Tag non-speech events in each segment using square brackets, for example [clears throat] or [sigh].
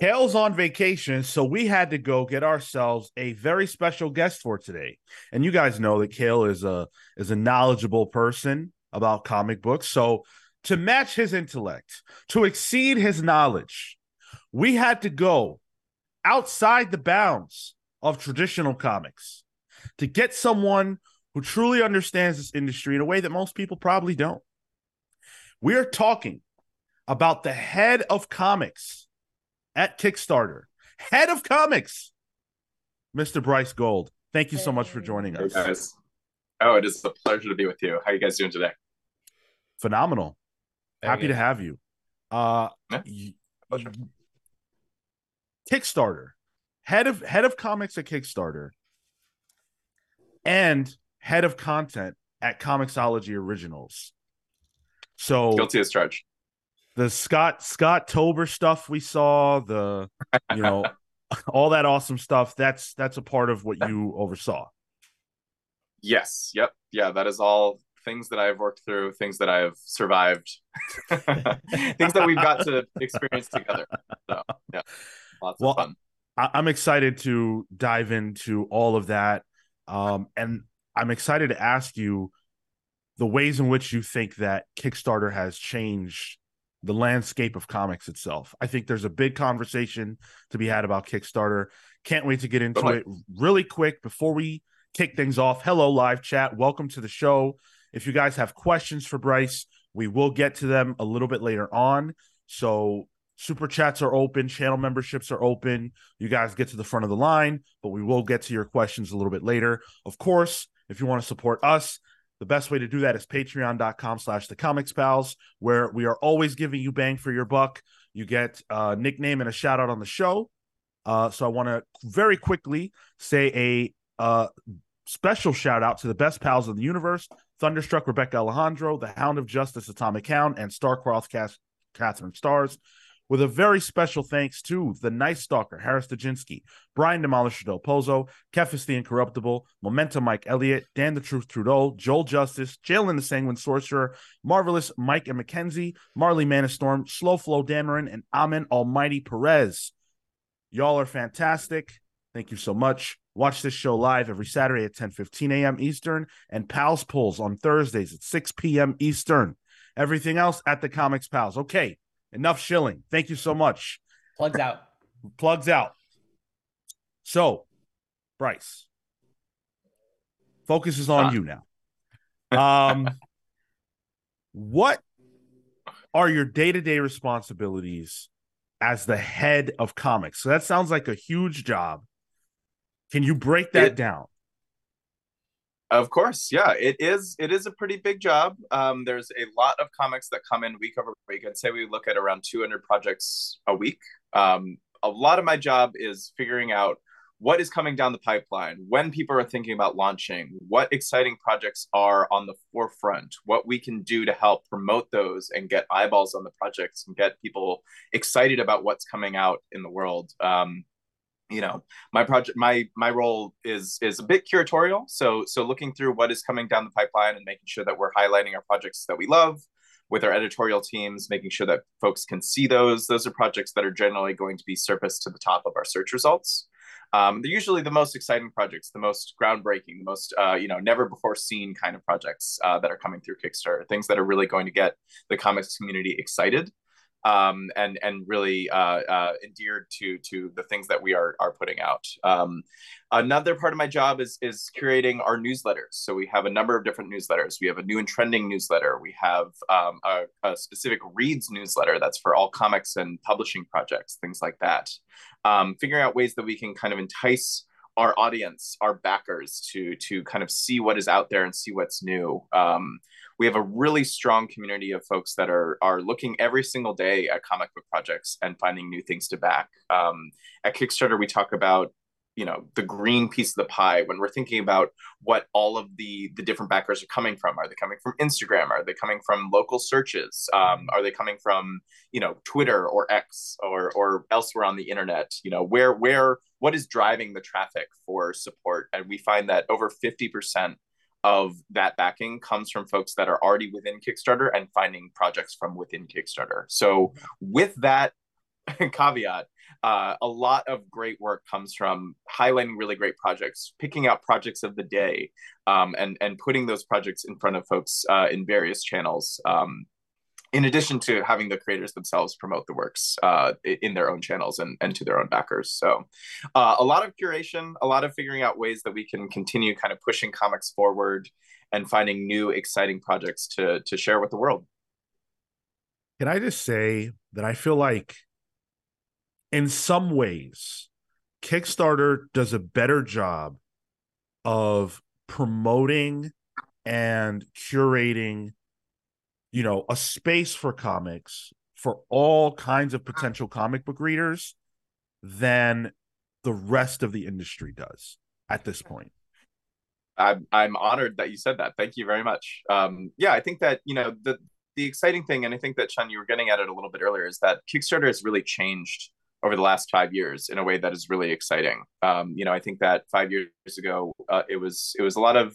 Kale's on vacation, so we had to go get ourselves a very special guest for today. And you guys know that Kale is a is a knowledgeable person about comic books. So to match his intellect, to exceed his knowledge, we had to go outside the bounds of traditional comics to get someone who truly understands this industry in a way that most people probably don't. We are talking about the head of comics at Kickstarter, head of comics, Mr. Bryce Gold. Thank you so much for joining us. Hey guys. Oh, it is a pleasure to be with you. How are you guys doing today? Phenomenal. Happy to have you. Uh yeah. Kickstarter. Head of head of comics at Kickstarter and head of content at Comixology Originals. So guilty as charged the Scott Scott Tober stuff we saw, the you know, [laughs] all that awesome stuff. That's that's a part of what you oversaw. Yes. Yep. Yeah. That is all things that I've worked through, things that I've survived, [laughs] things that we've got to experience together. So yeah, lots well, of fun. I'm excited to dive into all of that, um, and I'm excited to ask you the ways in which you think that Kickstarter has changed the landscape of comics itself. I think there's a big conversation to be had about Kickstarter. Can't wait to get into it really quick before we kick things off. Hello, live chat. Welcome to the show. If you guys have questions for Bryce, we will get to them a little bit later on. So, super chats are open, channel memberships are open. You guys get to the front of the line, but we will get to your questions a little bit later. Of course, if you want to support us, the best way to do that is patreon.com slash the comics pals, where we are always giving you bang for your buck. You get a nickname and a shout out on the show. Uh, so I want to very quickly say a uh, special shout out to the best pals in the universe Thunderstruck Rebecca Alejandro, the Hound of Justice Atomic Hound, and Starcross Catherine Stars with a very special thanks to the Night Stalker, Harris Dajinski, Brian Demolisher Del Pozo, Kefis the Incorruptible, Momentum Mike Elliott, Dan the Truth Trudeau, Joel Justice, Jalen the Sanguine Sorcerer, Marvelous Mike and McKenzie, Marley Manastorm, Slow Flow Dameron, and Amen Almighty Perez. Y'all are fantastic. Thank you so much. Watch this show live every Saturday at 10 15 a.m. Eastern and Pals Pulls on Thursdays at 6 p.m. Eastern. Everything else at the Comics Pals. Okay, Enough shilling. Thank you so much. Plugs out. Plugs out. So, Bryce, focus is on uh. you now. Um, [laughs] what are your day to day responsibilities as the head of comics? So that sounds like a huge job. Can you break that it, down? Of course, yeah, it is. It is a pretty big job. Um, there's a lot of comics that come in week over week. I'd say we look at around 200 projects a week. Um, a lot of my job is figuring out what is coming down the pipeline, when people are thinking about launching, what exciting projects are on the forefront, what we can do to help promote those and get eyeballs on the projects and get people excited about what's coming out in the world. Um, you know my project my my role is is a bit curatorial. So so looking through what is coming down the pipeline and making sure that we're highlighting our projects that we love with our editorial teams making sure that folks can see those those are projects that are generally going to be surfaced to the top of our search results. Um, they're usually the most exciting projects the most groundbreaking the most uh, you know never before seen kind of projects uh, that are coming through kickstarter things that are really going to get the comics community excited um, and and really uh, uh, endeared to to the things that we are are putting out. Um, another part of my job is is curating our newsletters. So we have a number of different newsletters. We have a new and trending newsletter. We have um, a, a, specific reads newsletter that's for all comics and publishing projects, things like that. Um, figuring out ways that we can kind of entice our audience, our backers, to to kind of see what is out there and see what's new. Um, we have a really strong community of folks that are are looking every single day at comic book projects and finding new things to back. Um, at Kickstarter, we talk about you know the green piece of the pie when we're thinking about what all of the the different backers are coming from. Are they coming from instagram? Are they coming from local searches? Um, are they coming from you know twitter or x or or elsewhere on the internet? You know where where what is driving the traffic for support? And we find that over 50% of that backing comes from folks that are already within Kickstarter and finding projects from within Kickstarter. So with that [laughs] caveat uh, a lot of great work comes from highlighting really great projects, picking out projects of the day, um, and and putting those projects in front of folks uh, in various channels. Um, in addition to having the creators themselves promote the works uh, in their own channels and, and to their own backers. So, uh, a lot of curation, a lot of figuring out ways that we can continue kind of pushing comics forward and finding new exciting projects to to share with the world. Can I just say that I feel like in some ways, Kickstarter does a better job of promoting and curating, you know, a space for comics for all kinds of potential comic book readers than the rest of the industry does at this point. I'm I'm honored that you said that. Thank you very much. Um, yeah, I think that you know the the exciting thing, and I think that Sean, you were getting at it a little bit earlier, is that Kickstarter has really changed over the last five years in a way that is really exciting. Um, you know, I think that five years ago uh, it was it was a lot of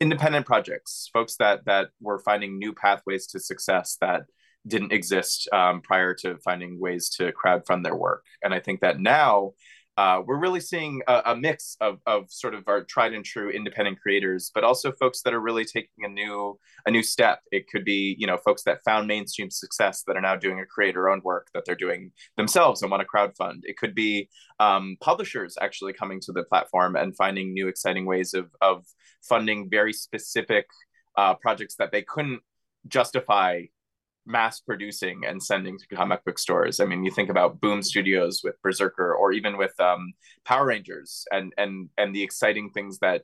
independent projects, folks that that were finding new pathways to success that didn't exist um, prior to finding ways to crowdfund their work. And I think that now uh, we're really seeing a, a, mix of, of sort of our tried and true independent creators, but also folks that are really taking a new a new step. It could be you know folks that found mainstream success that are now doing a creator owned work that they're doing themselves and want to crowdfund. It could be um, publishers actually coming to the platform and finding new exciting ways of of funding very specific uh, projects that they couldn't justify mass producing and sending to comic book stores. I mean, you think about Boom Studios with BRZRKR, or even with um, Power Rangers, and and and the exciting things that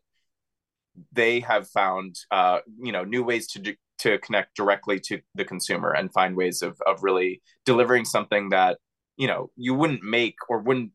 they have found. Uh, you know, new ways to to connect directly to the consumer and find ways of of really delivering something that you know you wouldn't make or wouldn't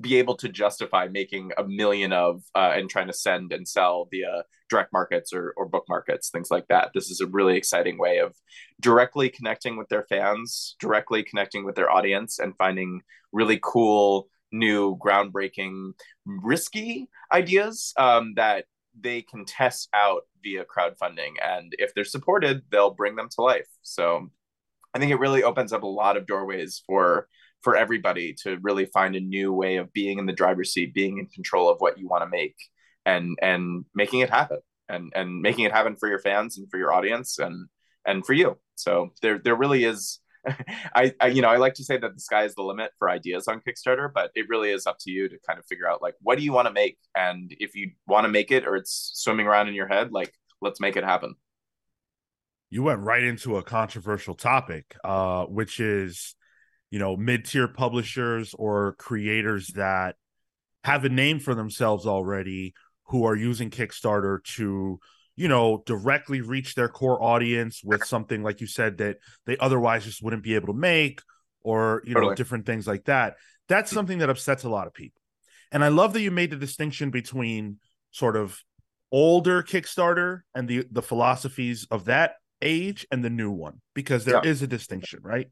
be able to justify making a million of uh, and trying to send and sell via direct markets or, or book markets, things like that. This is a really exciting way of directly connecting with their fans, directly connecting with their audience, and finding really cool, new, groundbreaking, risky ideas um, that they can test out via crowdfunding. And if they're supported, they'll bring them to life. So I think it really opens up a lot of doorways for for everybody to really find a new way of being in the driver's seat, being in control of what you want to make and and making it happen and and making it happen for your fans and for your audience and and for you. So there there really is [laughs] I, I, you know I like to say that the sky is the limit for ideas on Kickstarter, but it really is up to you to kind of figure out like what do you want to make, and if you want to make it or it's swimming around in your head, like let's make it happen. You went right into a controversial topic, uh, which is you know mid-tier publishers or creators that have a name for themselves already who are using Kickstarter to you know directly reach their core audience with something like you said that they otherwise just wouldn't be able to make or you totally. know different things like that that's mm. something that upsets a lot of people and i love that you made the distinction between sort of older kickstarter and the the philosophies of that age and the new one because there yeah. is a distinction right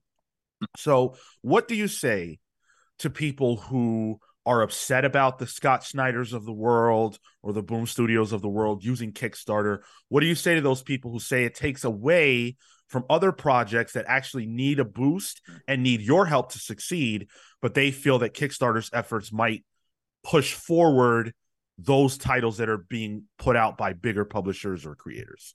so, what do you say to people who are upset about the Scott Snyders of the world or the Boom Studios of the world using Kickstarter? What do you say to those people who say it takes away from other projects that actually need a boost and need your help to succeed, but they feel that Kickstarter's efforts might push forward those titles that are being put out by bigger publishers or creators?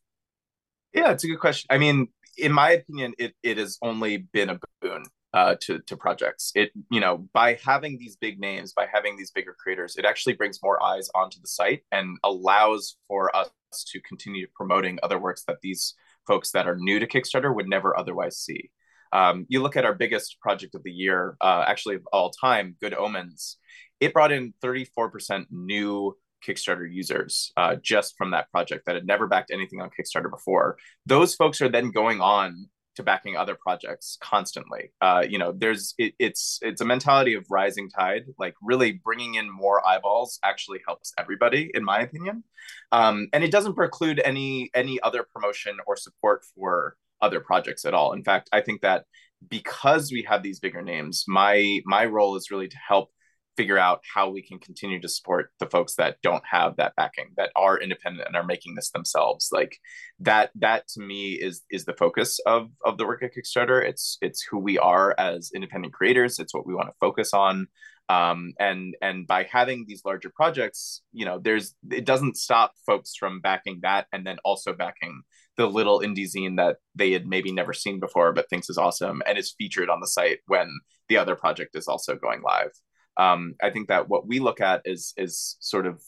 Yeah, it's a good question. I mean, in my opinion, it it has only been a boon uh, to to projects. It you know by having these big names, by having these bigger creators, it actually brings more eyes onto the site and allows for us to continue promoting other works that these folks that are new to Kickstarter would never otherwise see. Um, you look at our biggest project of the year, uh, actually of all time, Good Omens. It brought in 34% new Kickstarter users uh, just from that project that had never backed anything on Kickstarter before. Those folks are then going on to backing other projects constantly. Uh, you know, there's it, it's it's a mentality of rising tide. Like really bringing in more eyeballs actually helps everybody, in my opinion, um, and it doesn't preclude any any other promotion or support for other projects at all. In fact, I think that because we have these bigger names, my my role is really to help figure out how we can continue to support the folks that don't have that backing that are independent and are making this themselves. Like that that to me is is the focus of of the work at kickstarter. It's it's who we are as independent creators. It's what we want to focus on. Um, and and by having these larger projects you know there's it doesn't stop folks from backing that and then also backing the little indie zine that they had maybe never seen before but thinks is awesome and is featured on the site when the other project is also going live um, I think that what we look at is is sort of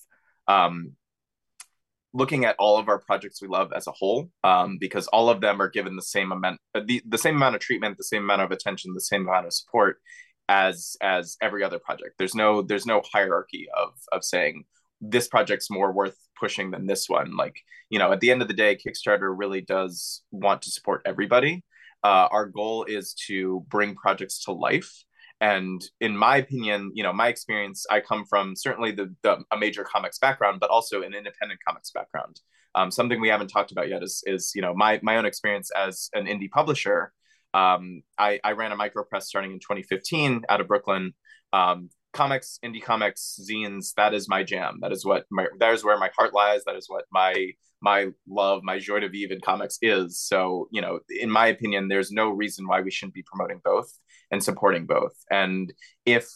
um, looking at all of our projects we love as a whole, um, because all of them are given the same amount the, the same amount of treatment, the same amount of attention, the same amount of support as as every other project. There's no there's no hierarchy of of saying this project's more worth pushing than this one. Like you know, at the end of the day, Kickstarter really does want to support everybody. Uh, our goal is to bring projects to life and in my opinion you know my experience i come from certainly the, the a major comics background but also an independent comics background. Um, something we haven't talked about yet is is you know my my own experience as an indie publisher. Um, I, I ran a micro press starting in 2015 out of brooklyn. Um, comics indie comics zines that is my jam that is what my that is where my heart lies that is what my my love my joy de vivre in comics is so you know in my opinion there's no reason why we shouldn't be promoting both and supporting both. And if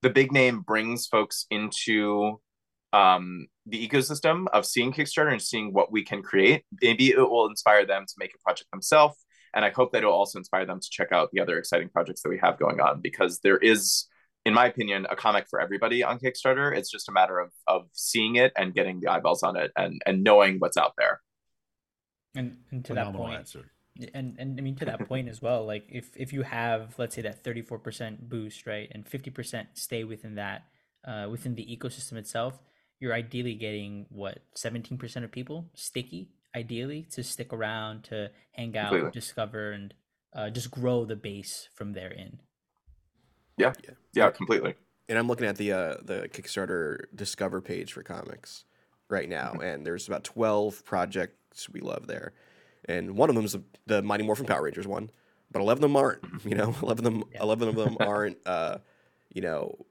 the big name brings folks into um, the ecosystem of seeing Kickstarter and seeing what we can create, maybe it will inspire them to make a project themselves. And I hope that it will also inspire them to check out the other exciting projects that we have going on because there is, in my opinion, a comic for everybody on Kickstarter. It's just a matter of of seeing it and getting the eyeballs on it and and knowing what's out there. And, and to Phenomenal that point, answer and and I mean to that [laughs] point as well, like if if you have let's say that 34% boost, right, and 50% stay within that uh, within the ecosystem itself, you're ideally getting what 17% of people sticky, ideally to stick around, to hang out, completely. discover, and uh, just grow the base from there in. Yeah, yeah, yeah, completely. And I'm looking at the uh, the Kickstarter Discover page for comics right now, mm-hmm. and there's about 12 projects we love there and one of them is the, the Mighty Morphin Power Rangers one, but eleven of them aren't. You know, [laughs] eleven of them, yeah. eleven of them [laughs] aren't. Uh, you know,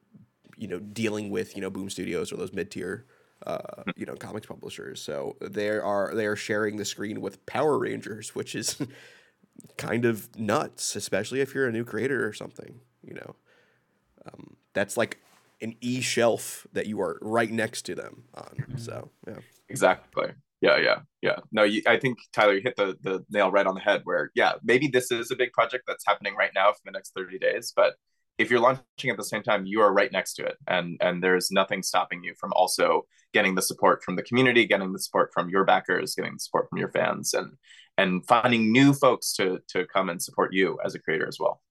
you know, dealing with you know Boom Studios or those mid tier. Uh, you know, comics publishers. So they are they are sharing the screen with Power Rangers, which is [laughs] kind of nuts, especially if you're a new creator or something. You know, um, that's like an e shelf that you are right next to them on. Mm-hmm. So yeah, exactly. Yeah, yeah, yeah. No, you, I think Tyler, you hit the the nail right on the head. Where yeah, maybe this is a big project that's happening right now for the next thirty days, but if you're launching at the same time, you are right next to it, and and there's nothing stopping you from also getting the support from the community, getting the support from your backers, getting the support from your fans, and and finding new folks to to come and support you as a creator as well.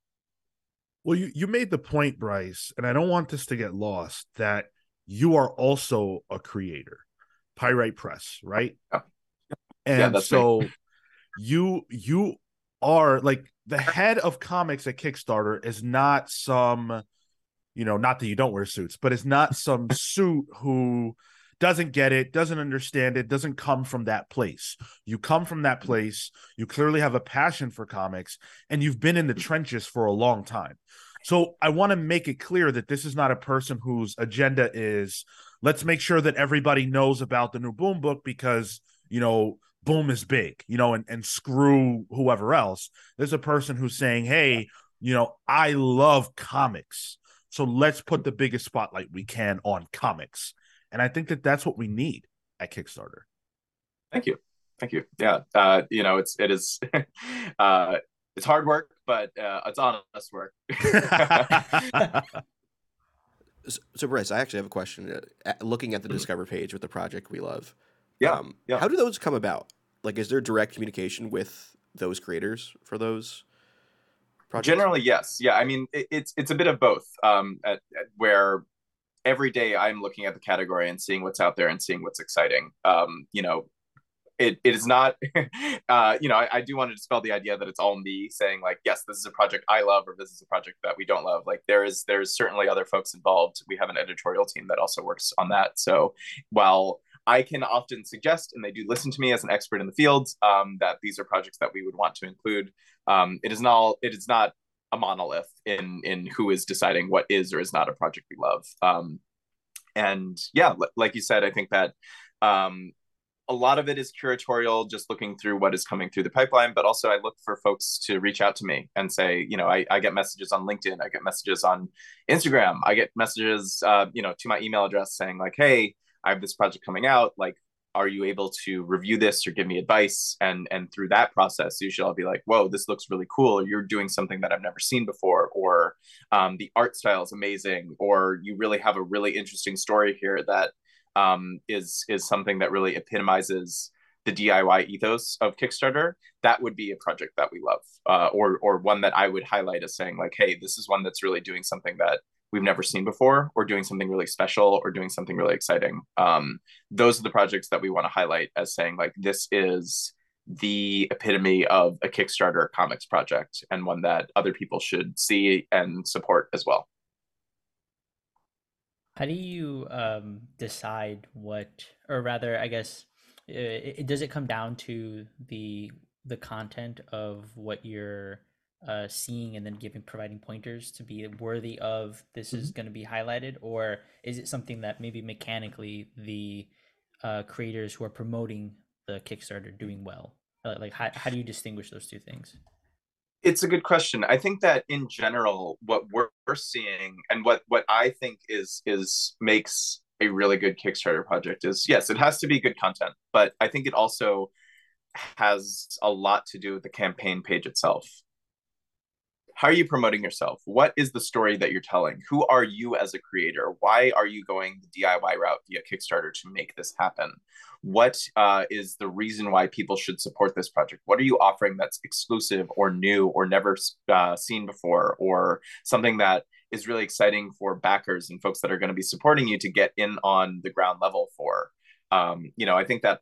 Well, you you made the point, Bryce, and I don't want this to get lost that you are also a creator Pyrite Press, right? Yeah. And yeah, so you you are like the head of comics at Kickstarter is not some, you know, not that you don't wear suits, but it's not some [laughs] suit who doesn't get it, doesn't understand it, doesn't come from that place. You come from that place. You clearly have a passion for comics and you've been in the trenches for a long time. So I want to make it clear that this is not a person whose agenda is let's make sure that everybody knows about the new Boom book because you know Boom is big, you know, and and screw whoever else. There's a person who's saying, hey, you know, I love comics, so let's put the biggest spotlight we can on comics, and I think that that's what we need at Kickstarter. Thank you, thank you. Yeah, uh, you know, it's it is. [laughs] uh, it's hard work, but uh, it's honest work. [laughs] So, Bryce, I actually have a question. Uh, looking at the. Discover page with the project we love, yeah, um, yeah. How do those come about? Like, is there direct communication with those creators for those? Projects? Generally, yes. Yeah, I mean, it, it's it's a bit of both. Um, at, at where every day I'm looking at the category and seeing what's out there and seeing what's exciting. Um, you know, it, it is not [laughs] uh, you know I, I, do want to dispel the idea that it's all me saying like yes this is a project i love or this is a project that we don't love. Like there is there's certainly other folks involved. We have an editorial team that also works on that. So while i can often suggest and they do listen to me as an expert in the field um, that these are projects that we would want to include um, it is not it is not a monolith in in who is deciding what is or is not a project we love um and yeah like you said i think that um a lot of it is curatorial, just looking through what is coming through the pipeline. But also, I look for folks to reach out to me and say, you know, I, I get messages on LinkedIn, I get messages on Instagram, I get messages, uh, you know, to my email address saying like, hey, I have this project coming out. Like, are you able to review this or give me advice? And and through that process, usually I'll be like, whoa, this looks really cool. You're doing something that I've never seen before, or um, the art style is amazing, or you really have a really interesting story here that um, is is something that really epitomizes the DIY ethos of Kickstarter, that would be a project that we love, uh, or or one that I would highlight as saying like, hey, this is one that's really doing something that we've never seen before, or doing something really special, or doing something really exciting. Um, those are the projects that we want to highlight as saying like, this is the epitome of a Kickstarter comics project, and one that other people should see and support as well. How do you um, decide what, or rather, I guess, it, it, does it come down to the the content of what you're uh, seeing and then giving providing pointers to be worthy of this mm-hmm. is going to be highlighted, or is it something that maybe mechanically the uh, creators who are promoting the Kickstarter doing well? Uh, like, how, how do you distinguish those two things? it's a good question i think that in general what we're, we're seeing and what what i think is is makes a really good kickstarter project is yes it has to be good content but i think it also has a lot to do with the campaign page itself how are you promoting yourself? What is the story that you're telling? Who are you as a creator? Why are you going the diy route via kickstarter to make this happen? What uh, is the reason why people should support this project? What are you offering that's exclusive or new or never uh, seen before or something that is really exciting for backers and folks that are going to be supporting you to get in on the ground level for? Um, you know i think that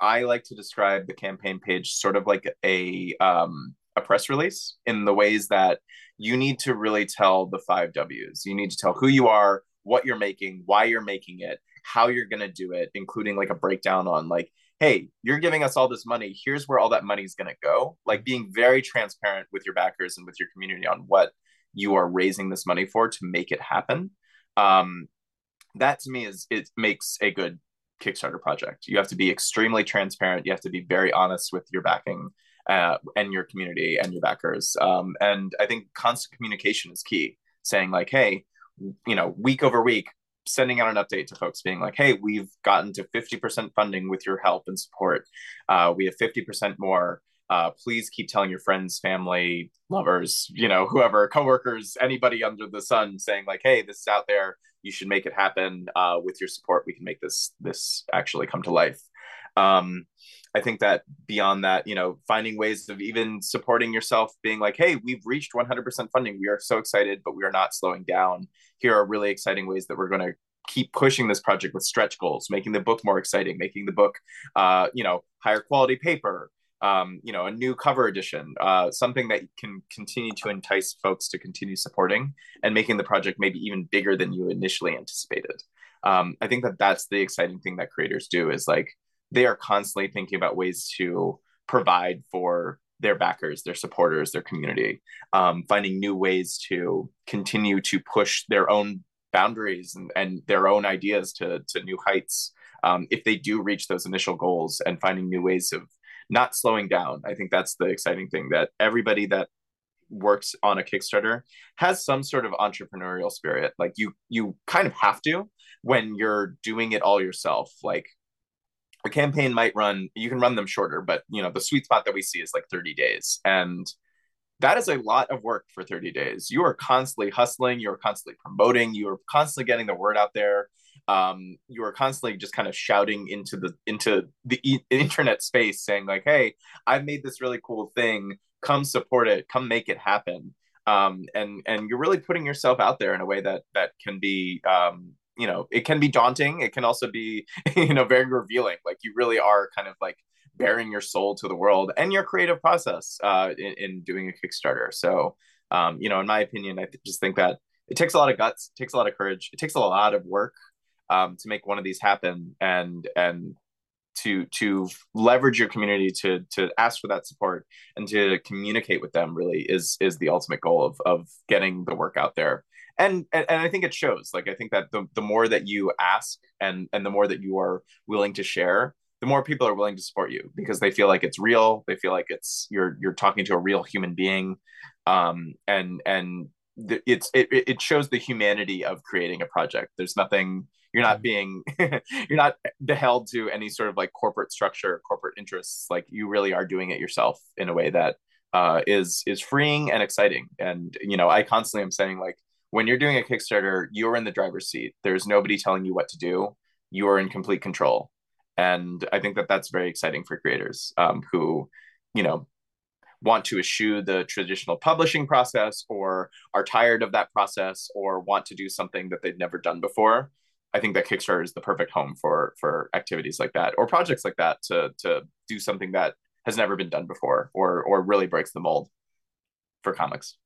i like to describe the campaign page sort of like a um, a press release in the ways that you need to really tell the five w's you need to tell who you are what you're making why you're making it how you're going to do it, including like a breakdown on like, hey, you're giving us all this money. Here's where all that money is going to go. Like being very transparent with your backers and with your community on what you are raising this money for to make it happen. Um, that to me is it makes a good Kickstarter project. You have to be extremely transparent. You have to be very honest with your backing uh, and your community and your backers. Um, and I think constant communication is key. Saying like, hey, you know, week over week, sending out an update to folks being like, hey, we've gotten to 50% funding with your help and support. Uh, we have 50% more. Uh, please keep telling your friends, family, lovers, you know, whoever, coworkers, anybody under the sun saying like, hey, this is out there. You should make it happen. Uh, with your support, we can make this this actually come to life. Um, I think that beyond that, you know, finding ways of even supporting yourself, being like, hey, we've reached 100% funding. We are so excited, but we are not slowing down. Here are really exciting ways that we're going to keep pushing this project with stretch goals, making the book more exciting, making the book, uh, you know, higher quality paper, um, you know, a new cover edition, uh, something that can continue to entice folks to continue supporting and making the project maybe even bigger than you initially anticipated. Um, I think that that's the exciting thing that creators do is like, they are constantly thinking about ways to provide for their backers, their supporters, their community, um, finding new ways to continue to push their own boundaries and, and their own ideas to, to new heights um, if they do reach those initial goals and finding new ways of not slowing down. I think that's the exciting thing that everybody that works on a Kickstarter has some sort of entrepreneurial spirit. Like you, you kind of have to when you're doing it all yourself. Like a campaign might run you can run them shorter but you know the sweet spot that we see is like 30 days. And that is a lot of work for 30 days. You are constantly hustling you're constantly promoting you are constantly getting the word out there. Um, you are constantly just kind of shouting into the into the e- internet space saying like hey i've made this really cool thing. Come support it. Come make it happen. Um, and and you're really putting yourself out there in a way that that can be um, you know it can be daunting it can also be [laughs] you know very revealing like you really are kind of like bearing your soul to the world and your creative process uh, in, in doing a kickstarter. So um, you know in my opinion i just think that it takes a lot of guts it takes a lot of courage it takes a lot of work um, to make one of these happen and and to to leverage your community to to ask for that support and to communicate with them really is is the ultimate goal of of getting the work out there and and, and i think it shows like i think that the, the more that you ask and and the more that you are willing to share the more people are willing to support you because they feel like it's real they feel like it's you're you're talking to a real human being um and and it's it, it shows the humanity of creating a project. There's nothing you're not being [laughs] you're not beheld to any sort of like corporate structure corporate interests. Like you really are doing it yourself in a way that uh, is is freeing and exciting. And you know i constantly am saying like when you're doing a kickstarter you're in the driver's seat. There's nobody telling you what to do. You're in complete control. And i think that that's very exciting for creators um, who you know want to eschew the traditional publishing process or are tired of that process or want to do something that they've never done before. I think that Kickstarter is the perfect home for for activities like that or projects like that to to do something that has never been done before or or really breaks the mold for comics.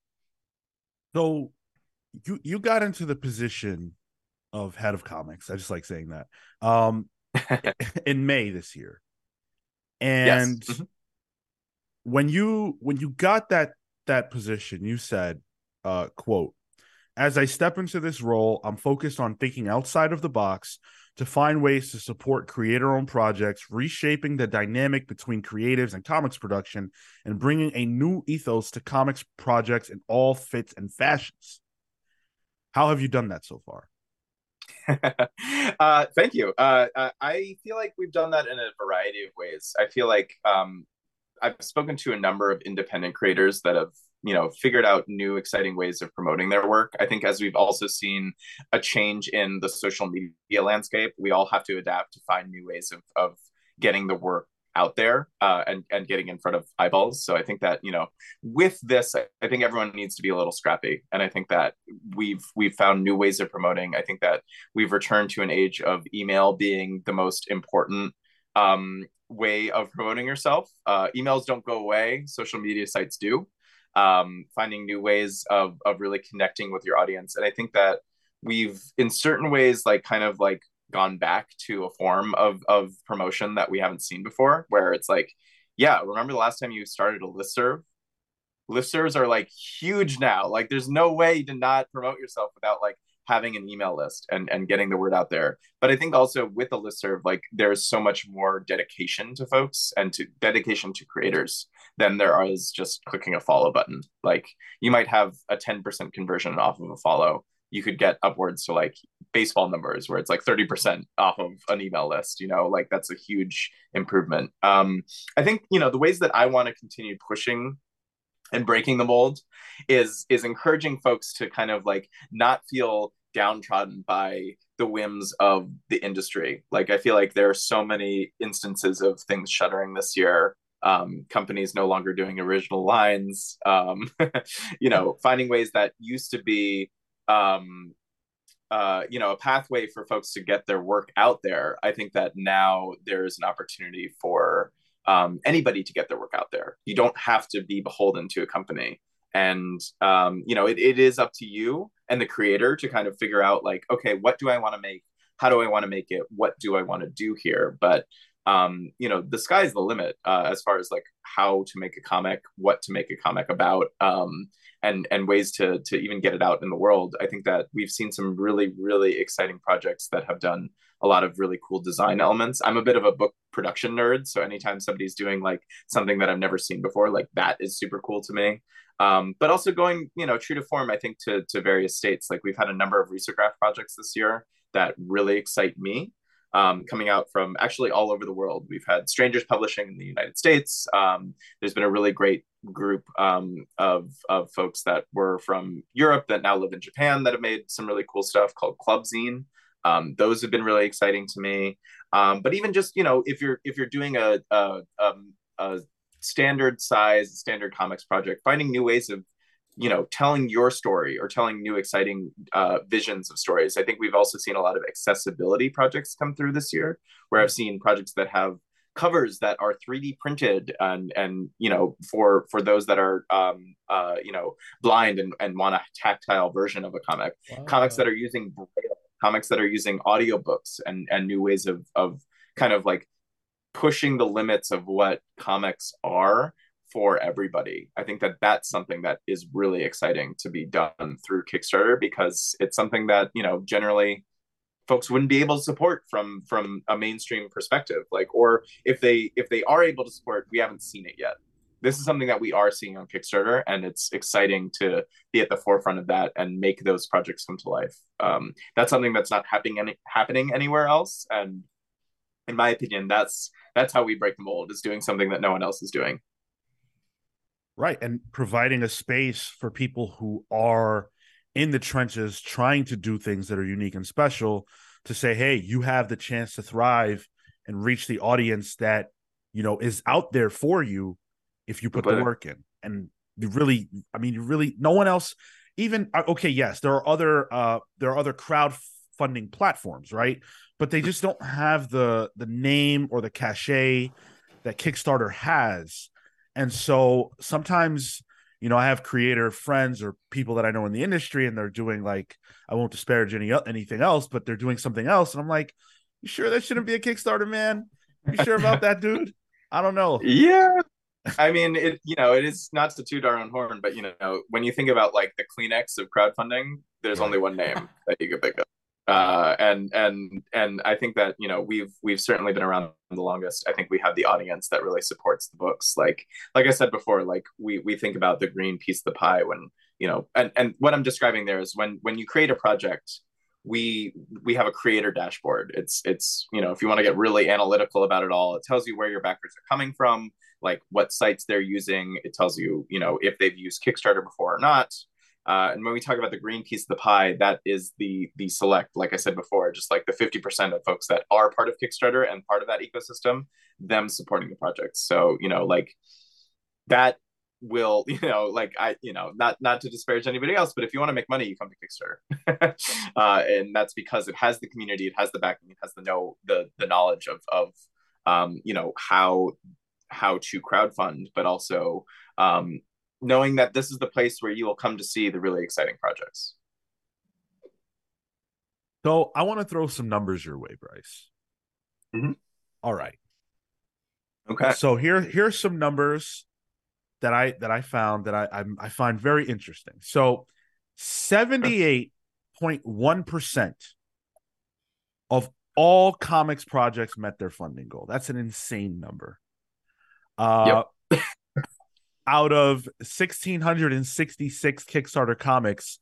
So you you got into the position of head of comics. I just like saying that. Um [laughs] in May this year. And yes. mm-hmm. when you when you got that that position, you said uh quote as I step into this role, I'm focused on thinking outside of the box to find ways to support creator owned projects, reshaping the dynamic between creatives and comics production, and bringing a new ethos to comics projects in all fits and fashions. How have you done that so far? [laughs] uh, thank you. Uh, uh, I feel like we've done that in a variety of ways. I feel like um, I've spoken to a number of independent creators that have you know figured out new exciting ways of promoting their work i think as we've also seen a change in the social media landscape we all have to adapt to find new ways of, of getting the work out there uh, and and getting in front of eyeballs. So I think that you know with this, I think everyone needs to be a little scrappy, and I think that we've we've found new ways of promoting. I think that we've returned to an age of email being the most important um, way of promoting yourself. Uh, emails don't go away; social media sites do um, finding new ways of of really connecting with your audience. And I think that we've in certain ways like kind of like gone back to a form of of promotion that we haven't seen before, where it's like, yeah, remember the last time you started a listserv? Listservs are like huge now. Like there's no way to not promote yourself without like having an email list and and getting the word out there but i think also with a listserv like there's so much more dedication to folks and to dedication to creators than there is just clicking a follow button like you might have a 10% conversion off of a follow you could get upwards to like baseball numbers where it's like 30% off of an email list you know like that's a huge improvement um i think you know the ways that i want to continue pushing and breaking the mold is is encouraging folks to kind of like not feel downtrodden by the whims of the industry. Like I feel like there are so many instances of things shuttering this year. Um, companies no longer doing original lines. Um, [laughs] you know, finding ways that used to be, um, uh, you know, a pathway for folks to get their work out there. I think that now there is an opportunity for um, anybody to get their work out there. You don't have to be beholden to a company and um, you know it, it is up to you and the creator to kind of figure out like okay what do i want to make how do i want to make it what do i want to do here but um, you know the sky's the limit uh, as far as like how to make a comic what to make a comic about um, and and ways to to even get it out in the world. I think that we've seen some really really exciting projects that have done a lot of really cool design elements. I'm a bit of a book production nerd so anytime somebody's doing like something that i've never seen before like that is super cool to me. Um, but also going you know true to form i think to to various states. Like we've had a number of risograph projects this year that really excite me um, coming out from actually all over the world. We've had Strangers Publishing in the United States. Um, there's been a really great group um, of, of folks that were from Europe that now live in Japan that have made some really cool stuff called Club Zine. Um, those have been really exciting to me. Um, but even just you know, if you're if you're doing a, a, um, a standard size standard comics project, finding new ways of you know telling your story or telling new exciting uh, visions of stories. I think we've also seen a lot of accessibility projects come through this year where i've seen projects that have covers that are 3d printed and and you know for for those that are um uh you know blind and, and want a tactile version of a comic. Wow. comics that are using braille comics that are using audiobooks and and new ways of of kind of like pushing the limits of what comics are for everybody. I think that that's something that is really exciting to be done through Kickstarter because it's something that, you know, generally folks wouldn't be able to support from from a mainstream perspective. Like or if they if they are able to support we haven't seen it yet. This is something that we are seeing on kickstarter and it's exciting to be at the forefront of that and make those projects come to life. Um, that's something that's not happening any, happening anywhere else. And in my opinion that's that's how we break the mold is doing something that no one else is doing right and providing a space for people who are in the trenches trying to do things that are unique and special to say hey you have the chance to thrive and reach the audience that you know is out there for you if you put but, the work in. And you really i mean you really no one else even uh, okay yes there are other uh there are other crowdfunding platforms right? But they just don't have the the name or the cachet that kickstarter has and so sometimes you know, I have creator friends or people that I know in the industry, and they're doing like I won't disparage any anything else, but they're doing something else, and I'm like, you sure that shouldn't be a Kickstarter, man? You sure about that, dude? I don't know. [laughs] Yeah, I mean, it you know, it is not to toot our own horn, but you know, when you think about like the Kleenex of crowdfunding, there's only one name that you could pick up uh, and and and I think that you know we've we've certainly been around the longest. I think we have the audience that really supports the books. Like like I said before, like we we think about the green piece of the pie when you know, and and what I'm describing there is when when you create a project, we we have a creator dashboard. It's it's you know if you want to get really analytical about it all, it tells you where your backers are coming from, like what sites they're using. It tells you you know if they've used Kickstarter before or not. Uh, and when we talk about the green piece of the pie, that is the the select, like I said before, just like the 50% of folks that are part of Kickstarter and part of that ecosystem, them supporting the project. So, you know, like that will, [laughs] you know, like I, you know, not not to disparage anybody else, but if you want to make money, you come to Kickstarter. [laughs] uh, and that's because it has the community, it has the backing, it has the know the the knowledge of of um, you know, how how to crowdfund, but also um, knowing that this is the place where you will come to see the really exciting projects. So I want to throw some numbers your way, Bryce. Mm-hmm. All right. Okay. So here here's some numbers that I that I found that I I, I find very interesting. So seventy eight point one percent of all comics projects met their funding goal. That's an insane number. Uh, yep [laughs] out of 1666 Kickstarter comics,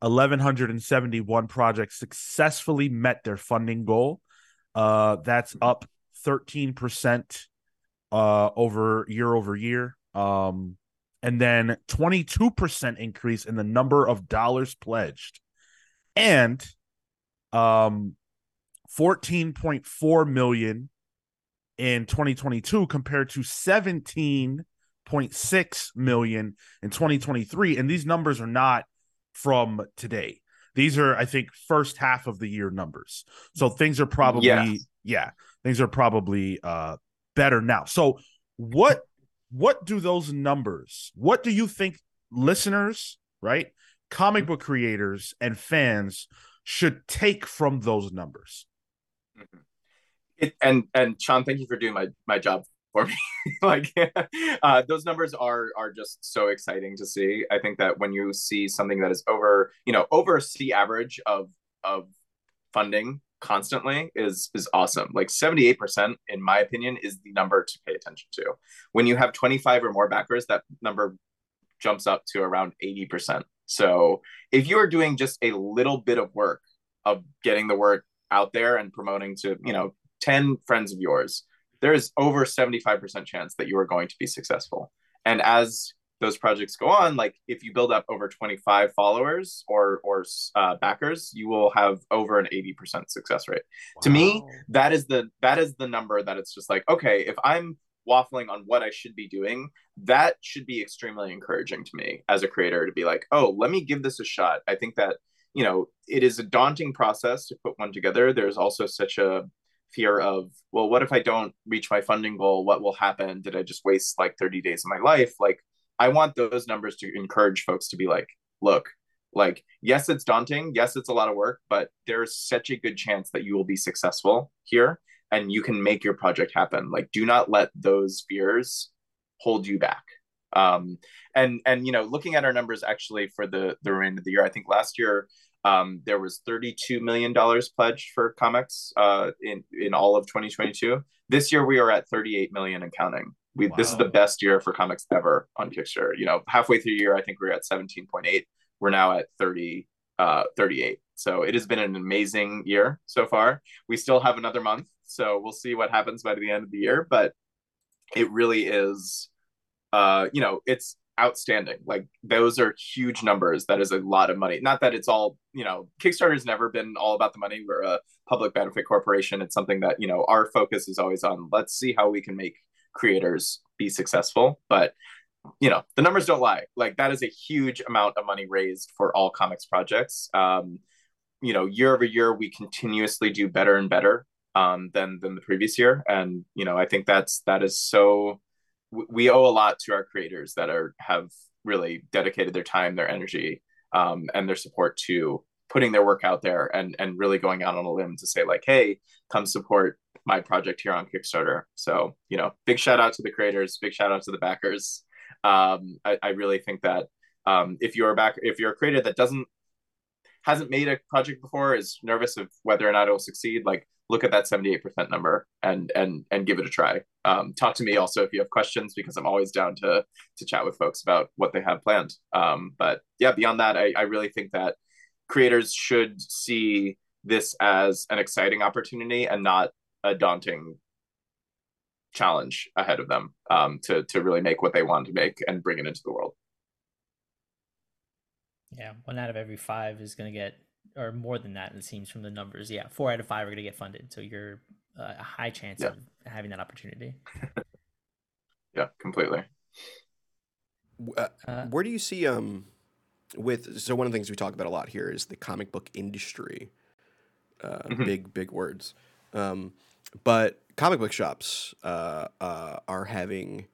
1171 projects successfully met their funding goal. Uh, that's up 13% uh, over year over year. Um, and then 22% increase in the number of dollars pledged. And um 14.4 million in 2022 compared to 17 0.6 million in 2023 and these numbers are not from today these are i think first half of the year numbers so things are probably yes. yeah things are probably uh better now so what what do those numbers what do you think listeners right comic book creators and fans should take from those numbers mm-hmm. it, and and sean thank you for doing my my job for me. [laughs] like uh, those numbers are are just so exciting to see. I think that when you see something that is over, you know, over C average of of funding constantly is is awesome. Like 78% in my opinion is the number to pay attention to. When you have 25 or more backers, that number jumps up to around 80%. So, if you are doing just a little bit of work of getting the word out there and promoting to, you know, 10 friends of yours, there is over 75% chance that you are going to be successful. And as those projects go on, like if you build up over 25 followers or or uh, backers, you will have over an 80% success rate. Wow. To me, that is the that is the number that it's just like, okay, if I'm waffling on what I should be doing, that should be extremely encouraging to me as a creator to be like, oh, let me give this a shot. I think that you know it is a daunting process to put one together. There's also such a fear of well what if i don't reach my funding goal? What will happen? Did i just waste like 30 days of my life? Like i want those numbers to encourage folks to be like look like yes it's daunting. Yes it's a lot of work but there's such a good chance that you will be successful here and you can make your project happen. Like do not let those fears hold you back. Um and and you know looking at our numbers actually for the the remainder of the year i think last year um there was 32 million dollars pledged for comics uh in in all of 2022 this year we are at 38 million and counting. We wow. this is the best year for comics ever on kickstarter. You know halfway through the year i think we we're at 17.8 we're now at 30 uh 38 so it has been an amazing year so far. We still have another month so we'll see what happens by the end of the year but it really is uh you know it's outstanding. Like those are huge numbers. That is a lot of money. Not that it's all you know kickstarter's never been all about the money. We're a public benefit corporation. It's something that you know our focus is always on let's see how we can make creators be successful. But you know the numbers don't lie. Like that is a huge amount of money raised for all comics projects. Um you know year over year we continuously do better and better um than than the previous year. And you know i think that's that is so we owe a lot to our creators that are have really dedicated their time, their energy, um, and their support to putting their work out there and and really going out on a limb to say like, hey, come support my project here on Kickstarter. So you know, big shout out to the creators, big shout out to the backers. Um, I, I really think that um, if you're back, if you're a creator that doesn't hasn't made a project before, is nervous of whether or not it will succeed, like look at that 78% number and and and give it a try. Um, talk to me also if you have questions because I'm always down to to chat with folks about what they have planned. Um, but yeah, beyond that, I, I really think that creators should see this as an exciting opportunity and not a daunting challenge ahead of them um, to to really make what they want to make and bring it into the world. Yeah, one out of every five is going to get or more than that it seems from the numbers yeah four out of five are going to get funded so you're a high chance yeah. of having that opportunity [laughs] yeah completely uh, uh, where do you see um with so one of the things we talk about a lot here is the comic book industry uh, mm-hmm. big big words um, but comic book shops uh, uh, are having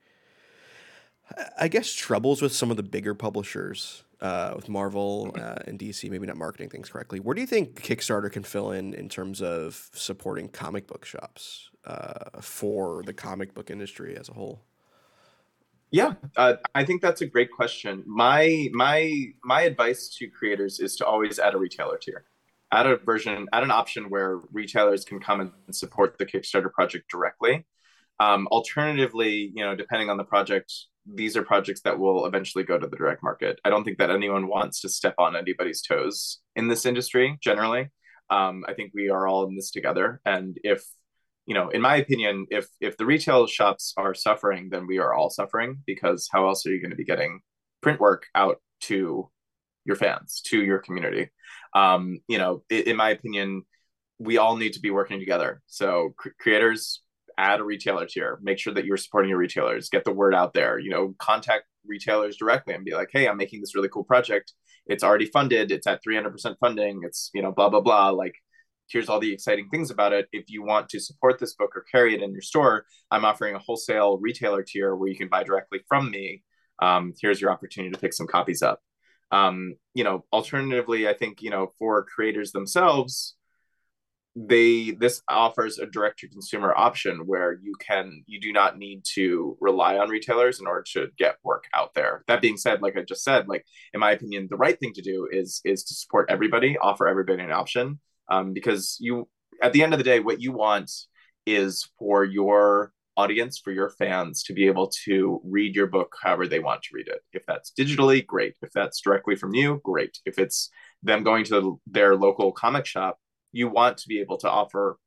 i guess troubles with some of the bigger publishers uh, with Marvel uh, and DC, maybe not marketing things correctly. Where do you think Kickstarter can fill in in terms of supporting comic book shops uh, for the comic book industry as a whole? Yeah, uh, I think that's a great question. My my my advice to creators is to always add a retailer tier, add a version, add an option where retailers can come and support the Kickstarter project directly. Um, alternatively, you know, depending on the project, these are projects that will eventually go to the direct market. I don't think that anyone wants to step on anybody's toes in this industry generally. Um, I think we are all in this together. And if, you know, in my opinion, if if the retail shops are suffering, then we are all suffering because how else are you going to be getting print work out to your fans, to your community? Um, you know, in my opinion, we all need to be working together. So cr- creators, add a retailer tier make sure that you're supporting your retailers get the word out there you know contact retailers directly and be like hey i'm making this really cool project. It's already funded. It's at 300% funding. It's you know blah blah blah. Like here's all the exciting things about it. If you want to support this book or carry it in your store i'm offering a wholesale retailer tier where you can buy directly from me. Um, here's your opportunity to pick some copies up. Um, you know alternatively i think you know for creators themselves they this offers a direct to consumer option where you can you do not need to rely on retailers in order to get work out there. That being said like i just said like in my opinion the right thing to do is is to support everybody offer everybody an option um, because you at the end of the day what you want is for your audience for your fans to be able to read your book however they want to read it. If that's digitally great. If that's directly from you great. If it's them going to their local comic shop you want to be able to offer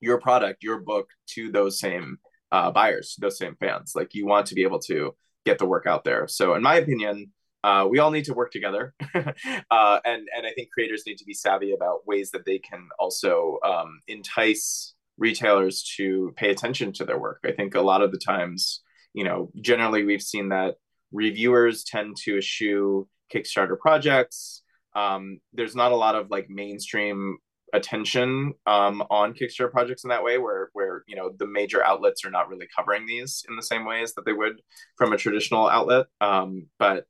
your product, your book to those same uh, buyers, those same fans. Like you want to be able to get the work out there. So, in my opinion, uh, we all need to work together, [laughs] uh, and and I think creators need to be savvy about ways that they can also um, entice retailers to pay attention to their work. I think a lot of the times, you know, generally we've seen that reviewers tend to eschew Kickstarter projects. Um, there's not a lot of like mainstream attention um, on Kickstarter projects in that way, where where you know the major outlets are not really covering these in the same ways that they would from a traditional outlet. Um, but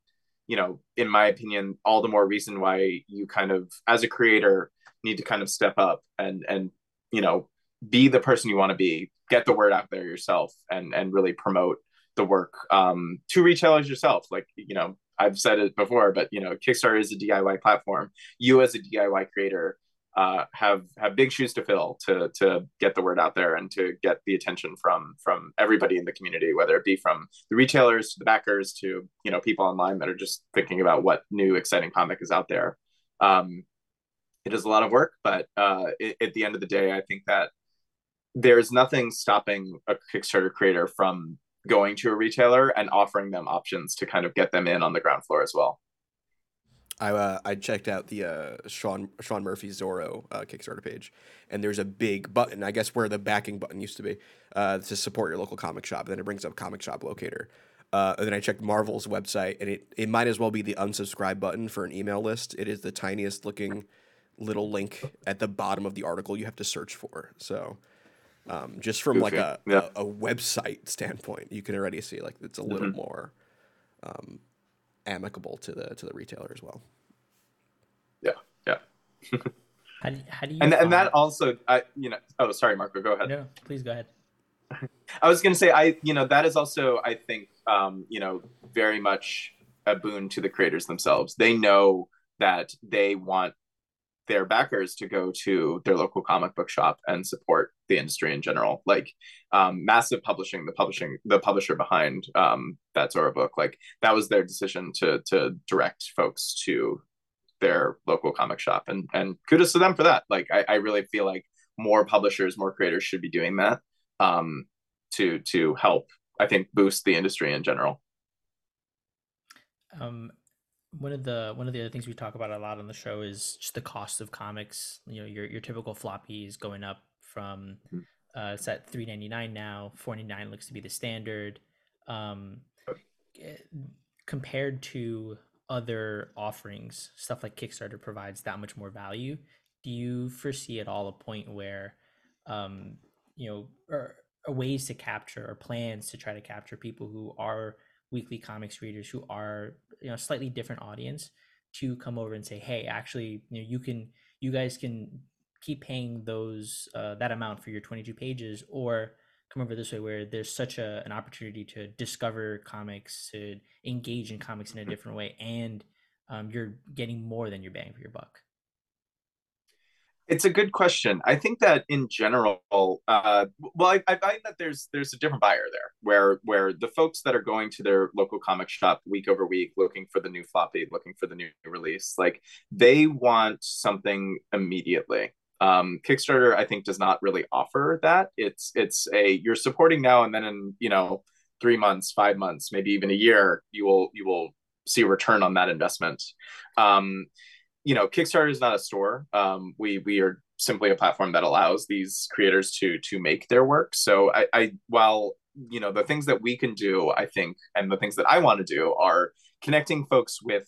you know, in my opinion, all the more reason why you kind of, as a creator, need to kind of step up and and you know be the person you want to be get the word out there yourself and and really promote the work um, to retailers yourself like you know i've said it before but you know kickstarter is a diy platform you as a diy creator uh, have have big shoes to fill to to get the word out there and to get the attention from from everybody in the community, whether it be from the retailers to the backers to you know people online that are just thinking about what new exciting comic is out there. Um, it is a lot of work, but uh, it, at the end of the day, I think that there's nothing stopping a Kickstarter creator from going to a retailer and offering them options to kind of get them in on the ground floor as well. I uh, I checked out the uh, Sean Sean Murphy Zorro uh, Kickstarter page, and there's a big button, I guess where the backing button used to be, uh, to support your local comic shop. And then it brings up comic shop locator. Uh, and then I checked Marvel's website, and it, it might as well be the unsubscribe button for an email list. It is the tiniest looking little link at the bottom of the article you have to search for. So, um, just from like a, yeah. a, a website standpoint, you can already see like it's a little mm-hmm. more um, amicable to the to the retailer as well. Yeah, yeah. how, do, how do you and and that also, I you know, oh sorry, Marco, go ahead. No, please go ahead. I was going to say, I you know, that is also, I think, um, you know, very much a boon to the creators themselves. They know that they want their backers to go to their local comic book shop and support the industry in general. Like um, massive publishing, the publishing, the publisher behind um, that Zorro book, like that was their decision to to direct folks to their local comic shop, and and kudos to them for that. Like I, I really feel like more publishers, more creators should be doing that um, to to help. I think boost the industry in general. Um, one of the one of the other things we talk about a lot on the show is just the cost of comics. You know, your your typical floppy is going up from hmm. uh, it's at three ninety nine now. Four ninety nine looks to be the standard. Um, eh, compared to other offerings, stuff like Kickstarter provides that much more value. Do you foresee at all a point where, um, you know, or, or ways to capture or plans to try to capture people who are weekly comics readers who are you know slightly different audience to come over and say hey actually you know you can you guys can keep paying those uh, that amount for your 22 pages or come over this way where there's such a, an opportunity to discover comics to engage in comics in a different way and um, you're getting more than your bang for your buck it's a good question. I think that in general, uh, well, I, I, find that there's there's a different buyer there, where where the folks that are going to their local comic shop week over week, looking for the new floppy, looking for the new release, like they want something immediately. Um, Kickstarter, I think, does not really offer that. It's it's a you're supporting now, and then in you know three months, five months, maybe even a year, you will you will see a return on that investment. Um, you know, Kickstarter is not a store. Um, we we are simply a platform that allows these creators to to make their work. So I, I while you know the things that we can do, I think, and the things that I want to do are connecting folks with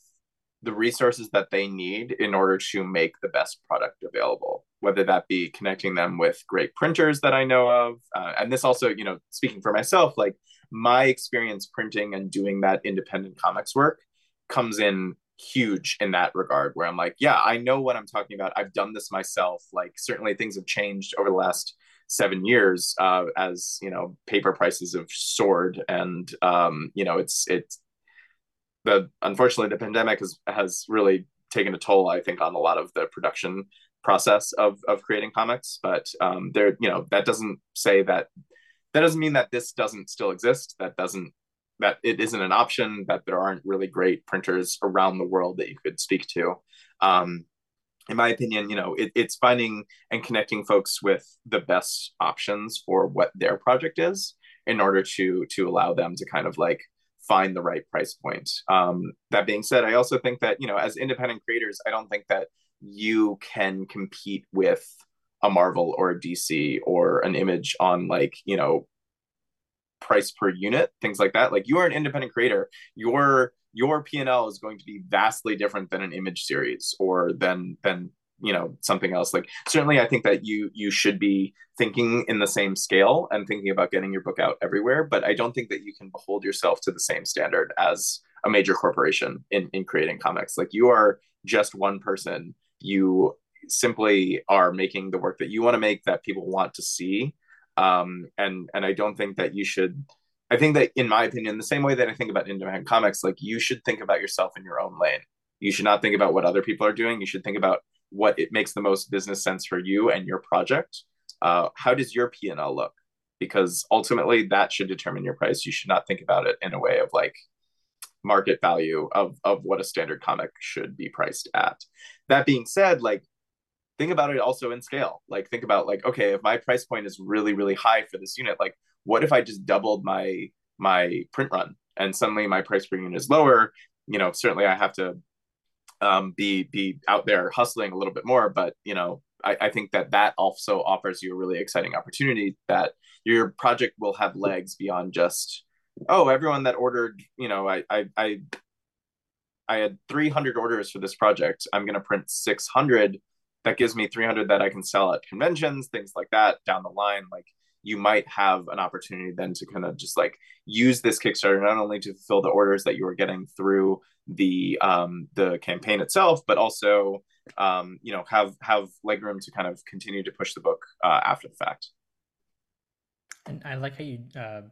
the resources that they need in order to make the best product available whether that be connecting them with great printers that i know of uh, and this also you know speaking for myself like my experience printing and doing that independent comics work comes in huge in that regard where i'm like yeah i know what i'm talking about. I've done this myself. Like certainly things have changed over the last seven years uh, as you know paper prices have soared and um, you know it's it's the unfortunately the pandemic has has really taken a toll i think on a lot of the production process of of creating comics. But um, there you know that doesn't say that that doesn't mean that this doesn't still exist. That doesn't that it isn't an option that there aren't really great printers around the world that you could speak to. Um, in my opinion you know it, it's finding and connecting folks with the best options for what their project is in order to to allow them to kind of like find the right price point. Um, that being said i also think that you know as independent creators i don't think that you can compete with a marvel or a dc or an image on like you know price per unit, things like that. Like you are an independent creator, your your P&L is going to be vastly different than an image series or than than you know something else. Like certainly i think that you you should be thinking in the same scale and thinking about getting your book out everywhere but i don't think that you can behold yourself to the same standard as a major corporation in in creating comics. Like you are just one person. You simply are making the work that you want to make that people want to see um, and and i don't think that you should i think that in my opinion the same way that i think about independent comics like you should think about yourself in your own lane. You should not think about what other people are doing. You should think about what it makes the most business sense for you and your project. Uh, how does your p&l look? Because ultimately that should determine your price. You should not think about it in a way of like market value of of what a standard comic should be priced at. That being said like think about it also in scale. Like think about like okay if my price point is really really high for this unit like what if i just doubled my my print run and suddenly my price per unit is lower? You know certainly i have to um, be be out there hustling a little bit more but you know I, I think that that also offers you a really exciting opportunity that your project will have legs beyond just oh everyone that ordered you know i i i, I had 300 orders for this project. I'm going to print 600 that gives me 300 that I can sell at conventions, things like that down the line. Like you might have an opportunity then to kind of just like use this Kickstarter not only to fulfill the orders that you were getting through the um, the campaign itself, but also um, you know have have legroom to kind of continue to push the book uh, after the fact. And I like how you uh,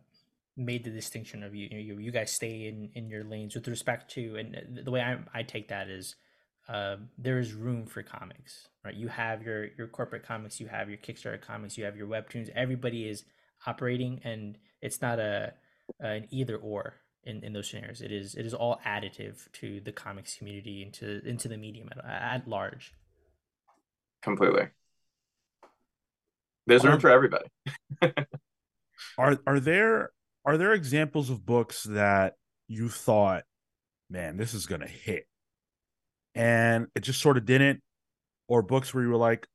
made the distinction of you you you guys stay in in your lanes with respect to and the way I I take that is uh, there is room for comics, right? You have your your corporate comics, you have your Kickstarter comics, you have your webtoons. Everybody is operating, and it's not a an either or in, in those scenarios. It is it is all additive to the comics community into into the medium at, at large. Completely. There's room for everybody. [laughs] are are there are there examples of books that you thought, man, this is gonna hit? And it just sort of didn't or books where you were like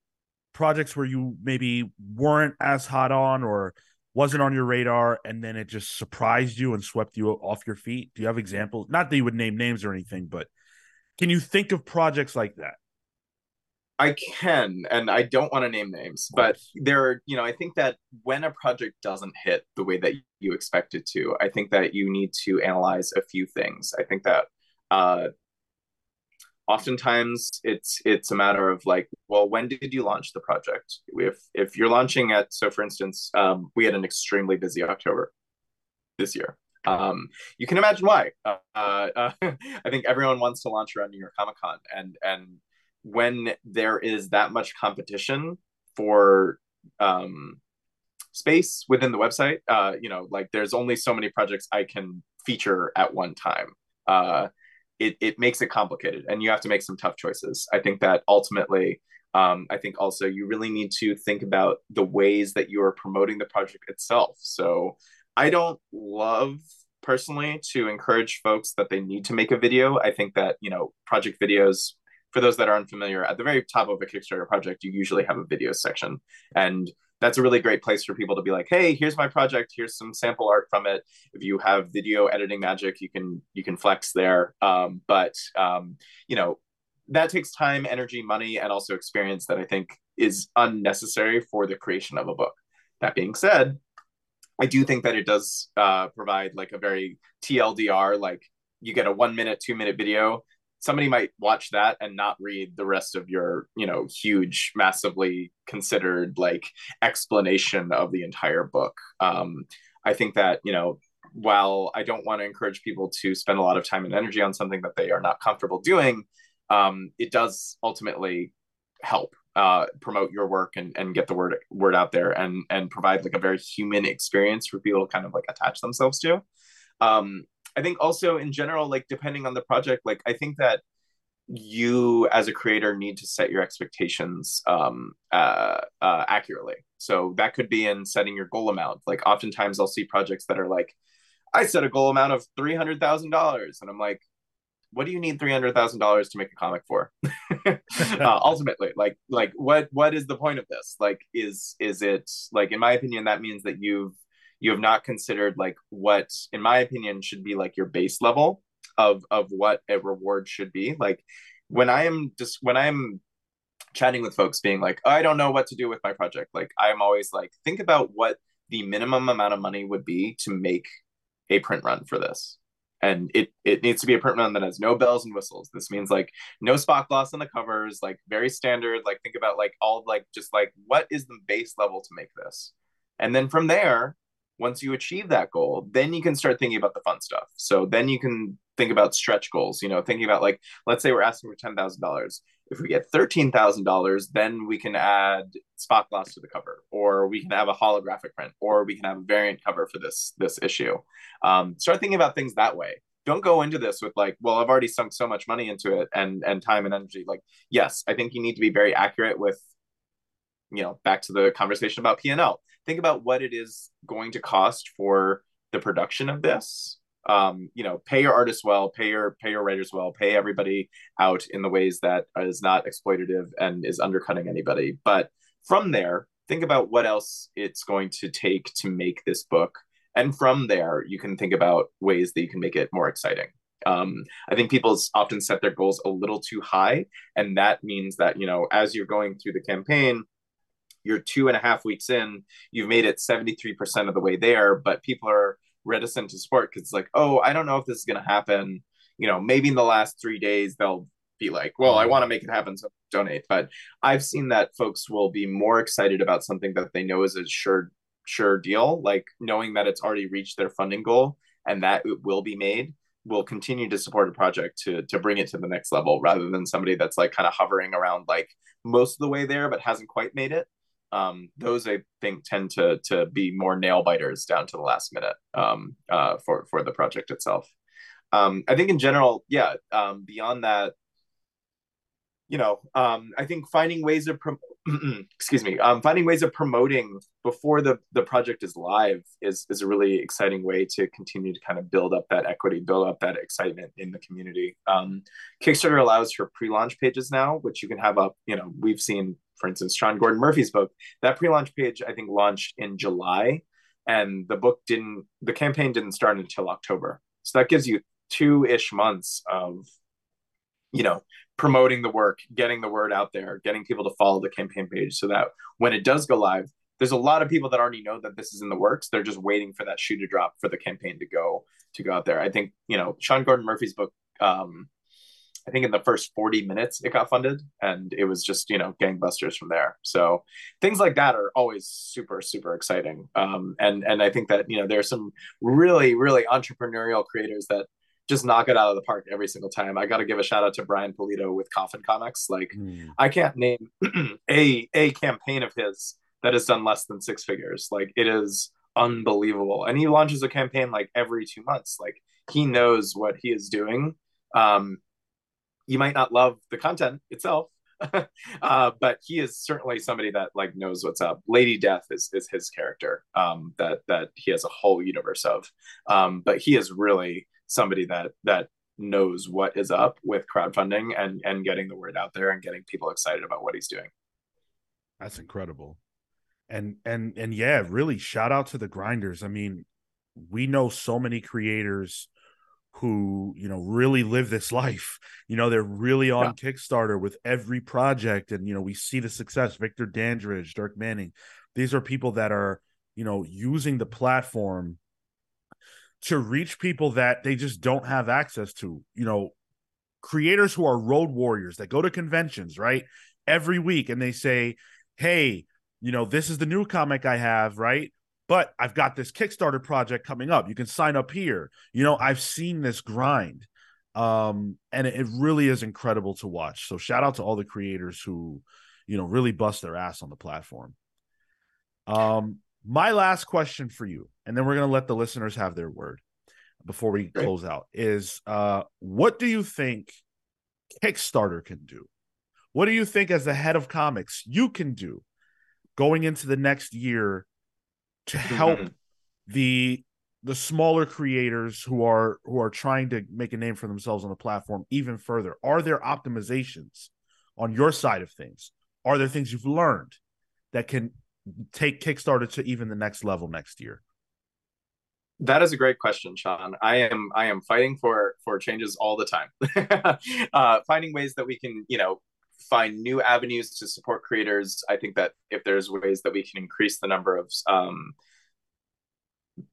projects where you maybe weren't as hot on or wasn't on your radar and then it just surprised you and swept you off your feet? Do you have examples not that you would name names or anything but can you think of projects like that? I can, and I don't want to name names, but there are, you know, I think that when a project doesn't hit the way that you expect it to, I think that you need to analyze a few things. I think that uh, oftentimes it's it's a matter of like well when did you launch the project? If if you're launching at so for instance um, we had an extremely busy october this year. Um, you can imagine why. Uh, uh, [laughs] i think everyone wants to launch around new york comic con and and when there is that much competition for um, space within the website uh, you know like there's only so many projects i can feature at one time. Uh, it, it makes it complicated and you have to make some tough choices. I think that ultimately, um, I think also you really need to think about the ways that you are promoting the project itself. So I don't love personally to encourage folks that they need to make a video. I think that, you know, project videos, for those that are unfamiliar, at the very top of a Kickstarter project, you usually have a video section. And that's a really great place for people to be like hey here's my project. Here's some sample art from it. If you have video editing magic you can you can flex there. Um, but um, you know that takes time energy money and also experience that i think is unnecessary for the creation of a book. That being said i do think that it does uh, provide like a very tldr like you get a one minute two minute video somebody might watch that and not read the rest of your you know huge massively considered like explanation of the entire book. Um, i think that you know while i don't want to encourage people to spend a lot of time and energy on something that they are not comfortable doing um, it does ultimately help uh, promote your work and, and get the word word out there and and provide like a very human experience for people to kind of like attach themselves to. Um, I think also in general, like depending on the project, like I think that you as a creator need to set your expectations um, uh, uh, accurately. So that could be in setting your goal amount. Like oftentimes I'll see projects that are like, I set a goal amount of three hundred thousand dollars, and I'm like, what do you need three hundred thousand dollars to make a comic for? [laughs] uh, [laughs] ultimately, like like what what is the point of this? Like is is it like in my opinion that means that you've you have not considered like what in my opinion should be like your base level of of what a reward should be like when i am just when i'm chatting with folks being like oh, i don't know what to do with my project like i'm always like think about what the minimum amount of money would be to make a print run for this and it it needs to be a print run that has no bells and whistles. This means like no spot gloss on the covers, like very standard. Like think about like all like just like what is the base level to make this, and then from there, once you achieve that goal, then you can start thinking about the fun stuff. So then you can think about stretch goals. You know, thinking about like let's say we're asking for ten thousand dollars. If we get thirteen thousand dollars, then we can add spot gloss to the cover, or we can have a holographic print, or we can have a variant cover for this this issue. Um, start thinking about things that way. Don't go into this with like, well, I've already sunk so much money into it and and time and energy. Like, yes, I think you need to be very accurate with, you know, back to the conversation about P and L. Think about what it is going to cost for the production of this um, you know, pay your artists well, pay your pay your writers well, pay everybody out in the ways that is not exploitative and is undercutting anybody. But from there, think about what else it's going to take to make this book, and from there, you can think about ways that you can make it more exciting. Um, I think people often set their goals a little too high, and that means that you know, as you're going through the campaign, you're two and a half weeks in, you've made it 73% of the way there, but people are reticent to support because it's like, oh, I don't know if this is going to happen. You know, maybe in the last three days they'll be like, well, I want to make it happen, so donate. But I've seen that folks will be more excited about something that they know is a sure sure deal, like knowing that it's already reached their funding goal and that it will be made will continue to support a project to to bring it to the next level rather than somebody that's like kind of hovering around like most of the way there but hasn't quite made it um, those I think tend to to be more nail biters down to the last minute um, uh, for for the project itself. Um, I think in general, yeah. Um, beyond that, you know, um, I think finding ways of pro- [clears throat] excuse me, um, finding ways of promoting before the the project is live is is a really exciting way to continue to kind of build up that equity, build up that excitement in the community. Um, Kickstarter allows for pre-launch pages now, which you can have up. You know, we've seen for instance, Sean Gordon Murphy's book, that pre-launch page I think launched in July, and the book didn't, the campaign didn't start until October. So that gives you two-ish months of, you know, promoting the work, getting the word out there, getting people to follow the campaign page, so that when it does go live, there's a lot of people that already know that this is in the works. They're just waiting for that shoe to drop for the campaign to go to go out there. I think you know Sean Gordon Murphy's book um, I think in the first 40 minutes it got funded and it was just, you know, gangbusters from there. So things like that are always super, super exciting. Um, and, and I think that, you know, there's some really, really entrepreneurial creators that just knock it out of the park every single time. I got to give a shout out to Brian Pulido with Coffin Comics. Like mm. I can't name [clears throat] a, a campaign of his that has done less than six figures. Like it is unbelievable. And he launches a campaign like every two months. Like he knows what he is doing. Um, you might not love the content itself [laughs] uh, but he is certainly somebody that like knows what's up lady death is, is his character um, that that he has a whole universe of um, but he is really somebody that that knows what is up with crowdfunding and and getting the word out there and getting people excited about what he's doing. That's incredible. And and and yeah really shout out to the grinders. I mean we know so many creators who you know really live this [laughs] life. You know they're really on yeah. kickstarter with every project and you know we see the success. Victor dandridge dirk manning. These are people that are you know using the platform to reach people that they just don't have access to you know creators who are road warriors that go to conventions right every week and they say hey you know this is the new comic i have right but I've got this Kickstarter project coming up. You can sign up here. You know, I've seen this grind. Um, and it, really is incredible to watch. So shout out to all the creators who, you know, really bust their ass on the platform. Um, my last question for you, and then we're gonna let the listeners have their word before we Great. close out, is uh what do you think Kickstarter can do? What do you think as the head of comics you can do going into the next year to help mm-hmm. the the smaller creators who are who are trying to make a name for themselves on the platform even further are there optimizations on your side of things are there things you've learned that can take kickstarter to even the next level next year? That is a great question sean. I am i am fighting for for changes all the time. [laughs] Uh finding ways that we can you know find new avenues to support creators. I think that if there's ways that we can increase the number of um,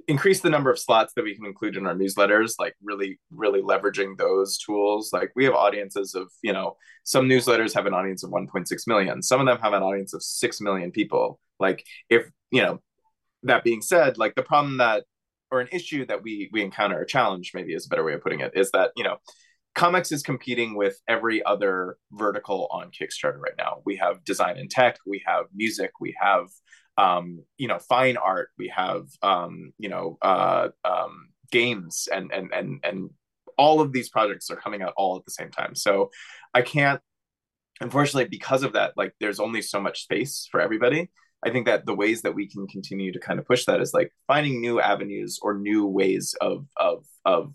increase the number of slots that we can include in our newsletters like really really leveraging those tools. Like we have audiences of you know some newsletters have an audience of 1.6 million. Some of them have an audience of 6 million people. Like if you know that being said like the problem that or an issue that we we encounter a challenge maybe is a better way of putting it is that you know comics is competing with every other vertical on kickstarter right now. We have design and tech we have music we have um, you know, fine art. We have, um, you know, uh, um, games and, and, and, and all of these projects are coming out all at the same time. So I can't, unfortunately, because of that, like there's only so much space for everybody. I think that the ways that we can continue to kind of push that is like finding new avenues or new ways of, of, of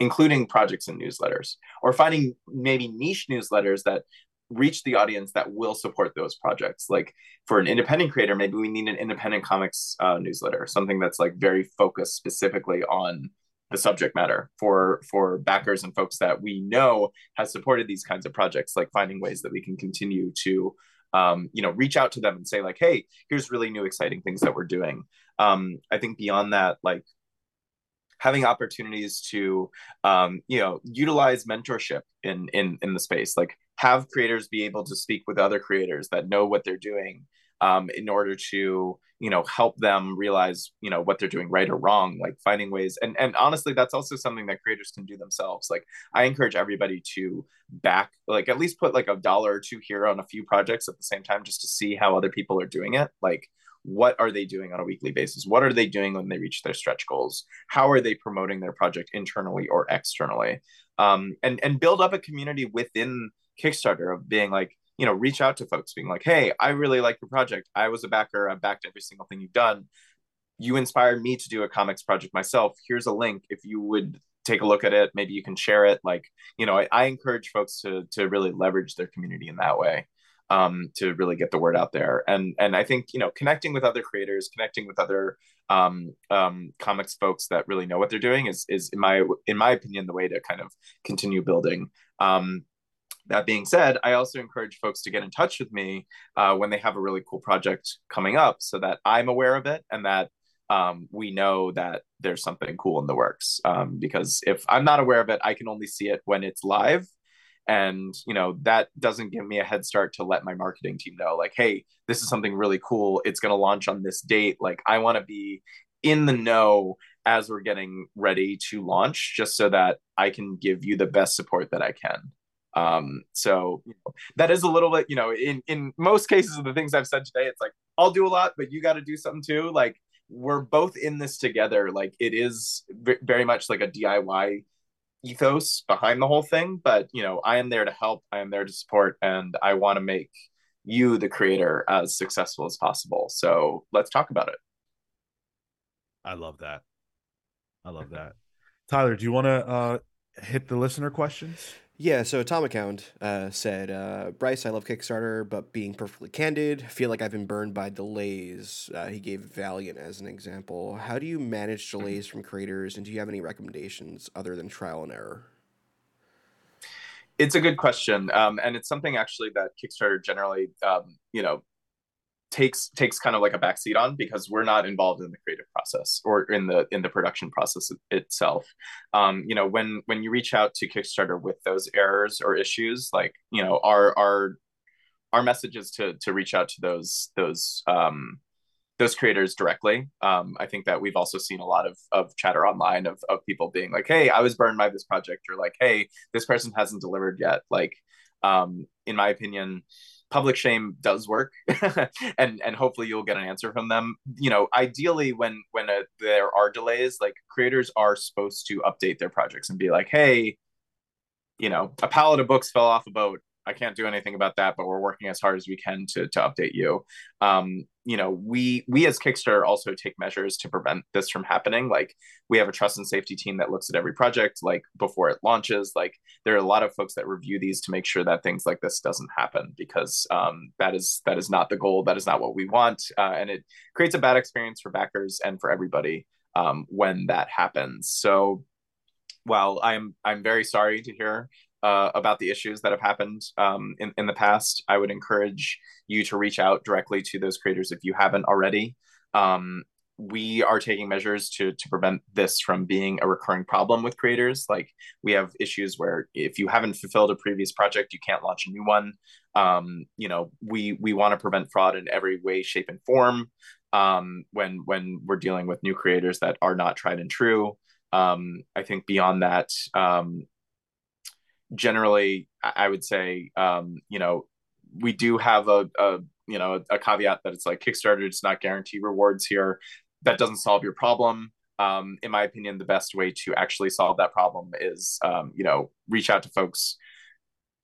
including projects and newsletters or finding maybe niche newsletters that reach the audience that will support those projects. Like for an independent creator maybe we need an independent comics uh, newsletter something that's like very focused specifically on the subject matter for for backers and folks that we know has supported these kinds of projects like finding ways that we can continue to um, you know reach out to them and say like hey here's really new exciting things that we're doing. Um, i think beyond that like having opportunities to um, you know utilize mentorship in in in the space like have creators be able to speak with other creators that know what they're doing um, in order to you know help them realize you know what they're doing right or wrong like finding ways. And and honestly that's also something that creators can do themselves. Like i encourage everybody to back like at least put like a dollar or two here on a few projects at the same time just to see how other people are doing it. Like what are they doing on a weekly basis? What are they doing when they reach their stretch goals? How are they promoting their project internally or externally? Um, and and build up a community within Kickstarter of being like, you know, reach out to folks, being like, hey, I really like your project. I was a backer. I've backed every single thing you've done. You inspired me to do a comics project myself. Here's a link. If you would take a look at it, maybe you can share it. Like, you know, I, I encourage folks to to really leverage their community in that way um, to really get the word out there. And and I think you know connecting with other creators, connecting with other um, um, comics folks that really know what they're doing is is in my in my opinion the way to kind of continue building. Um, that being said, I also encourage folks to get in touch with me uh, when they have a really cool project coming up so that I'm aware of it and that um, we know that there's something cool in the works. Um, because if I'm not aware of it, I can only see it when it's live. And, you know, that doesn't give me a head start to let my marketing team know, like, hey, this is something really cool. It's going to launch on this date. Like, I want to be in the know as we're getting ready to launch, just so that I can give you the best support that I can. Um, so you know, that is a little bit, you know, in in most cases of the things I've said today, it's like I'll do a lot, but you got to do something too. Like we're both in this together. Like it is very much like a DIY ethos behind the whole thing. But you know, I am there to help. I am there to support, and I want to make you, the creator, as successful as possible. So let's talk about it. I love that. I love that. Tyler, do you want to uh, hit the listener questions? Yeah, so Atomic Hound uh, said, uh, Bryce, I love Kickstarter, but being perfectly candid, feel like I've been burned by delays. Uh, he gave Valiant as an example. How do you manage delays from creators, and do you have any recommendations other than trial and error? It's a good question, um, and it's something actually that Kickstarter generally, um, you know, takes takes kind of like a backseat on because we're not involved in the creative process or in the in the production process itself. Um you know when when you reach out to kickstarter with those errors or issues like you know our our our message is to to reach out to those those um those creators directly. Um i think that we've also seen a lot of of chatter online of of people being like hey i was burned by this project or like hey this person hasn't delivered yet. Like um in my opinion public shame does work [laughs] and and hopefully you'll get an answer from them you know ideally when when a, there are delays like creators are supposed to update their projects and be like hey you know a pallet of books fell off a boat I can't do anything about that, but we're working as hard as we can to to update you. Um, you know, we we as Kickstarter also take measures to prevent this from happening. Like we have a trust and safety team that looks at every project like before it launches. Like there are a lot of folks that review these to make sure that things like this doesn't happen because um, that is that is not the goal. That is not what we want, uh, and it creates a bad experience for backers and for everybody um, when that happens. So while I'm I'm very sorry to hear uh, about the issues that have happened um, in, in the past, I would encourage you to reach out directly to those creators if you haven't already. Um, we are taking measures to to prevent this from being a recurring problem with creators. Like we have issues where if you haven't fulfilled a previous project, you can't launch a new one. Um, you know, we we want to prevent fraud in every way, shape, and form. Um, when when we're dealing with new creators that are not tried and true. Um, I think beyond that, um, generally, I would say, um, you know, we do have a, a you know a caveat that it's like Kickstarter does not guarantee rewards here that doesn't solve your problem. Um, in my opinion, the best way to actually solve that problem is, um, you know, reach out to folks,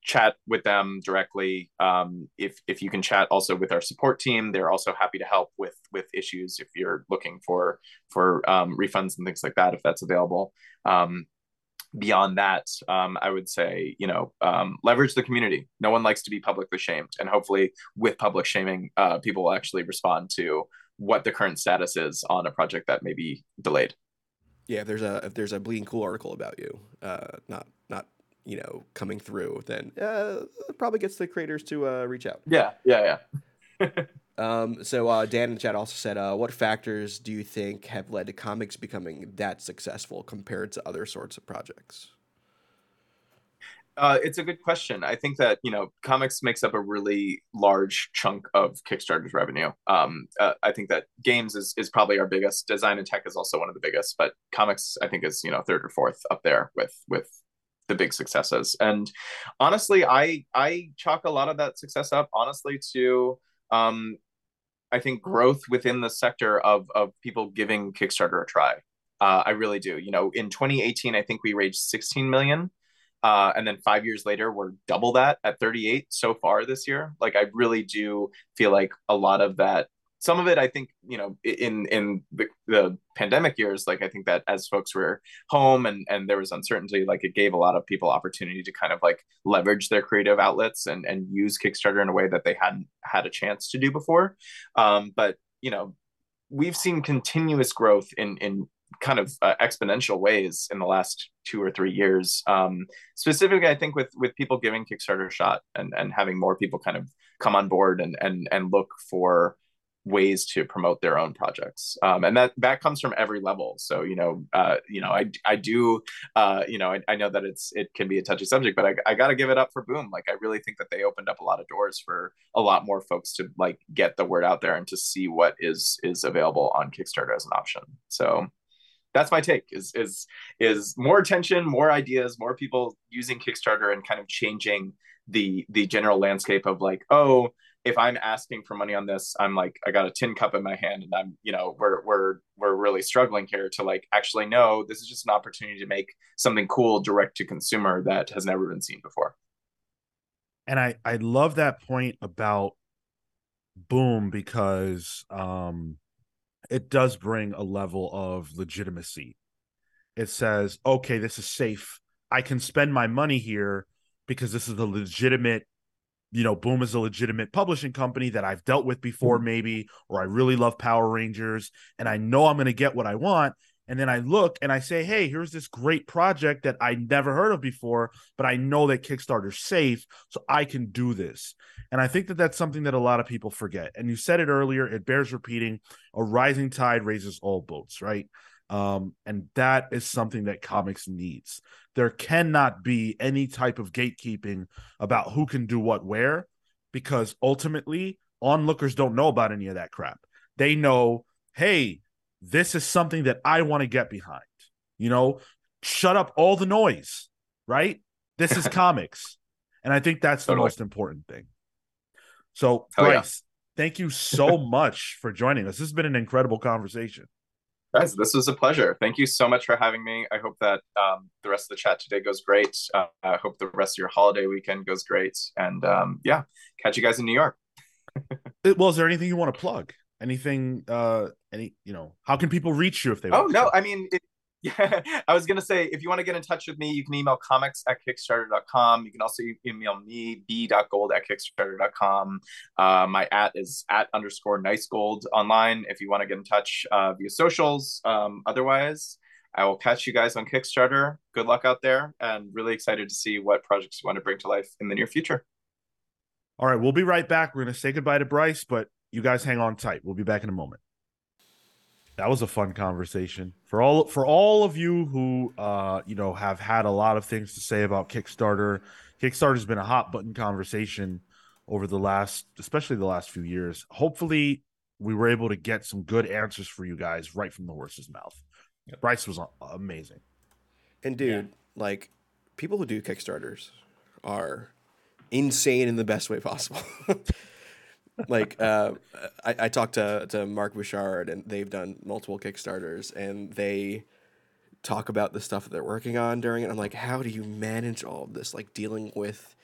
chat with them directly. Um, if if you can chat also with our support team, they're also happy to help with with issues if you're looking for for um, refunds and things like that, if that's available. Beyond that, um, I would say, you know, um, leverage the community. No one likes to be publicly shamed, and hopefully, with public shaming, uh, people will actually respond to what the current status is on a project that may be delayed. Yeah, if there's a if there's a bleeding cool article about you, uh, not not you know coming through, then uh, it probably gets the creators to uh, reach out. Yeah, yeah, yeah. Um, so uh, Dan in the chat also said, uh, what factors do you think have led to comics becoming that successful compared to other sorts of projects? Uh, it's a good question. I think that you know comics makes up a really large chunk of Kickstarter's revenue. Um, uh, I think that games is is probably our biggest. Design and tech is also one of the biggest, but comics I think is you know third or fourth up there with with the big successes. And honestly, I I chalk a lot of that success up honestly to um, I think growth within the sector of of people giving Kickstarter a try. Uh, I really do. You know, in 2018, I think we raised 16 million. Uh, and then five years later, we're double that at 38 so far this year. Like I really do feel like a lot of that. Some of it, I think, you know, in in the, the pandemic years, like I think that as folks were home and and there was uncertainty, like it gave a lot of people opportunity to kind of like leverage their creative outlets and and use Kickstarter in a way that they hadn't had a chance to do before. Um, but you know, we've seen continuous growth in in kind of uh, exponential ways in the last two or three years. Um, specifically, I think with with people giving Kickstarter a shot and and having more people kind of come on board and and and look for ways to promote their own projects. Um, and that that comes from every level. So you know uh, you know i i do uh, you know I, I know that it's it can be a touchy subject but i, I got to give it up for boom like i really think that they opened up a lot of doors for a lot more folks to like get the word out there and to see what is is available on kickstarter as an option. So that's my take is is is more attention more ideas more people using kickstarter and kind of changing the the general landscape of like oh if i'm asking for money on this i'm like i got a tin cup in my hand and i'm you know we're we're we're really struggling here to like actually no this is just an opportunity to make something cool direct to consumer that has never been seen before and i i love that point about boom because um it does bring a level of legitimacy. It says, okay, this is safe. I can spend my money here because this is a legitimate, you know, Boom is a legitimate publishing company that I've dealt with before, mm-hmm. maybe, or I really love Power Rangers and I know I'm going to get what I want. And then I look and I say, hey, here's this great project that I never heard of before, but I know that Kickstarter's safe, so I can do this. And I think that that's something that a lot of people forget. And you said it earlier, it bears repeating a rising tide raises all boats, right? Um, and that is something that comics needs. There cannot be any type of gatekeeping about who can do what where, because ultimately, onlookers don't know about any of that crap. They know, hey, this is something that I want to get behind. You know, shut up all the noise, right? This is [laughs] comics. And I think that's the most important thing. So, Bryce, yeah. thank you so much for joining us. This has been an incredible conversation. Guys, this was a pleasure. Thank you so much for having me. I hope that um, the rest of the chat today goes great. Uh, I hope the rest of your holiday weekend goes great. And um, yeah, catch you guys in New York. [laughs] well, is there anything you want to plug? anything uh any you know how can people reach you if they oh no i mean it, [laughs] yeah i was gonna say if you want to get in touch with me you can email comics at kickstarter.com you can also email me b.gold at kickstarter.com uh, my at is at underscore nice gold online if you want to get in touch uh, via socials um, otherwise. I will catch you guys on kickstarter. Good luck out there and really excited to see what projects you want to bring to life in the near future. All right we'll be right back. We're going to say goodbye to bryce but you guys hang on tight. We'll be back in a moment. That was a fun conversation for all for all of you who uh you know have had a lot of things to say about Kickstarter. Kickstarter's been a hot button conversation over the last, especially the last few years. Hopefully, we were able to get some good answers for you guys right from the horse's mouth. Yep. Bryce was amazing. And dude, yeah. like people who do Kickstarters are insane in the best way possible. [laughs] like uh, I, I talked to to Mark Bouchard and they've done multiple Kickstarters and they talk about the stuff that they're working on during it. I'm like, how do you manage all of this? Like dealing with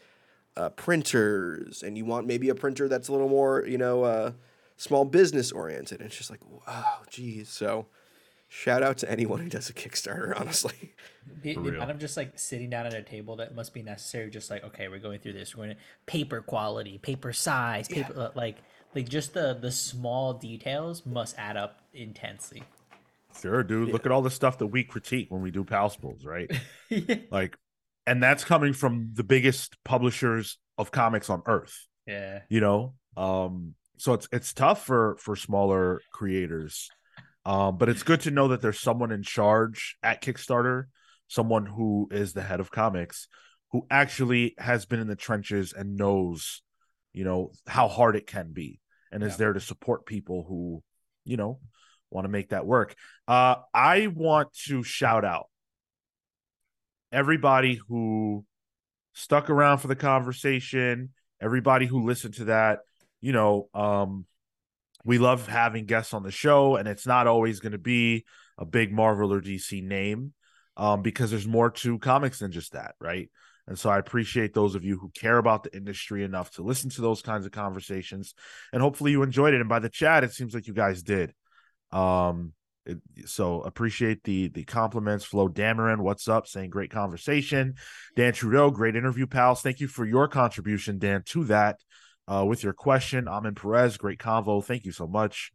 uh, printers, and you want maybe a printer that's a little more, you know, uh, small business oriented. And it's just like, wow, geez. So shout out to anyone who does a Kickstarter, honestly. The, the amount of just like sitting down at a table that must be necessary, just like, okay, we're going through this. We're going to paper quality, paper size, paper, yeah. uh, like, like just the the small details must add up intensely. Sure, dude. Yeah. Look at all the stuff that we critique when we do Pals Pulls, right? [laughs] yeah. Like and that's coming from the biggest publishers of comics on earth. Yeah. You know, um so it's it's tough for for smaller creators. Um but it's good to know that there's someone in charge at Kickstarter, someone who is the head of comics who actually has been in the trenches and knows, you know, how hard it can be and is yeah. there to support people who, you know, want to make that work. Uh I want to shout out everybody who stuck around for the conversation, everybody who listened to that. You know, um, we love having guests on the show, and it's not always going to be a big Marvel or DC name um, because there's more to comics than just that, right? And so I appreciate those of you who care about the industry enough to listen to those kinds of conversations. And hopefully you enjoyed it. And by the chat, it seems like you guys did. Um, so appreciate the the compliments. Flo Dameron, what's up? Saying great conversation. Dan Trudeau, great interview, pals. Thank you for your contribution, Dan, to that uh, with your question. Amin Perez, great convo. Thank you so much.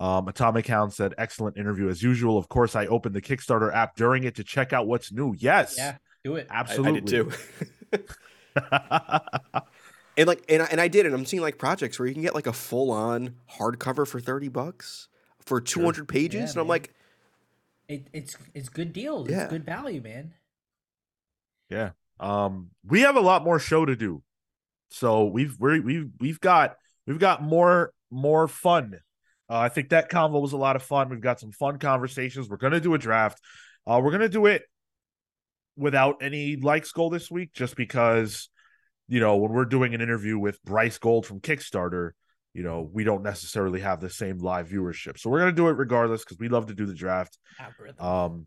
Um, Atomic Hound said, excellent interview as usual. Of course, I opened the Kickstarter app during it to check out what's new. Yes. Yeah, do it. Absolutely. I, I did too. [laughs] and like and I, and I did and I'm seeing like projects where you can get like a full on hardcover for 30 bucks for 200 sure. pages, yeah, and I'm like, it, it's it's good deals. Yeah. It's good value, man. Yeah. Um, we have a lot more show to do, so we've we we've we've got we've got more more fun. Uh, I think that convo was a lot of fun. We've got some fun conversations. We're gonna do a draft. Uh, we're gonna do it without any likes goal this week, just because you know when we're doing an interview with Bryce Gold from Kickstarter you know, we don't necessarily have the same live viewership. So we're gonna do it regardless because we love to do the draft. Algorithm. Um,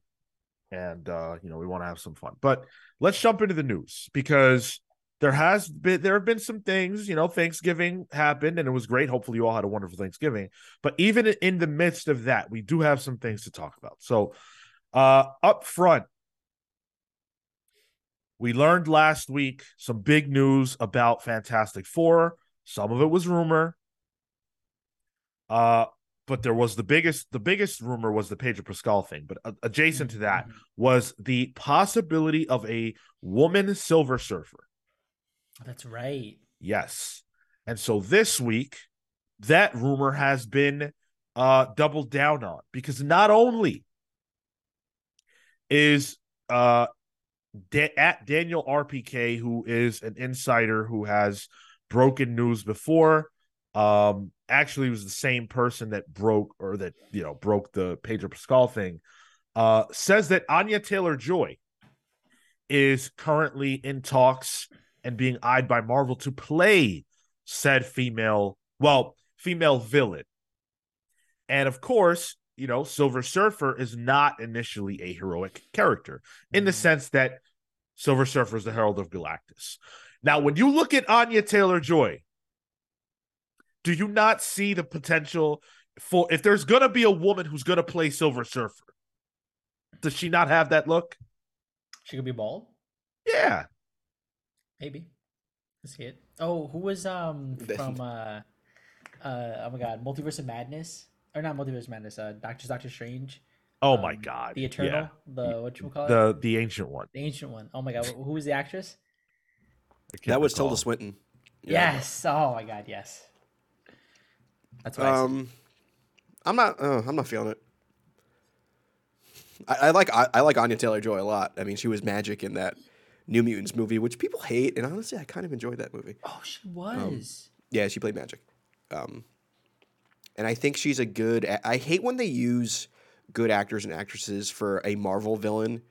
and uh, you know, we want to have some fun. But let's jump into the news because there has been there have been some things, you know, Thanksgiving happened and it was great. Hopefully you all had a wonderful Thanksgiving. But even in the midst of that, we do have some things to talk about. So uh up front, we learned last week some big news about Fantastic Four. Some of it was rumor, uh, but there was the biggest the biggest rumor was the Pedro Pascal thing. But uh, adjacent to that mm-hmm. was the possibility of a woman Silver Surfer. That's right. Yes. And so this week, that rumor has been uh doubled down on because not only is uh da- at Daniel RPK, who is an insider who has broken news before, um actually was the same person that broke or that you know broke the Pedro Pascal thing uh says that Anya Taylor-Joy is currently in talks and being eyed by Marvel to play said female well female villain and of course you know Silver Surfer is not initially a heroic character in the mm-hmm. sense that Silver Surfer is the herald of Galactus now when you look at Anya Taylor-Joy do you not see the potential for if there's gonna be a woman who's gonna play Silver Surfer? Does she not have that look? She could be bald. Yeah, maybe. Let's see it. Oh, who was um [laughs] from uh uh oh my god, Multiverse of Madness or not Multiverse of Madness? Uh, Doctor Doctor Strange. Oh um, my god, the Eternal, yeah. the what you call it? The the ancient one. The ancient one. Oh my god, who was the actress? That was recall. Tilda Swinton. Yeah. Yes. Oh my god, yes. That's what um, I'm not. Uh, I'm not feeling it. I, I like I, I, like Anya Taylor Joy a lot. I mean, she was magic in that New Mutants movie, which people hate, and honestly, I kind of enjoyed that movie. Oh, she um, was. Um, yeah, she played Magik, Um, and I think she's a good. I hate when they use good actors and actresses for a Marvel villain.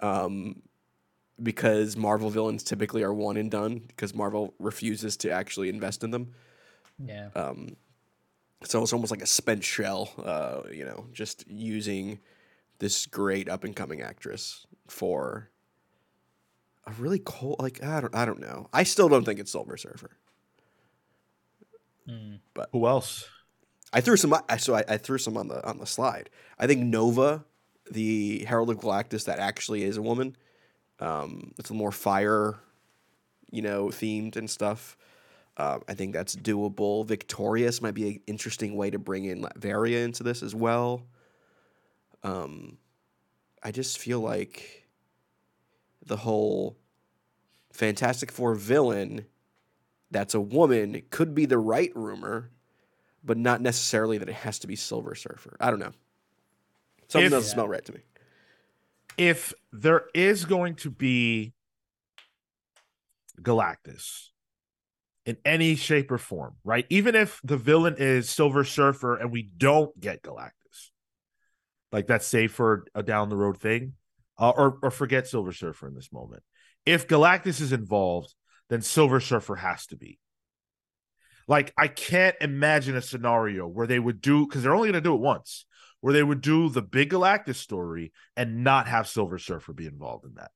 Um, because Marvel villains typically are one and done because Marvel refuses to actually invest in them. Yeah. Um, so it's almost like a spent shell, uh, you know, just using this great up and coming actress for a really cold, like I don't, I don't know. I still don't think it's Silver Surfer. Mm. But who else? I threw some. So I, I threw some on the on the slide. I think Nova, the Herald of Galactus, that actually is a woman. Um, it's a more fire, you know, themed and stuff. Uh, I think that's doable. Victorious might be an interesting way to bring in Latveria into this as well. Um, I just feel like the whole Fantastic Four villain that's a woman could be the right rumor, but not necessarily that it has to be Silver Surfer. I don't know. Something if, doesn't yeah. smell right to me. If there is going to be Galactus, in any shape or form, right? Even if the villain is Silver Surfer and we don't get Galactus, like that's safe for a down the road thing, uh, or or forget Silver Surfer in this moment. If Galactus is involved, then Silver Surfer has to be. Like I can't imagine a scenario where they would do because they're only going to do it once, where they would do the big Galactus story and not have Silver Surfer be involved in that.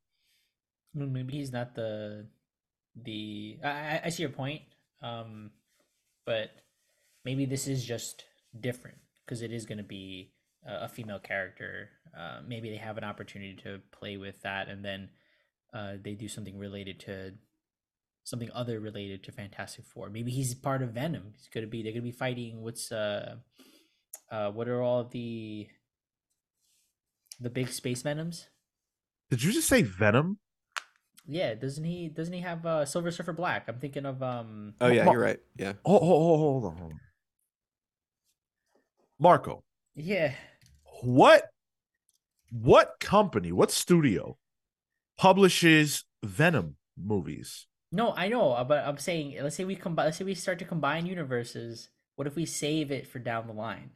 Maybe he's not the the I, I see your point um but maybe this is just different because it is going to be a, a, female character uh, maybe they have an opportunity to play with that and then uh, they do something related to something other related to fantastic four maybe he's part of venom he's going to be they're going to be fighting what's uh uh what are all the the big space venoms did you just say venom yeah, doesn't he? Doesn't he have uh, Silver Surfer Black? I'm thinking of um. Oh yeah, you're right. Yeah. Oh hold, hold on, hold on. Marco. Yeah. What? What company? What studio publishes Venom movies? No, I know, uh, but I'm saying, let's say we combine. Let's say we start to combine universes. What if we save it for down the line?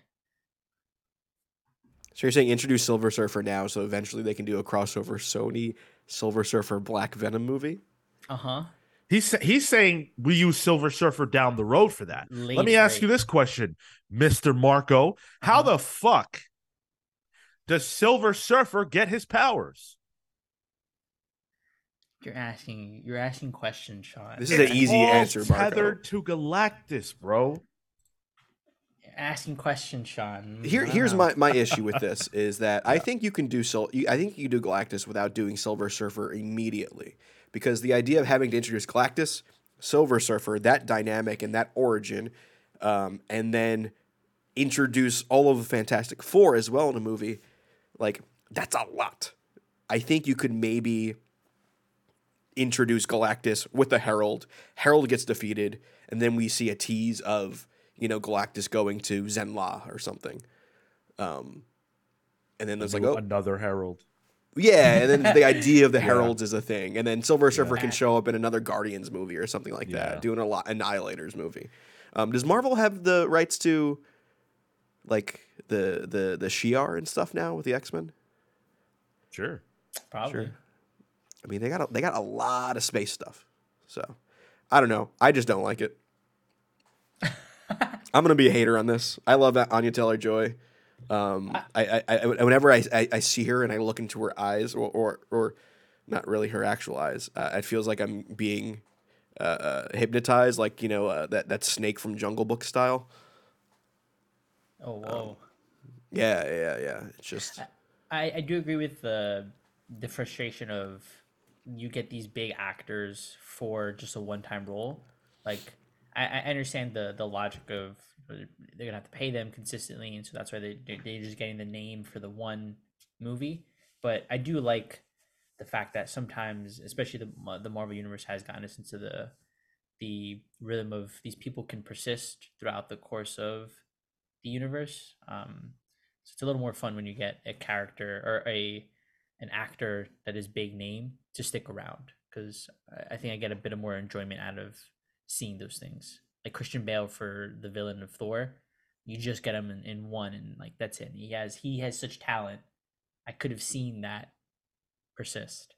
So you're saying introduce Silver Surfer now, so eventually they can do a crossover Sony Silver Surfer Black Venom movie. Uh huh. He's he's saying we use Silver Surfer down the road for that. Late, Let me ask late. you this question, Mister Marco: How uh-huh. the fuck does Silver Surfer get his powers? You're asking you're asking questions, Sean. This is an easy answer, Marco. Tethered to Galactus, bro asking questions, Sean. Here, here's my, my issue with [laughs] this is that yeah. I think you can do so. I think you can do Galactus without doing Silver Surfer immediately, because the idea of having to introduce Galactus, Silver Surfer, that dynamic and that origin, um, and then introduce all of the Fantastic Four as well in a movie, like that's a lot. I think you could maybe introduce Galactus with the Herald. Herald gets defeated, and then we see a tease of you know, Galactus going to Zenn-La or something. Um, and then there's like oh, another Herald. Yeah, and then the idea of the [laughs] yeah. Heralds is a thing, and then Silver Surfer yeah. can show up in another Guardians movie or something like yeah. that, doing a lot Annihilators movie. Um, does Marvel have the rights to like the the the Shi'ar and stuff now with the X Men? Sure, probably. Sure. I mean, they got a, they got a lot of space stuff, so I don't know. I just don't like it. [laughs] I'm gonna be a hater on this. I love that Anya Taylor Joy. Um, I, I, I, whenever I, I, I, see her and I look into her eyes, or, or, or not really her actual eyes, uh, it feels like I'm being uh, uh, hypnotized, like you know uh, that that snake from Jungle Book style. Oh whoa! Um, yeah, yeah, yeah. It's just. I, I do agree with the the frustration of you get these big actors for just a one time role, like I, I understand the the logic of they're gonna have to pay them consistently, and so that's why they they're just getting the name for the one movie. But I do like the fact that sometimes, especially the the Marvel universe has gotten us into the the rhythm of these people can persist throughout the course of the universe. Um, So it's a little more fun when you get a character or a an actor that is big name to stick around because I think I get a bit of more enjoyment out of seeing those things. Like Christian Bale for the villain of Thor, you just get him in, in one and like that's it. He has he has such talent. I could have seen that persist.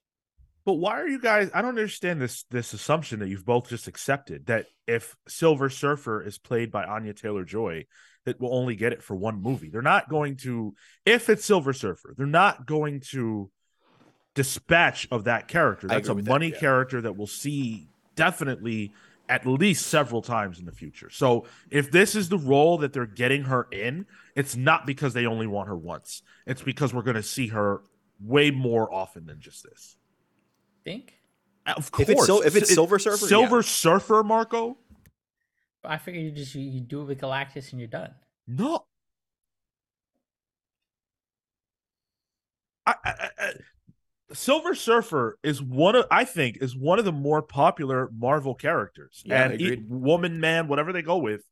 But why are you guys? I don't understand this this assumption that you've both just accepted that if Silver Surfer is played by Anya Taylor Joy, that will only get it for one movie. They're not going to, if it's Silver Surfer, they're not going to dispatch of that character. That's a money that, yeah. character that we'll see definitely at least several times in the future. So if this is the role that they're getting her in, it's not because they only want her once. It's because we're going to see her way more often than just this. Think? Uh, of course. If it's, if it's Silver Surfer, Silver yeah. Surfer, Marco. I figure you just you, you do it with Galactus and you're done. No. I, I, I, Silver Surfer is one of I think is one of the more popular Marvel characters. Yeah, and woman, man, whatever they go with,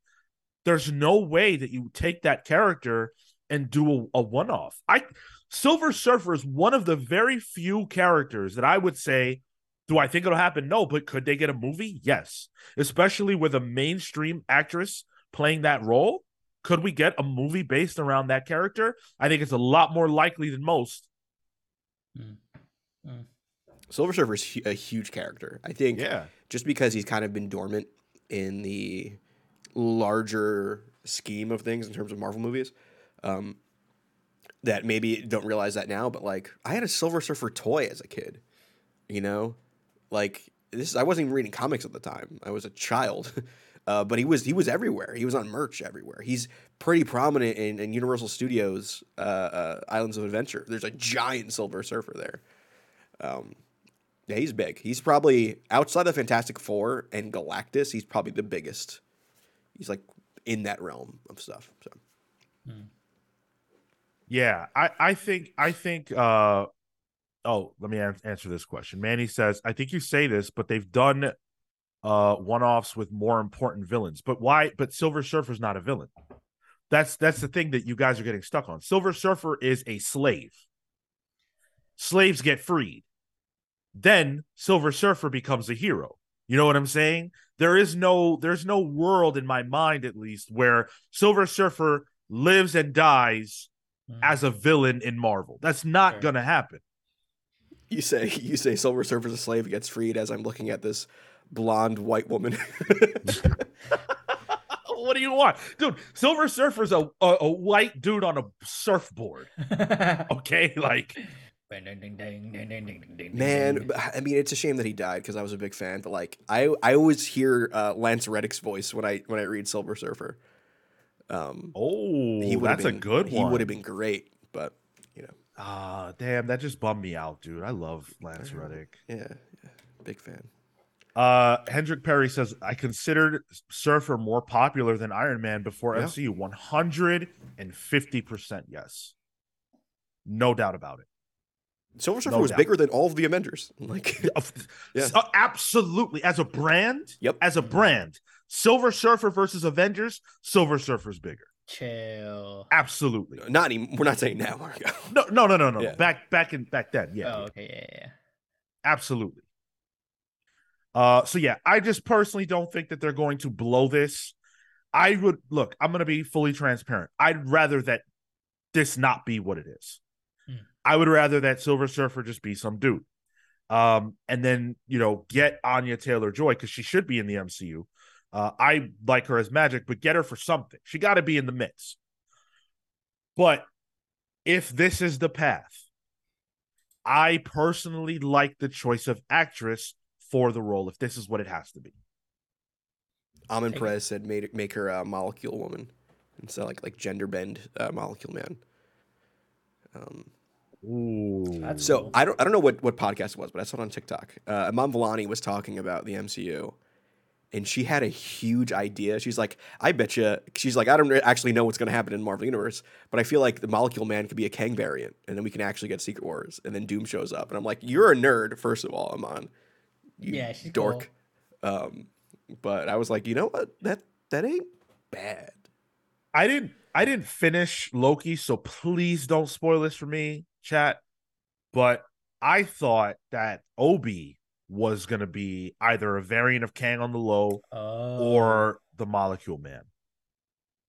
there's no way that you take that character and do a, a one off. I Silver Surfer is one of the very few characters that I would say, do I think it'll happen? No, but could they get a movie? Yes. Especially with a mainstream actress playing that role. Could we get a movie based around that character? I think it's a lot more likely than most. Mm. Mm. Silver Surfer is a huge character. I think yeah. just because he's kind of been dormant in the larger scheme of things in terms of Marvel movies, um, that maybe don't realize that now, but like I had a Silver Surfer toy as a kid, you know, like this. I wasn't even reading comics at the time. I was a child, [laughs] uh, but he was he was everywhere. He was on merch everywhere. He's pretty prominent in, in Universal Studios uh, uh, Islands of Adventure. There's a giant Silver Surfer there. Um, yeah, he's big. He's probably outside of Fantastic Four and Galactus. He's probably the biggest. He's like in that realm of stuff. So, hmm. Yeah, I I think I think. uh Oh, let me answer this question. Manny says, "I think you say this, but they've done uh one-offs with more important villains. But why? But Silver Surfer's not a villain. That's that's the thing that you guys are getting stuck on. Silver Surfer is a slave. Slaves get freed then Silver Surfer becomes a hero. You know what I'm saying? There is no there's no world in my mind at least where Silver Surfer lives and dies mm. as a villain in Marvel. That's not sure. going to happen. You say [laughs] you say Silver Surfer's a slave gets freed as I'm looking at this blonde white woman. [laughs] what do you want, dude? Silver Surfer's a, a, a white dude on a surfboard. [laughs] okay, like Man, I mean, it's a shame that he died because I was a big fan. But like, I I always hear uh, Lance Reddick's voice when I when I read Silver Surfer. Um, oh, he that's been, a good one. He would have been great, but you know. Ah, uh, damn, that just bummed me out, dude. I love Lance Reddick. Yeah, yeah, big fan. Uh, Hendrik Perry says I considered Surfer more popular than Iron Man before yeah. MCU. One hundred and fifty percent, yes, no doubt about it. Silver Surfer no was doubt. bigger than all of the Avengers. [laughs] Like, yeah. So, absolutely. As a brand, yep. As a brand, Silver Surfer versus Avengers, Silver Surfer's bigger. Chill. Absolutely. Not even. We're not saying now. no, no, no, no, no. Yeah. Back, back in back then. Yeah. Oh, okay. Yeah, yeah. Absolutely. Uh, so yeah, I just personally don't think that they're going to blow this. I would look. I'm going to be fully transparent. I'd rather that this not be what it is. I would rather that Silver Surfer just be some dude. Um, and then, you know, get Anya Taylor Joy because she should be in the MCU. Uh, I like her as Magik, but get her for something. She got to be in the mix. But if this is the path, I personally like the choice of actress for the role if this is what it has to be. Amin Perez said make, make her a molecule woman instead of like like gender bend uh, molecule man. Um, Ooh. so. I don't I don't know what, what podcast it was, but I saw it on TikTok. Uh, Iman Vellani was talking about the MCU, and she had a huge idea. She's like, I bet you. She's like, I don't actually know what's going to happen in Marvel Universe, but I feel like the Molecule Man could be a Kang variant, and then we can actually get Secret Wars, and then Doom shows up, and I'm like, you're a nerd, first of all, Iman. You yeah, she's dork. Cool. Um, but I was like, you know what? That that ain't bad. I didn't I didn't finish Loki, so please don't spoil this for me, chat. But I thought that O.B. was going to be either a variant of Kang on the low oh. or the Molecule Man.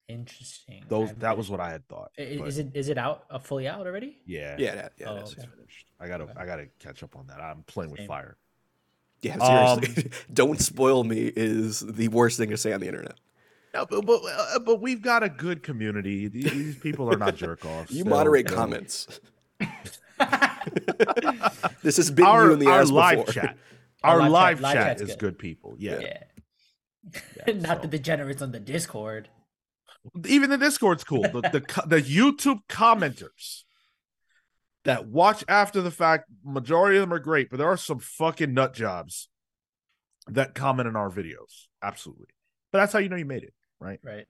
Interesting. Those that was what I had thought. Is, it is it out uh, fully out already? Yeah. Yeah, yeah. yeah oh, okay. I gotta okay. I gotta catch up on that. I'm playing Same. with fire. Yeah, seriously. Um, [laughs] Don't spoil me is the worst thing to say on the internet. No, but but, uh, but we've got a good community. These people are not jerk [laughs] offs. You moderate comments. [laughs] this has been our, you in the our live before. chat. Our, our live, chat, live chat is good. good. people. Yeah. yeah. yeah [laughs] not so. the degenerates on the Discord. Even the Discord's cool. The, the the YouTube commenters that watch after the fact, majority of them are great, but there are some fucking nut jobs that comment in our videos. Absolutely. But that's how you know you made it, right? Right.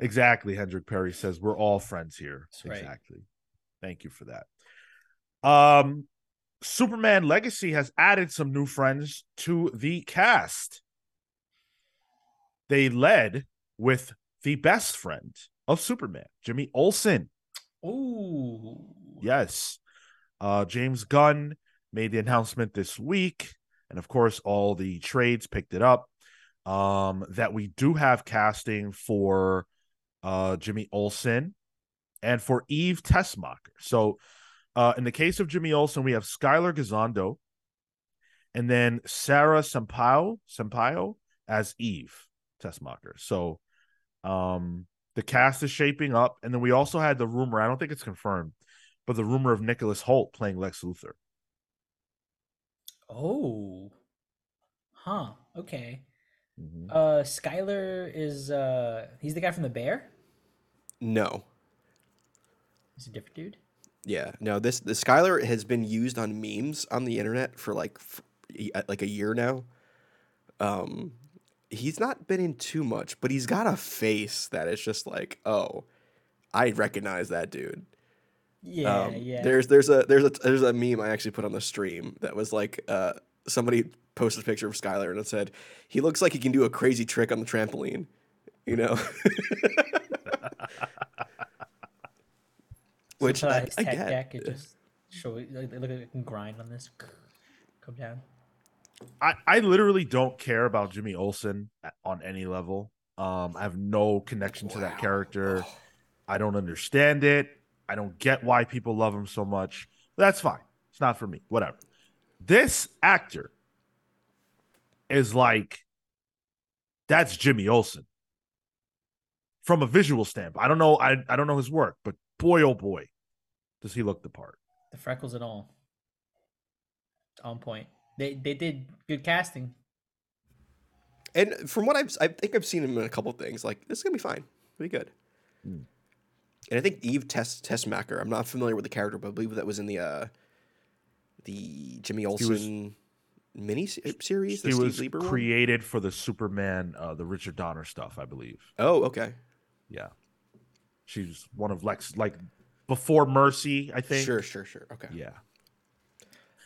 Exactly. Hendrik Perry says we're all friends here. That's exactly. Right. Thank you for that. Um Superman Legacy has added some new friends to the cast. They led with the best friend of Superman, Jimmy Olsen. Oh, Yes. Uh, James Gunn made the announcement this week. And of course, all the trades picked it up. Um, that we do have casting for uh, Jimmy Olsen and for Eve Teschmacher. So, uh, in the case of Jimmy Olsen, we have Skyler Gisondo and then Sara Sampaio, Sampaio as Eve Teschmacher. So, um, the cast is shaping up, and then we also had the rumor. I don't think it's confirmed, but the rumor of Nicholas Hoult playing Lex Luthor. Oh, huh. Okay. Mm-hmm. Uh, Skyler is uh, he's the guy from the Bear. No. He's a different dude. Yeah, no. This the Skyler has been used on memes on the internet for like for, like a year now. Um, he's not been in too much, but he's got a face that is just like, oh, I recognize that dude. Yeah, um, yeah. There's there's a there's a there's a meme I actually put on the stream that was like uh somebody posted a picture of Skyler and it said he looks like he can do a crazy trick on the trampoline, you know. [laughs] [laughs] Which I, I get. Deck, it just show like, look at it can grind on this, [laughs] come down. I, I literally don't care about Jimmy Olsen on any level. Um, I have no connection wow. to that character. I don't understand it. I don't get why people love him so much. But that's fine. It's not for me. Whatever. This actor is like that's Jimmy Olsen from a visual standpoint. I don't know. I, I don't know his work, but boy, oh boy, does he look the part. The freckles and all. On point. They they did good casting. And from what I've, I think I've seen him in a couple things. Like this is gonna be fine, pretty good. Mm. And I think Eve Test Teschmacher. I'm not familiar with the character, but I believe that was in the uh, the Jimmy Olsen mini series. He was created one? for the Superman, uh, the Richard Donner stuff, I believe. Oh, okay. Yeah, she's one of Lex, like before Mercy, I think. Sure, sure, sure. Okay. Yeah.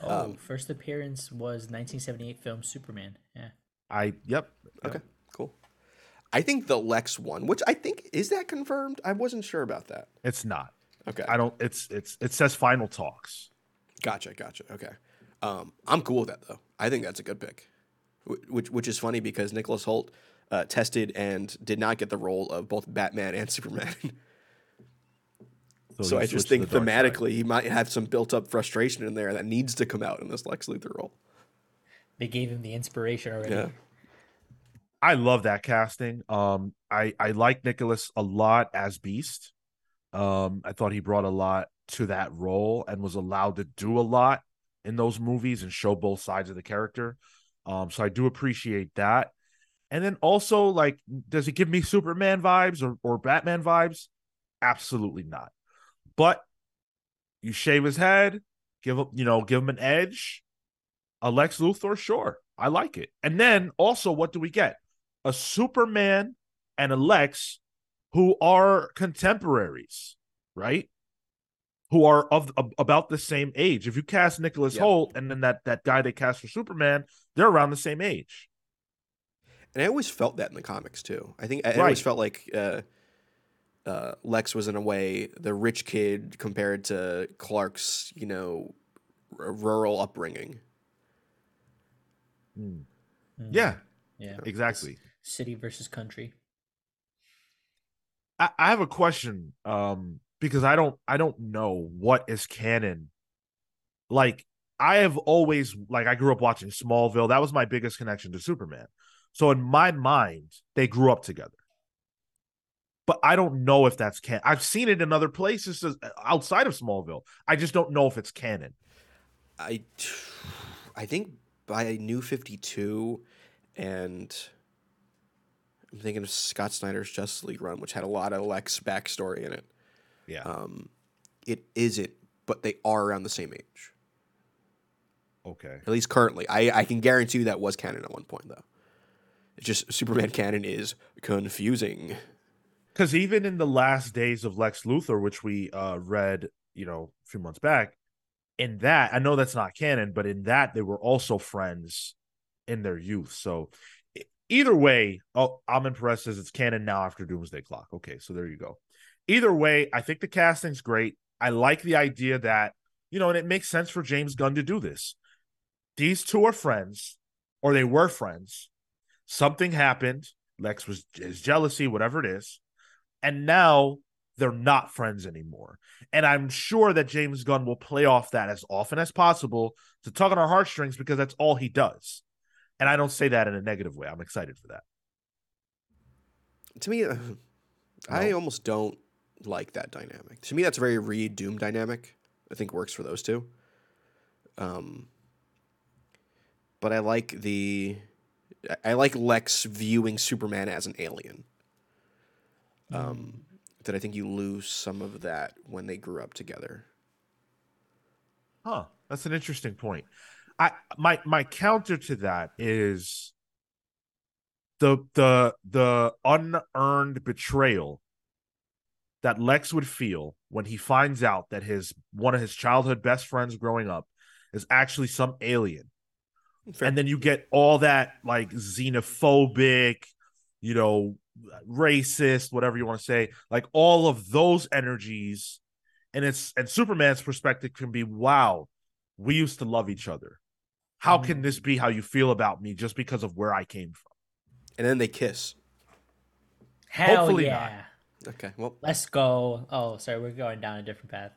Oh, um, first appearance was 1978 film Superman. Yeah. I yep. Okay, cool. I think the Lex one, which I think is that confirmed. I wasn't sure about that. It's not. Okay. I don't. It's it's it says final talks. Gotcha. Gotcha. Okay. Um, I'm cool with that though. I think that's a good pick. Which which is funny because Nicholas Hoult uh, tested and did not get the role of both Batman and [laughs] Superman. So, so I just think thematically he might have some built up frustration in there that needs to come out in this Lex Luthor role. They gave him the inspiration already. Yeah. I love that casting. Um, I I like Nicholas a lot as Beast. Um, I thought he brought a lot to that role and was allowed to do a lot in those movies and show both sides of the character. Um, so I do appreciate that. And then also, like, does it give me Superman vibes or, or Batman vibes? Absolutely not. But you shave his head, give him, you know, give him an edge. Alex Luthor, sure. I like it. And then also, what do we get? A Superman and a Lex who are contemporaries, right? Who are of, of about the same age. If you cast Nicholas yep. Hoult and then that that guy they cast for Superman, they're around the same age. And I always felt that in the comics too. I think I, right. always felt like uh, uh, Lex was in a way the rich kid compared to Clark's, you know, r- rural upbringing. Mm. Yeah. Yeah. Exactly. City versus country. I, I have a question. Um, because I don't I don't know what is canon. Like I have always like I grew up watching Smallville. That was my biggest connection to Superman. So in my mind, they grew up together. But I don't know if that's canon. I've seen it in other places outside of Smallville. I just don't know if it's canon. I I think by New 52 and I'm thinking of Scott Snyder's Justice League run, which had a lot of Lex backstory in it. Yeah. Um, it isn't, but they are around the same age. Okay. At least currently. I, I can guarantee you that was canon at one point, though. It's just Superman canon is confusing. Because even in the last days of Lex Luthor, which we uh, read, you know, a few months back, in that, I know that's not canon, but in that, they were also friends in their youth. So either way, oh, Amin Perez says it's canon now after Doomsday Clock. Okay, so there you go. Either way, I think the casting's great. I like the idea that, you know, and it makes sense for James Gunn to do this. These two are friends, or they were friends. Something happened. Lex was his jealousy, whatever it is. And now they're not friends anymore. And I'm sure that James Gunn will play off that as often as possible to tug on our heartstrings because that's all he does. And I don't say that in a negative way. I'm excited for that. To me, uh, I almost don't like that dynamic. To me, that's a very Reed Doom dynamic. I think works for those two. Um, but I like the, I like Lex viewing Superman as an alien. Um, that I think you lose some of that when they grew up together. Huh. That's an interesting point. I my my counter to that is the the the unearned betrayal that Lex would feel when he finds out that his one of his childhood best friends growing up is actually some alien. Fair. And then you get all that like xenophobic, you know, racist, whatever you want to say, like all of those energies. And it's and Superman's perspective can be, wow, we used to love each other. How mm. can this be how you feel about me just because of where I came from? And then they kiss. Hell Hopefully yeah. Not. Okay, well, let's go. Oh, sorry, we're going down a different path.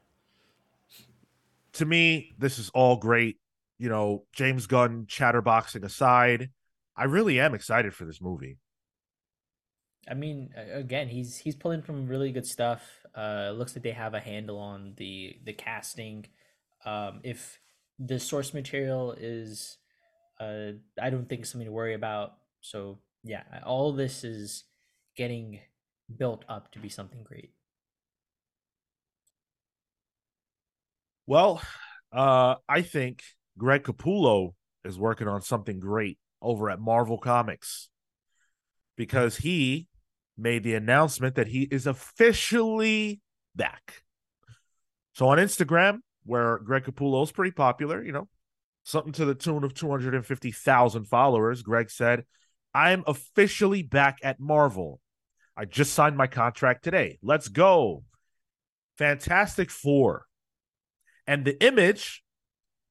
To me, this is all great. You know, James Gunn chatterboxing aside, I really am excited for this movie. I mean, again, he's he's pulling from really good stuff. Uh, looks like they have a handle on the the casting. Um, if the source material is, uh, I don't think something to worry about. So yeah, all this is getting built up to be something great? Well, uh, I think Greg Capullo is working on something great over at Marvel Comics because he made the announcement that he is officially back. So on Instagram, where Greg Capullo is pretty popular, you know, something to the tune of 250,000 followers, Greg said, I'm officially back at Marvel. I just signed my contract today. Let's go. Fantastic Four. And the image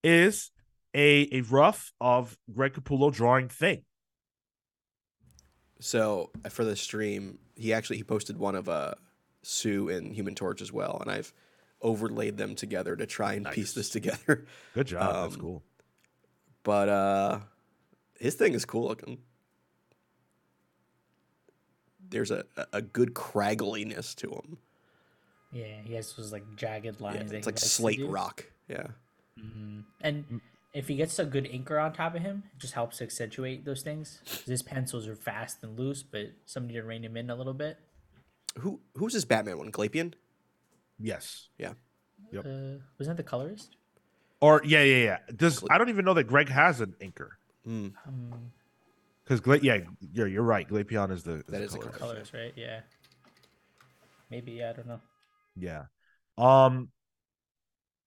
is a, a rough of Greg Capullo drawing thing. So for the stream, he actually he posted one of uh Sue and Human Torch as well, and I've overlaid them together to try and nice. piece this together. Good job. Um, That's cool. But uh his thing is cool looking there's a, a good craggliness to him. Yeah, he has those like jagged lines. Yeah, it's like slate rock. Yeah. Mm-hmm. And mm. If he gets a good inker on top of him, it just helps accentuate those things. His pencils are fast and loose, but somebody to rein him in a little bit. Who who's this Batman one? Glapion. Yes. Yeah. Yep. Uh, wasn't that the colorist? Or yeah, yeah, yeah. Does I don't even know that Greg has an inker. Mm. Um, because Gla- yeah, you're you're right. Glapion is the is that the is color. the colors, right? Yeah. Maybe I don't know. Yeah. Um.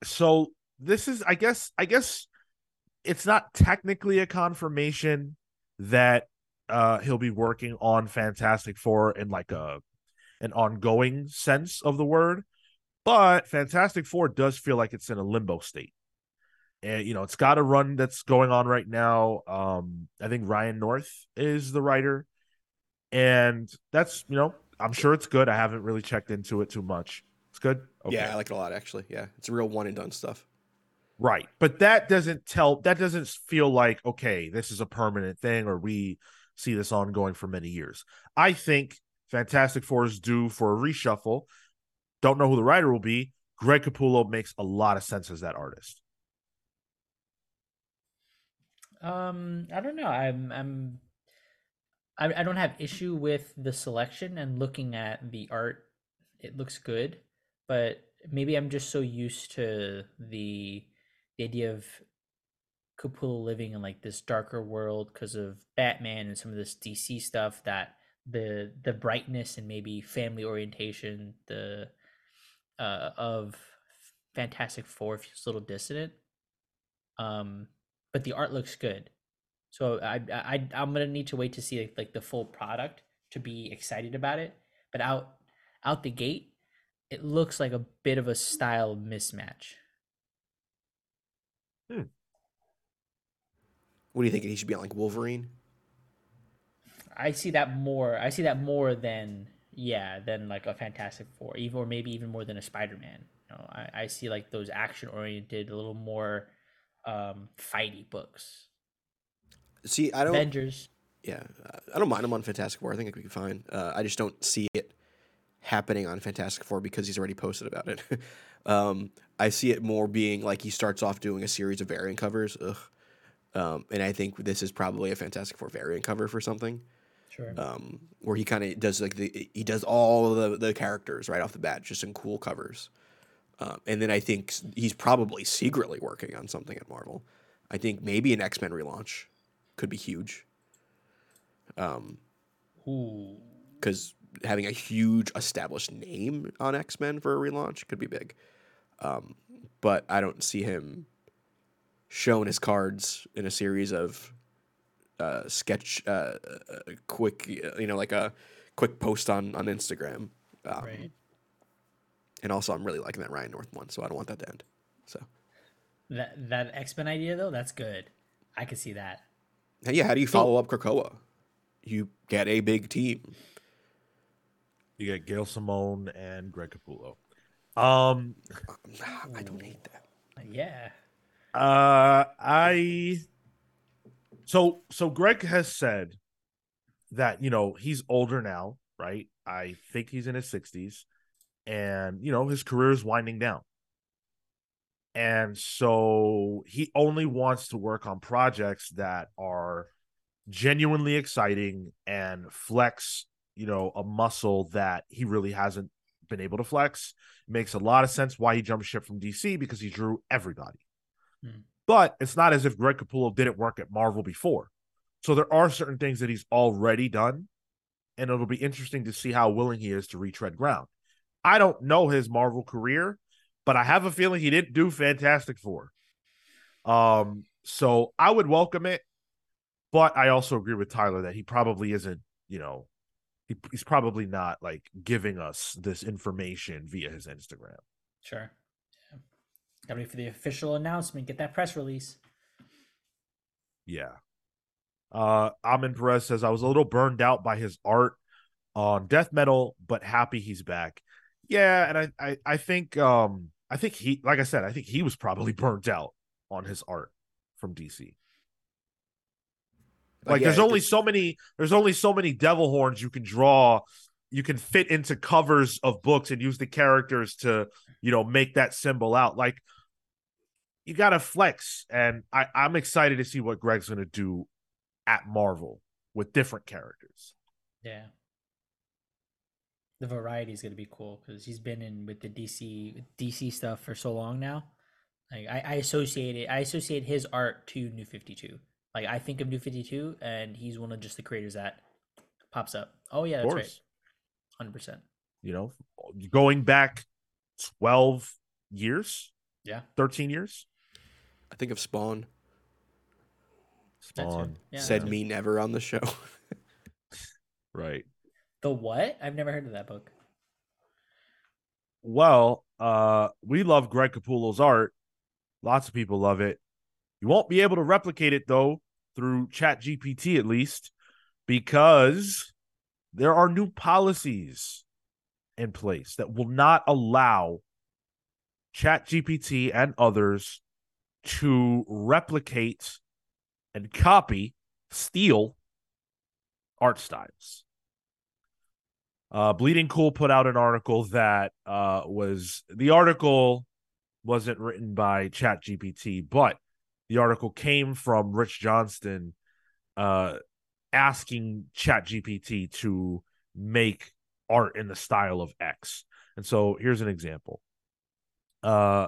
So this is, I guess, I guess it's not technically a confirmation that uh he'll be working on Fantastic Four in like a an ongoing sense of the word. But Fantastic Four does feel like it's in a limbo state. And you know, it's got a run that's going on right now. Um, I think Ryan North is the writer. And that's, you know, I'm sure it's good. I haven't really checked into it too much. It's good. Okay. Yeah, I like it a lot actually. Yeah. It's real one and done stuff. Right. But that doesn't tell that doesn't feel like okay, this is a permanent thing or we see this ongoing for many years. I think Fantastic Four is due for a reshuffle. Don't know who the writer will be. Greg Capullo makes a lot of sense as that artist. Um, I don't know. I'm I'm I, I don't have issue with the selection and looking at the art. It looks good, but maybe I'm just so used to the the idea of Capullo living in like this darker world because of Batman and some of this DC stuff that the the brightness and maybe family orientation the uh of Fantastic Four feels a little dissonant. Um, but the art looks good. So I I I'm gonna need to wait to see like, like the full product to be excited about it. But out out the gate, it looks like a bit of a style mismatch. Hmm. What do you think? He should be on like Wolverine. I see that more. I see that more than yeah, than like a Fantastic Four, even or maybe even more than a Spider Man. You know, I, I see like those action oriented, a little more um fighty books. See, I don't. Avengers. Yeah, I don't mind him on Fantastic Four. I think it could be fine. Uh, I just don't see it happening on Fantastic Four because he's already posted about it. [laughs] um, I see it more being like he starts off doing a series of variant covers. Ugh. Um, and I think this is probably a Fantastic Four variant cover for something. Sure. Um, where he kind of does like the he does all the the characters right off the bat, just in cool covers. Um, and then I think he's probably secretly working on something at Marvel. I think maybe an X Men relaunch could be huge. Um, because having a huge established name on X Men for a relaunch could be big. Um, but I don't see him showing his cards in a series of uh, sketch, uh, uh, quick, you know, like a quick post on on Instagram. Um, right. And also, I'm really liking that Ryan North one, so I don't want that to end. So that that X Men idea though, that's good. I could see that. Yeah, how do you follow up Krakoa? You get a big team. You get Gail Simone and Greg Capullo. Um, I don't hate that. Yeah. Uh, I. So so Greg has said that you know he's older now, right? I think he's in his sixties, and you know his career is winding down, and so he only wants to work on projects that are genuinely exciting and flex you know a muscle that he really hasn't been able to flex. Makes a lot of sense why he jumped ship from dc because he drew everybody. Hmm. but it's not as if greg capullo didn't work at marvel before. So there are certain things that he's already done and it'll be interesting to see how willing he is to retread ground. I don't know his marvel career but i have a feeling he didn't do fantastic four. Um so i would welcome it but i also agree with tyler that he probably isn't you know he, he's probably not like giving us this information via his Instagram. Sure. Yeah. Gotta wait for the official announcement. Get that press release. Yeah. Uh Amin Perez says I was a little burned out by his art on death metal, but happy he's back. Yeah, and I, I I think um I think he like I said, I think he was probably [laughs] burnt out on his art from DC. Like yeah, there's only so many there's only so many devil horns you can draw. You can fit into covers of books and use the characters to you know make that symbol out. Like you gotta flex. And I, i'm excited to see what greg's gonna do at marvel with different characters. Yeah. The variety is gonna be cool because he's been in with the dc dc stuff for so long now. Like i, I associate it i associate his art to new 52 like I think of New Fifty Two, and he's one of just the creators that pops up. Oh yeah, that's right, hundred percent. You know, going back twelve years, yeah, thirteen years. I think of Spawn. Spawn yeah, said me never on the show. [laughs] right. The what? I've never heard of that book. well, uh, we love Greg Capullo's art. Lots of people love it. You won't be able to replicate it though through Chat GPT at least, because there are new policies in place that will not allow Chat GPT and others to replicate and copy, steal art styles. Uh, Bleeding Cool put out an article that uh, was the article wasn't written by Chat GPT, but the article came from Rich Johnston uh, asking ChatGPT to make art in the style of X. And so here's an example. Uh,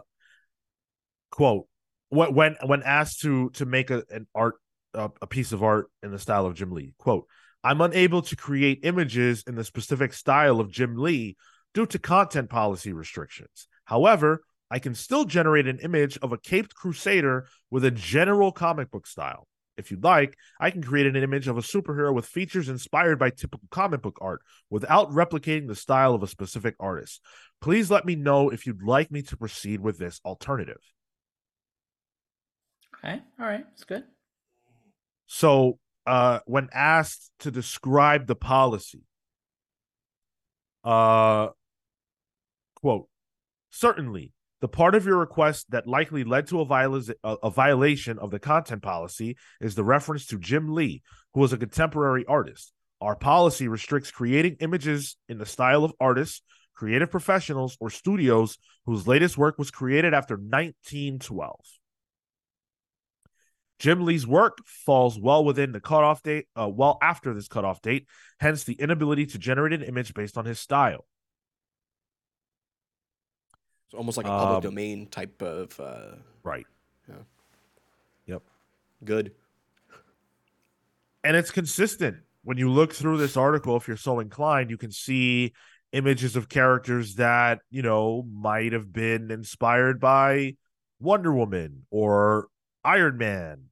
quote: When when asked to to make a, an art a, a piece of art in the style of Jim Lee, quote: I'm unable to create images in the specific style of Jim Lee due to content policy restrictions. However, I can still generate an image of a caped crusader with a general comic book style. If you'd like, I can create an image of a superhero with features inspired by typical comic book art without replicating the style of a specific artist. Please let me know if you'd like me to proceed with this alternative. Okay, all right, it's good. So uh, when asked to describe the policy, uh, quote, certainly the part of your request that likely led to a, viola- a, violation of the content policy is the reference to Jim Lee, who was a contemporary artist. Our policy restricts creating images in the style of artists, creative professionals, or studios whose latest work was created after 1912. Jim Lee's work falls well within the cutoff date, uh, well after this cutoff date, hence the inability to generate an image based on his style. It's almost like a public um, domain type of. Uh, right. Yeah. Yep. Good. And it's consistent. When you look through this article, if you're so inclined, you can see images of characters that, you know, might have been inspired by Wonder Woman or Iron Man.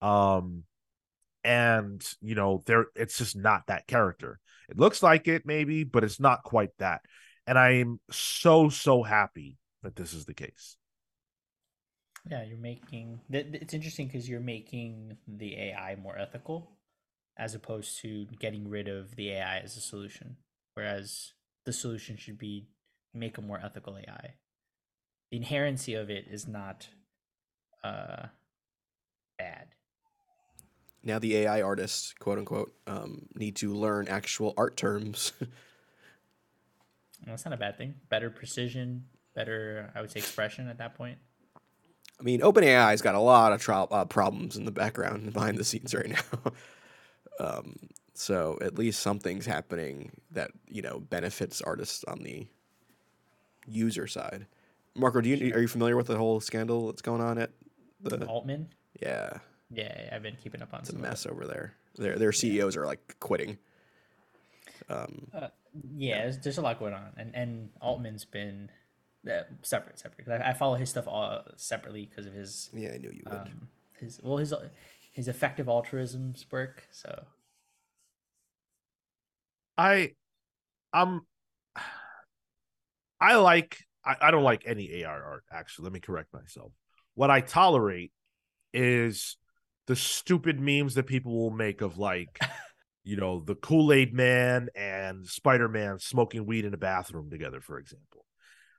Um, and you know, there it's just not that character. It looks like it, maybe, but it's not quite that. And I'm so, so happy that this is the case. Yeah, you're making it's interesting because you're making the AI more ethical as opposed to getting rid of the AI as a solution. Whereas the solution should be make a more ethical AI. The inherency of it is not uh bad. Now the AI artists, quote unquote, um, need to learn actual art terms. [laughs] That's not a bad thing. Better precision, better, I would say, expression at that point. I mean, OpenAI's got a lot of tro- uh, problems in the background [laughs] behind the scenes right now. [laughs] um, so at least something's happening that you know benefits artists on the user side. Marco, do you are you familiar with the whole scandal that's going on at the Altman? Yeah. Yeah, I've been keeping up on. It's a mess over there. Their their CEOs yeah. are like quitting. Um, uh, yeah, there's, there's, a lot going on, and and Altman's been uh, separate, separate. I, I, follow his stuff all separately because of his. Yeah, I knew you would. Um, his well, his his effective altruism work. So. I, I'm. I like. I, I don't like any AR art. Actually, let me correct myself. What I tolerate is the stupid memes that people will make of like [laughs] you know the kool-aid man and spider-man smoking weed in a bathroom together for example.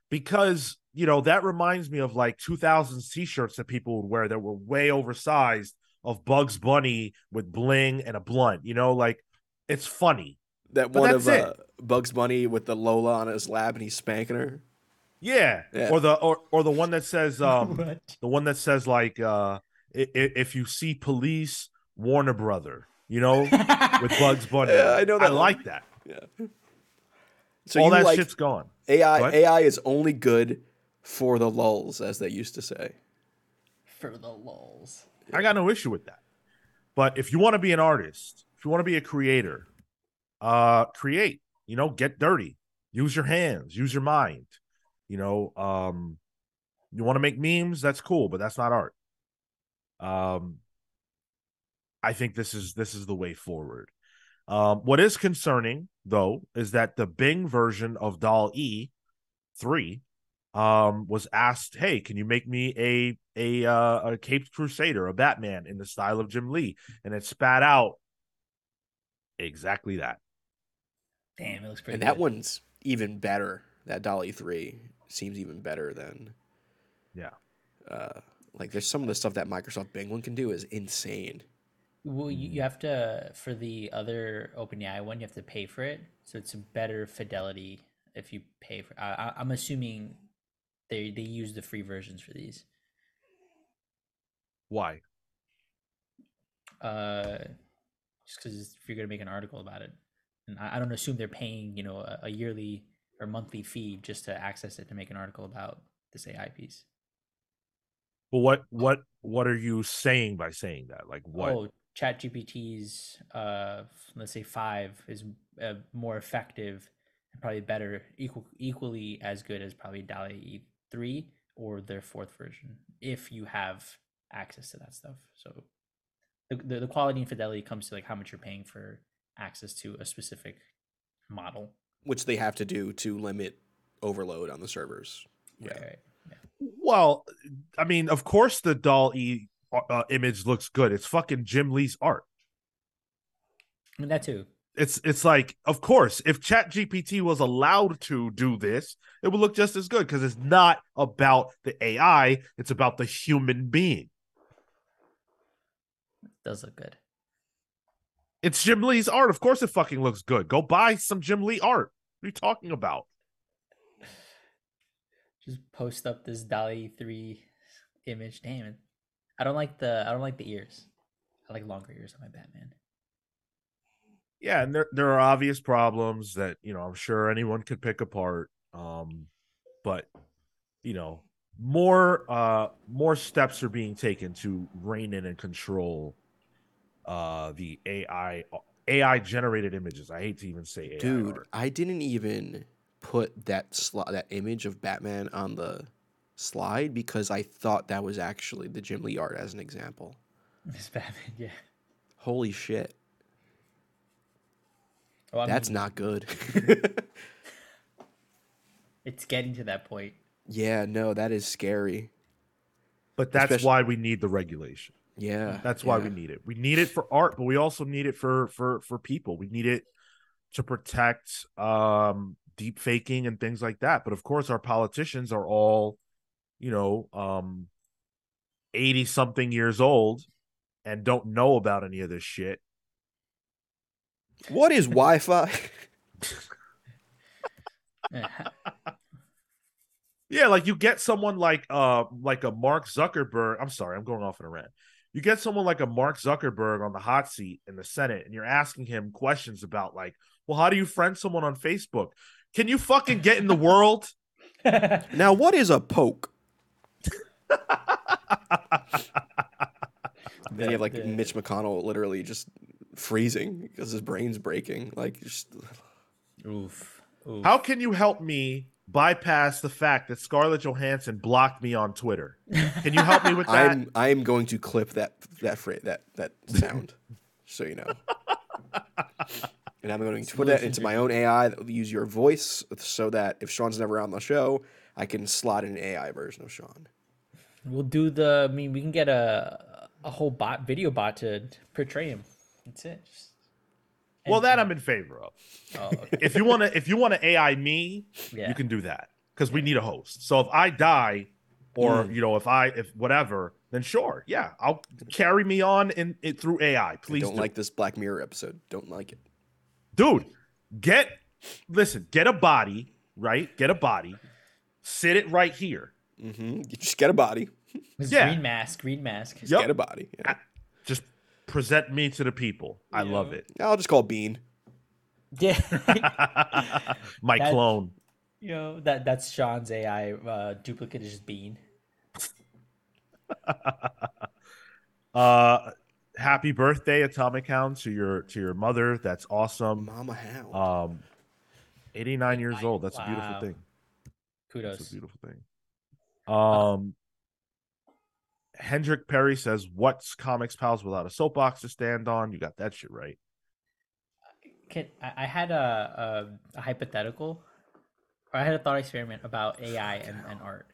Because you know that reminds me of like 2000s t-shirts that people would wear that were way oversized of bugs bunny with bling and a blunt you know? Like it's funny. That one of uh, bugs bunny with the lola on his lap and he's spanking her? Yeah. yeah. or the or, or the one that says [laughs] um the one that says like uh if you see police, Warner Brother, you know, with Bugs [laughs] Bunny. Yeah, I know that. I one. like that. Yeah. So all that like shit's gone. AI AI is only good for the lulls, as they used to say. For the lulls. I got no issue with that. But if you want to be an artist, if you want to be a creator, uh, create. You know, get dirty. Use your hands. Use your mind. You know, um, you want to make memes? That's cool, but that's not art. Um, I think this is this is the way forward. Um, what is concerning though is that the Bing version of DALL-E three, um, was asked, "Hey, can you make me a a uh, a Caped Crusader, a Batman in the style of Jim Lee?" And it spat out exactly that. Damn, it looks pretty. And good. that one's even better. That DALL-E three seems even better than. Yeah. Uh, like there's some of the stuff that Microsoft Bing one can do is insane. Well, you, you have to for the other OpenAI one, you have to pay for it, so it's a better fidelity if you pay for. I, I'm assuming they they use the free versions for these. Why? Uh, just because if you're gonna make an article about it, and I, I don't assume they're paying you know a, a yearly or monthly fee just to access it to make an article about this AI piece. Well, what what what are you saying by saying that? Like what? Oh, Chat GPT's uh, let's say five is uh, more effective and probably better, equal equally as good as probably DALL-E three or their fourth version if you have access to that stuff. So the, the the quality and fidelity comes to like how much you're paying for access to a specific model, which they have to do to limit overload on the servers. Yeah. Right, right. Well, I mean, of course, the DALL-E uh, image looks good. It's fucking Jim Lee's art. Mean, that too. It's it's like, of course, if Chat GPT was allowed to do this, it would look just as good because it's not about the AI; it's about the human being. It does look good. It's Jim Lee's art. Of course, it fucking looks good. Go buy some Jim Lee art. What are you talking about? [sighs] just post up this DALL-E three image. Damn it! I don't like the I don't like the ears. I like longer ears on my Batman. Yeah, and there there are obvious problems that you know I'm sure anyone could pick apart. Um, but you know more uh more steps are being taken to rein in and control uh the AI AI generated images. I hate to even say AI Dude, art. I didn't even put that sli- that image of Batman on the slide because I thought that was actually the Jim Lee art as an example. It's Batman, [laughs] yeah. Holy shit. Oh, That's mean, not good. [laughs] [laughs] it's getting to that point. Yeah, no, that is scary. But that's Especially, why we need the regulation. Yeah. That's why yeah. we need it. We need it for art, but we also need it for for for people. We need it to protect um deep faking and things like that. But of course, our politicians are all, you know, um, 80 something years old and don't know about any of this shit. What is [laughs] Wi Fi? yeah, like you get someone like uh like a Mark Zuckerberg. I'm sorry, I'm going off in a rant. You get someone like a Mark Zuckerberg on the hot seat in the Senate, and you're asking him questions about like, well, how do you friend someone on Facebook? Can you fucking get in the world? [laughs] now, what is a poke? Then you have like Mitch McConnell literally just freezing because his brain's breaking. Like, just... oof, oof. How can you help me bypass the fact that Scarlett Johansson blocked me on Twitter? Can you help me with [laughs] that? I'm I'm going to clip that that phrase, that that sound, [laughs] so you know and I'm going to put that into my own AI that will use your voice so that if Sean's never on the show, I can slot in an AI version of Sean. We'll do the. I mean, we can get a a whole bot video bot to portray him. That's it. Just, well, that I'm in favor of. Oh, [laughs] okay. if you want to, if you want to AI me, yeah. you can do that because yeah. we need a host. So if I die, or mm. you know, if I if whatever, then sure, yeah, I'll carry me on in it through AI. Please I don't do. like this Black Mirror episode. Don't like it dude, get listen, get a body, right? Get a body, sit it right here. Mm-hmm. Just get a body. Yeah. Green mask, green mask. Just yep. get a body. Yeah. Just present me to the people. I love it. I'll just call Bean. Yeah. [laughs] My that, clone. You know, that that's Sean's AI uh, duplicate is just Bean. [laughs] uh happy birthday, Atomic Hound, to your to your mother. That's awesome. Mama Hound. Um, 89 years old. That's wow. a beautiful thing. Kudos. That's a beautiful thing. Um, Hendrik Perry says, "What's Comics Pals without a soapbox to stand on?" You got that shit right. Can I had a a, a hypothetical. I had a thought experiment about [sighs] AI and, and art.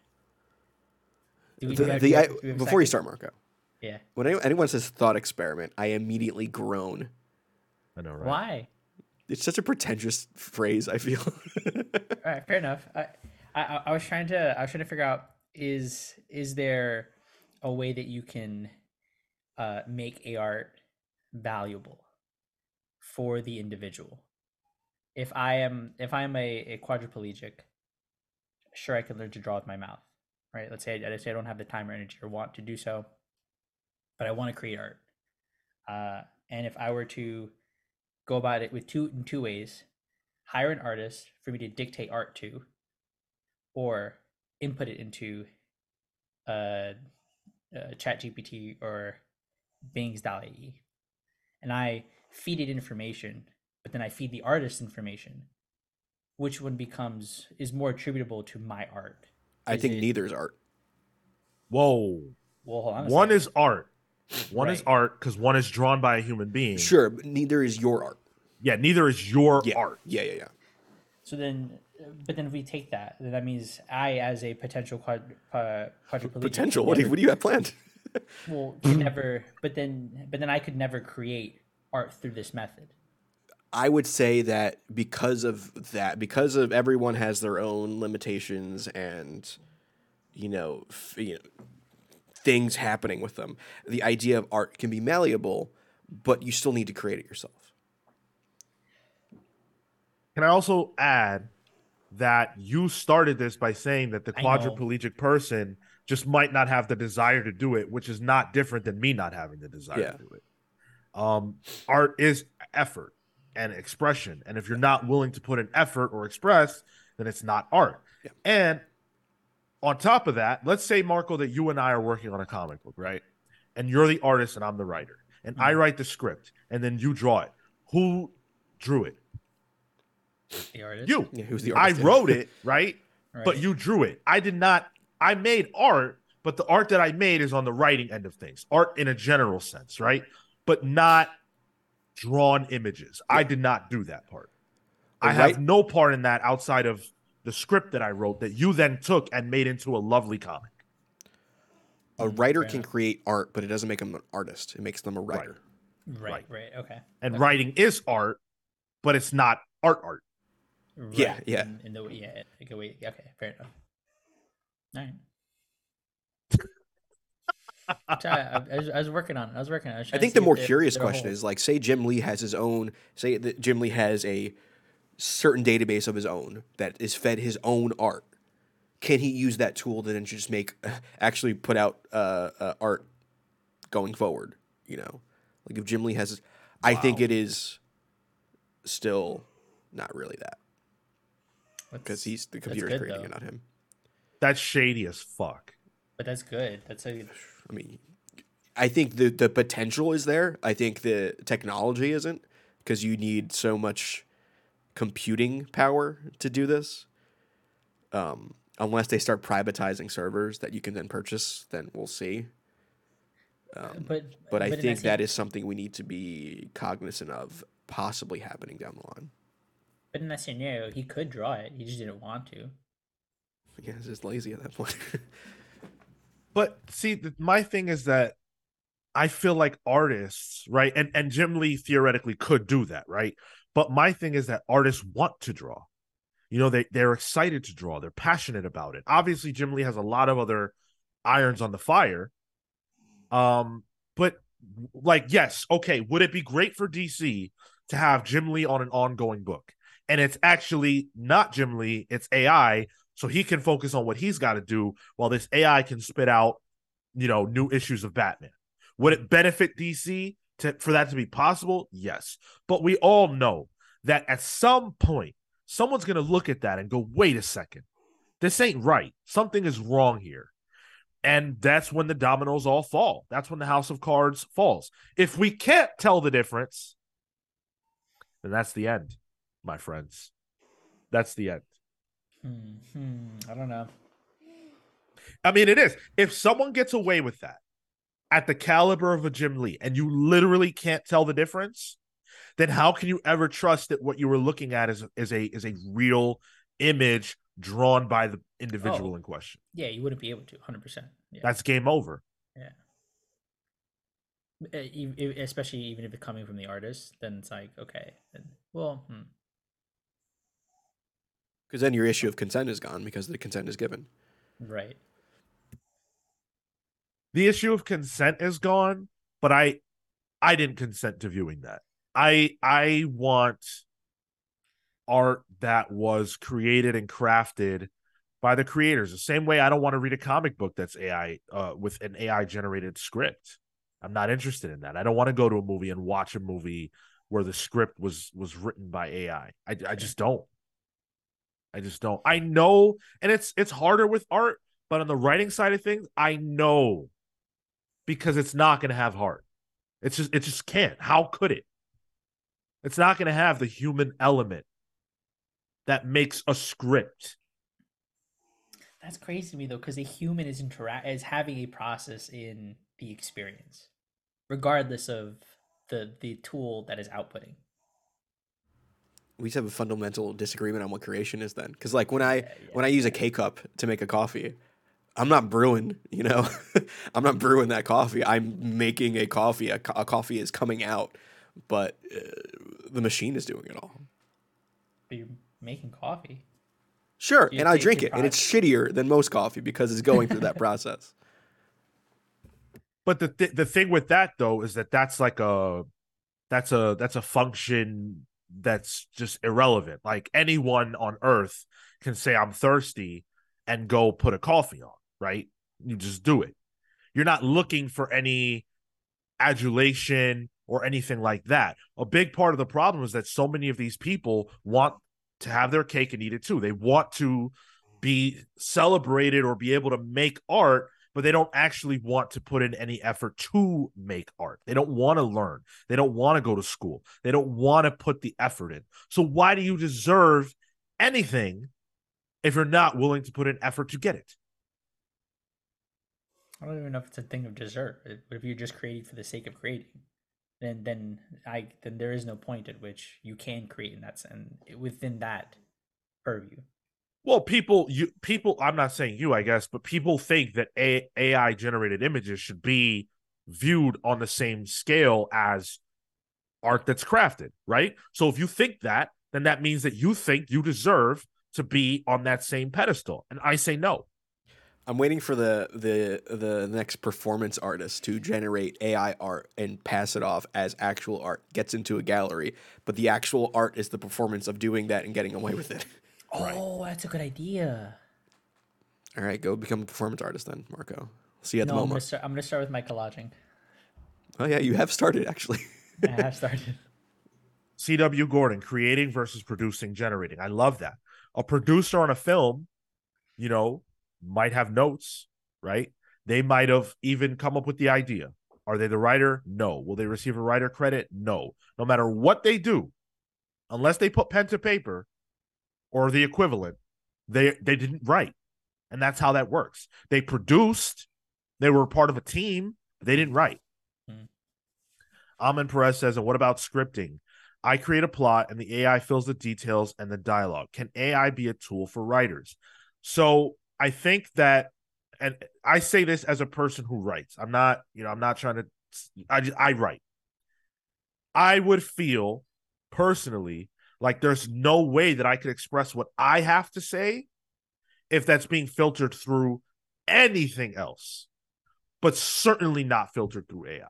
We, the, the, I, before you start, Marco. Yeah. When anyone says thought experiment, I immediately groan. I know, right? Why? It's such a pretentious phrase. I feel. All right, fair enough. I, I, I was trying to, I was trying to figure out is is there a way that you can uh, make art valuable for the individual? If I am, if I am a, a quadriplegic, sure I can learn to draw with my mouth, right? Let's say, let's say I don't have the time or energy or want to do so, but I want to create art. Uh, and if I were to go about it with two in two ways hire an artist for me to dictate art to or input it into uh, uh chat gpt or bing's DALL-E and i feed it information but then i feed the artist information which one becomes is more attributable to my art i think it, neither is art whoa well one is art one right. is art because one is drawn by a human being. Sure, but neither is your art. Yeah, neither is your yeah. art. Yeah, yeah, yeah. So then, but then if we take that, then that means I, as a potential quad, uh, quadriplegic, potential. What, never, do you, what do you have planned? [laughs] well, never. But then, but then I could never create art through this method. I would say that because of that, because of everyone has their own limitations and, you know, f- you know things happening with them. The idea of art can be malleable, but you still need to create it yourself. Can I also add that you started this by saying that the quadriplegic person just might not have the desire to do it, which is not different than me not having the desire yeah. to do it. Um, art is effort and expression, and if you're not willing to put an effort or express, then it's not art. Yeah. And on top of that, let's say Marco that you and I are working on a comic book, right? And you're the artist and I'm the writer, and mm-hmm. I write the script, and then you draw it. Who drew it? The artist. You. Yeah, who's the artist? I wrote it, [laughs] right? right? But you drew it. I did not. I made art, but the art that I made is on the writing end of things. Art in a general sense, right? But not drawn images. Yeah. I did not do that part. I have no part in that outside of the script that I wrote that you then took and made into a lovely comic. A writer can create art, but it doesn't make them an artist. It makes them a writer. Right, right, right. okay. And okay. writing is art, but it's not art art. Right. Yeah, yeah. In, in the yeah, okay, wait, okay, fair enough. All right. [laughs] I, I, was, I, was, working on it. I was working on it. I, I think the more curious question is like, say Jim Lee has his own. Say that Jim Lee has a certain database of his own that is fed his own art. Can he use that tool to then just make [laughs] actually put out uh, uh, art going forward? You know, like if Jim Lee has, wow. I think it is still not really that because he's the computer's good, creating though. it, not him. That's shady as fuck. But that's good. That's a. I mean, I think the the potential is there. I think the technology isn't because you need so much computing power to do this. Um, unless they start privatizing servers that you can then purchase, then we'll see. Um, but but I but think that is something we need to be cognizant of possibly happening down the line. But in that scenario, he could draw it. He just didn't want to. Yeah, he's just lazy at that point. [laughs] but see, my thing is that I feel like artists, right? And and Jim Lee theoretically could do that, right? But my thing is that artists want to draw. You know, they they're excited to draw. They're passionate about it. Obviously, Jim Lee has a lot of other irons on the fire. Um, but like, yes, okay, would it be great for DC to have Jim Lee on an ongoing book? And it's actually not Jim Lee, it's AI. So he can focus on what he's got to do while this AI can spit out, you know, new issues of Batman. Would it benefit DC? to, for that to be possible? Yes. But we all know that at some point, someone's going to look at that and go, wait a second, this ain't right. Something is wrong here. And that's when the dominoes all fall. That's when the house of cards falls. If we can't tell the difference, then that's the end, my friends. That's the end. Hmm, I don't know. I mean, it is. If someone gets away with that, at the caliber of a Jim Lee and you literally can't tell the difference, then how can you ever trust that what you were looking at is, is a is a real image drawn by the individual oh, in question. Yeah, you wouldn't be able to 100%. Yeah. That's game over. Yeah. Especially even if it's coming from the artist, then it's like, okay, then, well, hmm. Because then your issue of consent is gone because the consent is given. Right. The issue of consent is gone, but I I didn't consent to viewing that. I I want art that was created and crafted by the creators. The same way I don't want to read a comic book that's AI uh, with an AI generated script. I'm not interested in that. I don't want to go to a movie and watch a movie where the script was was written by AI. I I just don't. I just don't. I know, and it's it's harder with art, but on the writing side of things, I know because it's not going to have heart. It's just it just can't. How could it? It's not going to have the human element that makes a script. That's crazy to me though, because a human is interact is having a process in the experience, regardless of the the tool that is outputting. We just have a fundamental disagreement on what creation is then, because like when I yeah, yeah, when I use a K cup to make a coffee, I'm not brewing, you know, [laughs] I'm not brewing that coffee. I'm making a coffee. A, a coffee is coming out, but uh, the machine is doing it all. But you're making coffee. Sure, and I drink it, and it's shittier than most coffee because it's going through that [laughs] process. But the th- the thing with that though is that that's like a that's a that's a function that's just irrelevant. Like anyone on Earth can say I'm thirsty and go put a coffee on, right? You just do it. You're not looking for any adulation or anything like that. A big part of the problem is that so many of these people want to have their cake and eat it too. They want to be celebrated or be able to make art, but they don't actually want to put in any effort to make art. They don't want to learn. They don't want to go to school. They don't want to put the effort in. So why do you deserve anything if you're not willing to put in effort to get it? I don't even know if it's a thing of deserve. But if you're just creating for the sake of creating then then I then there is no point at which you can create in that sense within that purview. Well, people, you people. I'm not saying you, I guess, but people think that A, AI generated images should be viewed on the same scale as art that's crafted, right? So if you think that, then that means that you think you deserve to be on that same pedestal, and I say no. I'm waiting for the the the next performance artist to generate AI art and pass it off as actual art. Gets into a gallery, but the actual art is the performance of doing that and getting away with it. [laughs] Oh, right. that's a good idea. All right, go become a performance artist then, Marco. See you at no, the moment. I'm gonna, start, I'm gonna start with my collaging. Oh yeah, you have started actually. [laughs] I have started. C.W. Gordon, creating versus producing, generating. I love that. A producer on a film, you know, might have notes, right? They might have even come up with the idea. Are they the writer? No. Will they receive a writer credit? No. No matter what they do, unless they put pen to paper or the equivalent, they they didn't write. And that's how that works. They produced, they were part of a team, they didn't write. Mm. Amin Perez says, and what about scripting? I create a plot and the AI fills the details and the dialogue. Can AI be a tool for writers? So I think that, and I say this as a person who writes. I'm not, you know, I'm not trying to. I just, I write. I would feel personally like there's no way that I could express what I have to say if that's being filtered through anything else, but certainly not filtered through AI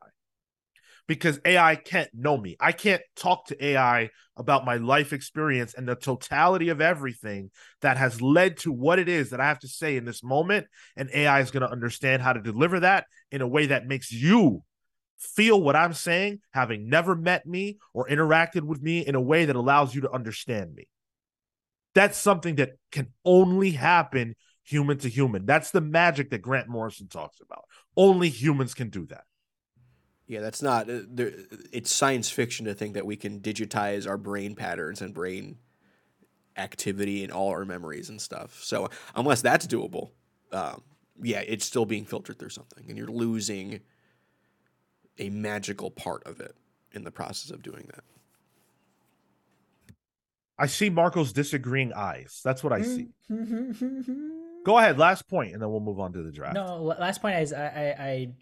because AI can't know me. I can't talk to AI about my life experience and the totality of everything that has led to what it is that I have to say in this moment. And AI is going to understand how to deliver that in a way that makes you feel what I'm saying, having never met me or interacted with me in a way that allows you to understand me. That's something that can only happen human to human. That's the magic that Grant Morrison talks about. Only humans can do that. Yeah, that's not. Uh, it's science fiction to think that we can digitize our brain patterns and brain activity and all our memories and stuff. So unless that's doable, um, yeah, it's still being filtered through something, and you're losing a magical part of it in the process of doing that. I see Marco's disagreeing eyes. That's what I see. [laughs] Go ahead, last point, and then we'll move on to the draft. No, last point is I I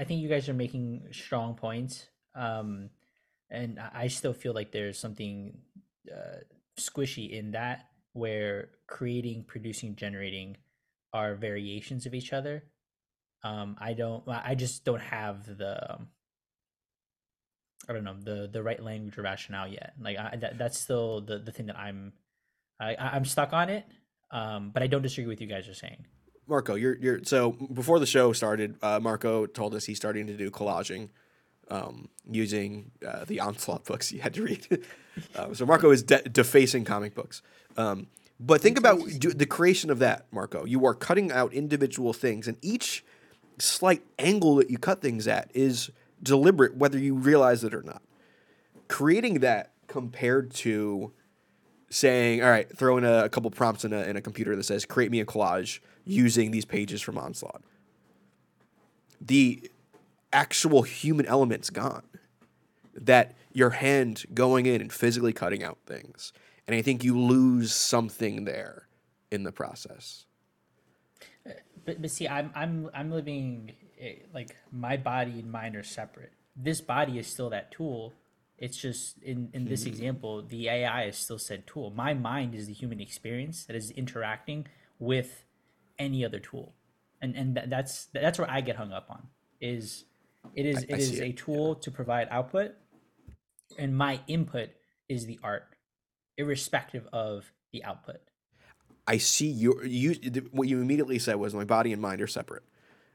I think you guys are making strong points, um, and I still feel like there's something uh, squishy in that where creating, producing, generating are variations of each other. Um, I don't. I just don't have the. I don't know the the right language or rationale yet. Like I, that, that's still the the thing that I'm. I, I'm stuck on it, um, but I don't disagree with you guys are saying. Marco, you're you're so before the show started, uh, Marco told us he's starting to do collaging um, using uh, the onslaught books he had to read. uh, [laughs] so Marco is de- defacing comic books. Um, but think about the creation of that, Marco. You are cutting out individual things, and each slight angle that you cut things at is deliberate, whether you realize it or not. Creating that compared to saying, all right, throw in a, a couple prompts in a, in a computer that says, create me a collage using these pages from Onslaught. The actual human element's gone. That your hand going in and physically cutting out things. And I think you lose something there in the process. But, but see, I'm I'm I'm living eh, like my body and mind are separate. This body is still that tool. It's just in in this mm-hmm. example, the AI is still said tool. My mind is the human experience that is interacting with any other tool, and and that's that's where I get hung up on. Is it is I, it I is a tool to provide output, and my input is the art, irrespective of the output. I see your you what you immediately said was my body and mind are separate,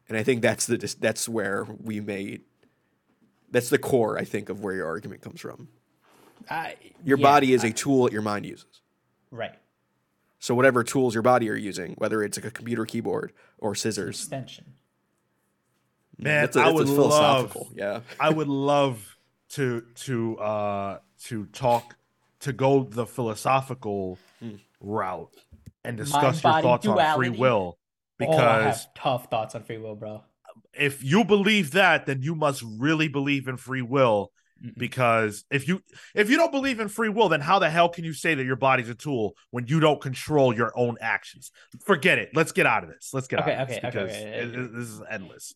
and I think that's the that's where we made that's the core I think of where your argument comes from. your yeah, body is I, a tool that your mind uses. Right. So whatever tools your body are using, whether it's like a computer keyboard or scissors, extension. Man, that's a, that's I would love. Yeah, [laughs] I would love to to uh to talk to go the philosophical hmm. route and discuss your thoughts duality. on free will because oh, tough thoughts on free will, bro. If you believe that, then you must really believe in free will because if you if you don't believe in free will then how the hell can you say that your body's a tool when you don't control your own actions forget it let's get out of this let's get okay, out of okay, this because okay, okay. It, this is endless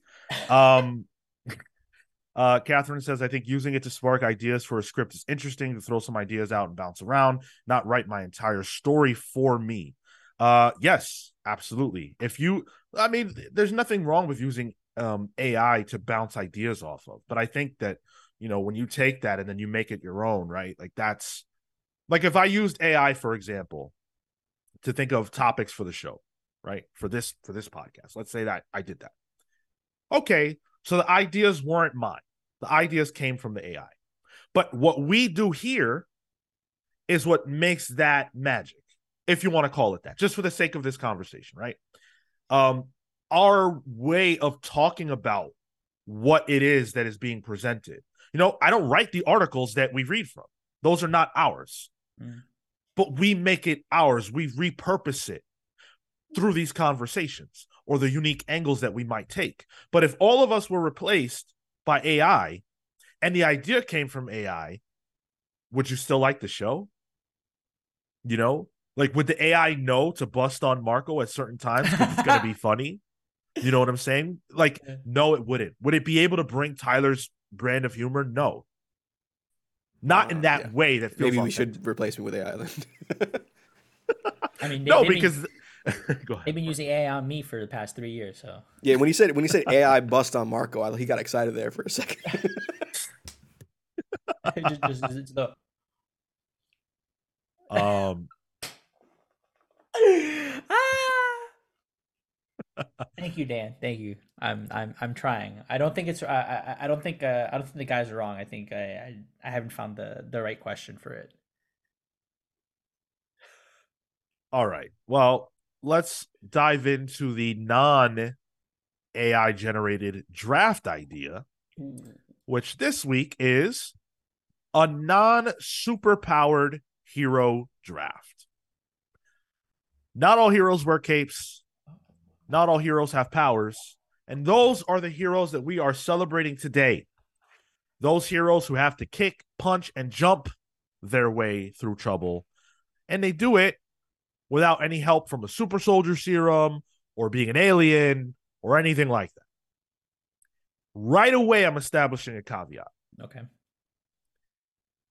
um [laughs] uh catherine says i think using it to spark ideas for a script is interesting to throw some ideas out and bounce around not write my entire story for me uh, yes, absolutely. If you, I mean, there's nothing wrong with using um, AI to bounce ideas off of, but I think that you know when you take that and then you make it your own, right? Like that's like if I used AI, for example, to think of topics for the show, right? For this for this podcast, let's say that I did that. Okay, so the ideas weren't mine. The ideas came from the AI. But what we do here is what makes that magic if you want to call it that, just for the sake of this conversation, right? Um, our way of talking about what it is that is being presented. You know, I don't write the articles that we read from, those are not ours, mm. but we make it ours. We repurpose it through these conversations or the unique angles that we might take. But if all of us were replaced by AI and the idea came from AI, would you still like the show? You know, like, would the AI know to bust on Marco at certain times because it's gonna be [laughs] funny? You know what I'm saying? Like, no, it wouldn't. Would it be able to bring Tyler's brand of humor? No. Not uh, in that yeah. way that maybe authentic. we should replace me with AI then. [laughs] I mean, no, because [laughs] they've been using AI on me for the past three years. So yeah, when he said when he said AI bust on Marco, I, he got excited there for a second. just, just, just the... Um, [laughs] [laughs] Thank you, Dan. Thank you. I'm I'm I'm trying. I don't think it's I I, I don't think uh, I don't think the guys are wrong. I think I, I I haven't found the the right question for it. All right. Well, let's dive into the non AI generated draft idea, which this week is a non super powered hero draft. Not all heroes wear capes. Not all heroes have powers. And those are the heroes that we are celebrating today. Those heroes who have to kick, punch, and jump their way through trouble. And they do it without any help from a super soldier serum or being an alien or anything like that. Right away, I'm establishing a caveat. Okay.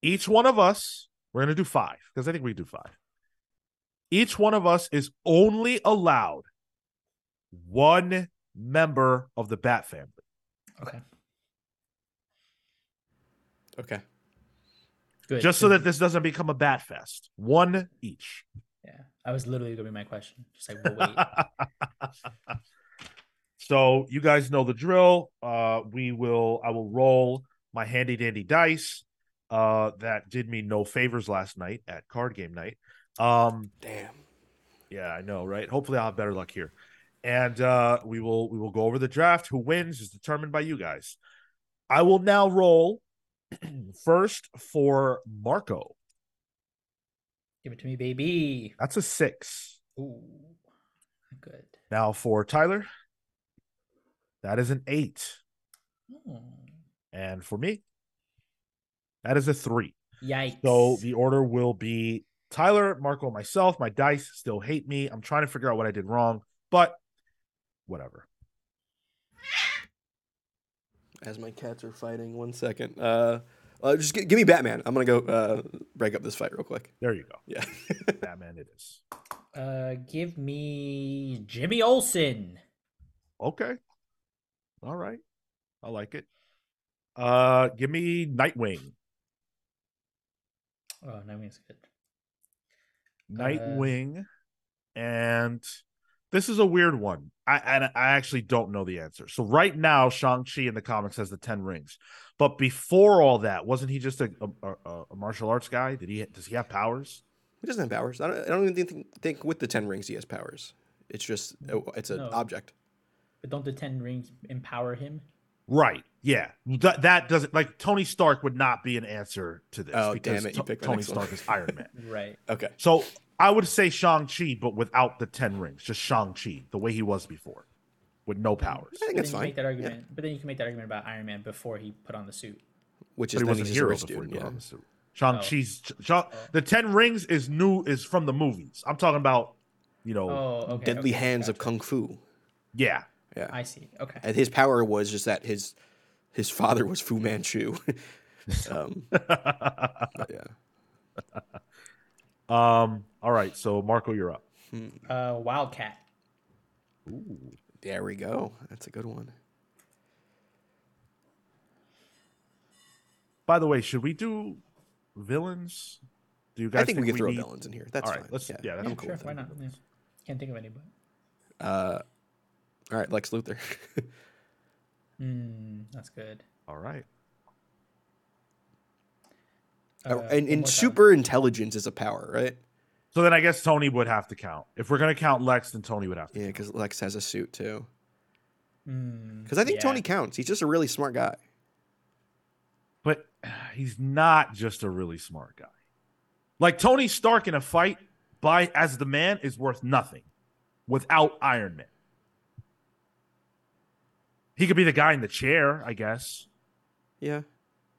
Each one of us, we're going to do five because I think we do five. Each one of us is only allowed one member of the Bat family. Okay. Okay. Good. Just so that this doesn't become a Bat Fest. One each. Yeah. I was literally going to be my question. Just like, we'll wait. [laughs] so you guys know the drill. Uh, we will, I will roll my handy dandy dice. Uh, that did me no favors last night at card game night. Um, Damn. Yeah, I know, right? Hopefully, I'll have better luck here, and uh, we will we will go over the draft. Who wins is determined by you guys. I will now roll [clears throat] first for Marco. Give it to me, baby. That's a six. Ooh, good. Now for Tyler, that is an eight. Oh. And for me, that is a three. Yikes. So the order will be Tyler, Marco, myself. My dice still hate me. I'm trying to figure out what I did wrong, but whatever. As my cats are fighting, one second. Uh, uh just g- give me Batman. I'm gonna go uh, break up this fight real quick. There you go. Yeah. [laughs] Batman, it is. Uh, give me Jimmy Olsen. Okay. All right. I like it. Uh, give me Nightwing. Oh, Nightwing's good. Nightwing, uh, and this is a weird one. I and I actually don't know the answer. So right now, Shang Chi in the comics has the Ten Rings, but before all that, wasn't he just a, a, a martial arts guy? Did he? Does he have powers? He doesn't have powers. I don't. I don't even think, think with the Ten Rings he has powers. It's just it's an no. object. But don't the Ten Rings empower him? Right. Yeah. That, that doesn't like Tony Stark would not be an answer to this. Oh damn it! You picked Tony Stark is Iron Man. [laughs] right. Okay. So I would say Shang Chi, but without the ten rings, just Shang Chi, the way he was before, with no powers. I think that's fine. Make that argument, yeah. but then you can make that argument about Iron Man before he put on the suit, which is but he was a hero before student, he put yeah. on the suit. Shang Chi's oh. Shang, oh. the Ten Rings is new is from the movies. I'm talking about, you know, oh, okay, Deadly okay, Hands gotcha. of Kung Fu. Yeah, yeah, I see. Okay, and his power was just that his his father was Fu Manchu. [laughs] um, yeah. Um. All right. So Marco, you're up. Hmm. Uh, Wildcat. Ooh, there we go. That's a good one. By the way, should we do villains? Do you guys? I think, think we can throw need... villains in here. That's all right. fine. Let's. Yeah, yeah yeah cool. Sure, why not? Yeah. Can't think of anybody. Uh, all right, Lex Luthor. [laughs] mm, that's good. All right. Uh, and, and super time. intelligence is a power, right? So then I guess Tony would have to count. If we're gonna count Lex, then Tony would have to. Yeah, because Lex has a suit too. Because mm, I think yeah. Tony counts. He's just a really smart guy. But he's not just a really smart guy. Like Tony Stark in a fight by as the man is worth nothing without Iron Man. He could be the guy in the chair, I guess. Yeah.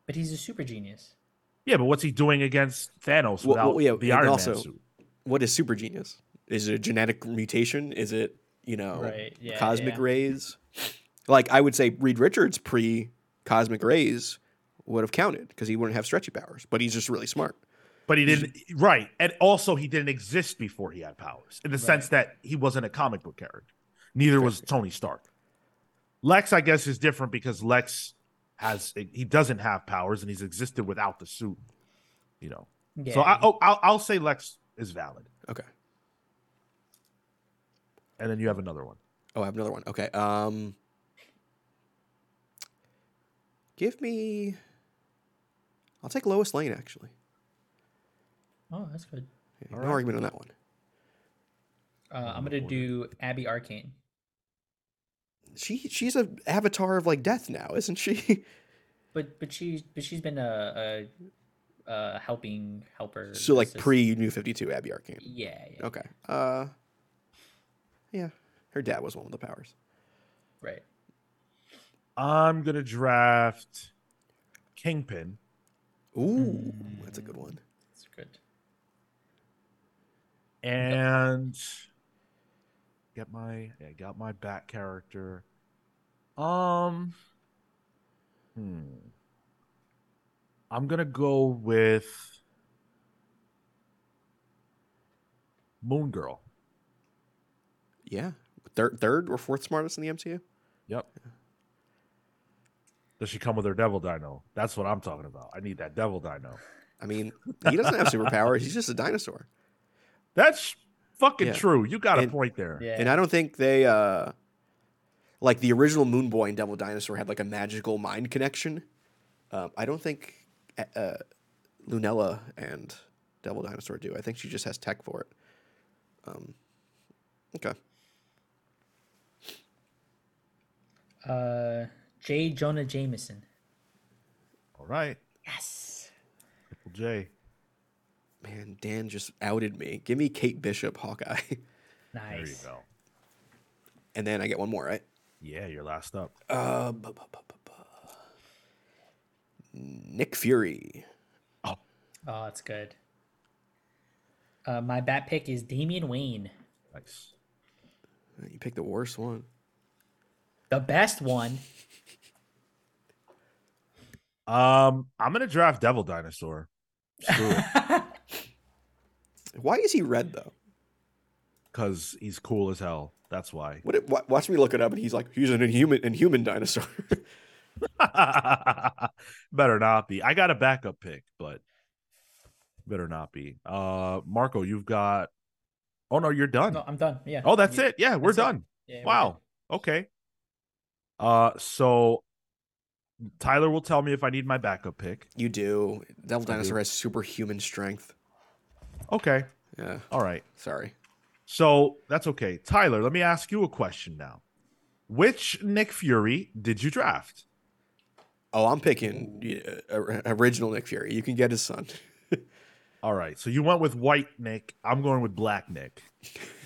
But he's a super genius. Yeah, but what's he doing against Thanos without well, well, yeah, the Iron also, Man suit? What is super genius? Is it a genetic mutation? Is it, you know, right. yeah, cosmic yeah. rays? Like I would say Reed Richards pre cosmic rays would have counted because he wouldn't have stretchy powers, but he's just really smart. But he didn't right. And also he didn't exist before he had powers in the right. sense that he wasn't a comic book character. Neither was Tony Stark. Lex, I guess, is different because Lex has he doesn't have powers and he's existed without the suit. You know, yeah. so I, oh, I'll I'll say Lex is valid. Okay. And then you have another one. Oh, I have another one. Okay. Um, give me. I'll take Lois Lane actually. Oh, that's good. Yeah, no right. argument on that one. Uh, I'm gonna do Abby Arcane she she's a avatar of like death now, isn't she? [laughs] But but she's but she's been a, a, a helping helper. So like pre New Fifty Two Abby Arcane. Yeah, yeah. Okay. Uh. Yeah, her dad was one of the powers. Right. I'm gonna draft Kingpin. Ooh, mm. that's a good one. That's good. And get my yeah, got my back character. Um hmm. I'm gonna go with Moon Girl. Yeah. Third third or fourth smartest in the MCU? Yep. Does she come with her devil dino? That's what I'm talking about. I need that devil dino. I mean, he doesn't have [laughs] superpowers. He's just a dinosaur. That's fucking yeah. true. You got and, a point there. Yeah. And I don't think they uh like the original Moon Boy and Devil Dinosaur had like a magical mind connection. Um, I don't think uh, uh, Lunella and Devil Dinosaur do. I think she just has tech for it. Um, okay. Uh, J. Jonah Jameson. All right. Yes. Triple J. Man, Dan just outed me. Give me Kate Bishop, Hawkeye. Nice. There you go. And then I get one more, right? Yeah, you're last up. Uh, bu- bu- bu- Nick Fury. Oh. Oh, that's good. Uh, my bat pick is Damian Wayne. Nice. You picked the worst one. The best one. Um, I'm gonna draft Devil Dinosaur. [laughs] why is he red though? Because he's cool as hell. That's why. What, it, watch me look it up, and he's like, he's an inhuman, inhuman dinosaur. [laughs] better not be. I got a backup pick, but better not be. Uh, Marco, you've got. Oh no, you're done. No, I'm done. Yeah. Oh, that's you, it. Yeah, we're done. Yeah, wow. We're okay. Uh, so Tyler will tell me if I need my backup pick. You do. Devil Dinosaur has superhuman strength. Okay. Yeah. All right. Sorry. So that's okay. Tyler, let me ask you a question now. Which Nick Fury did you draft? Oh, I'm picking uh, original Nick Fury. You can get his son. [laughs] All right. So you went with white Nick. I'm going with black Nick.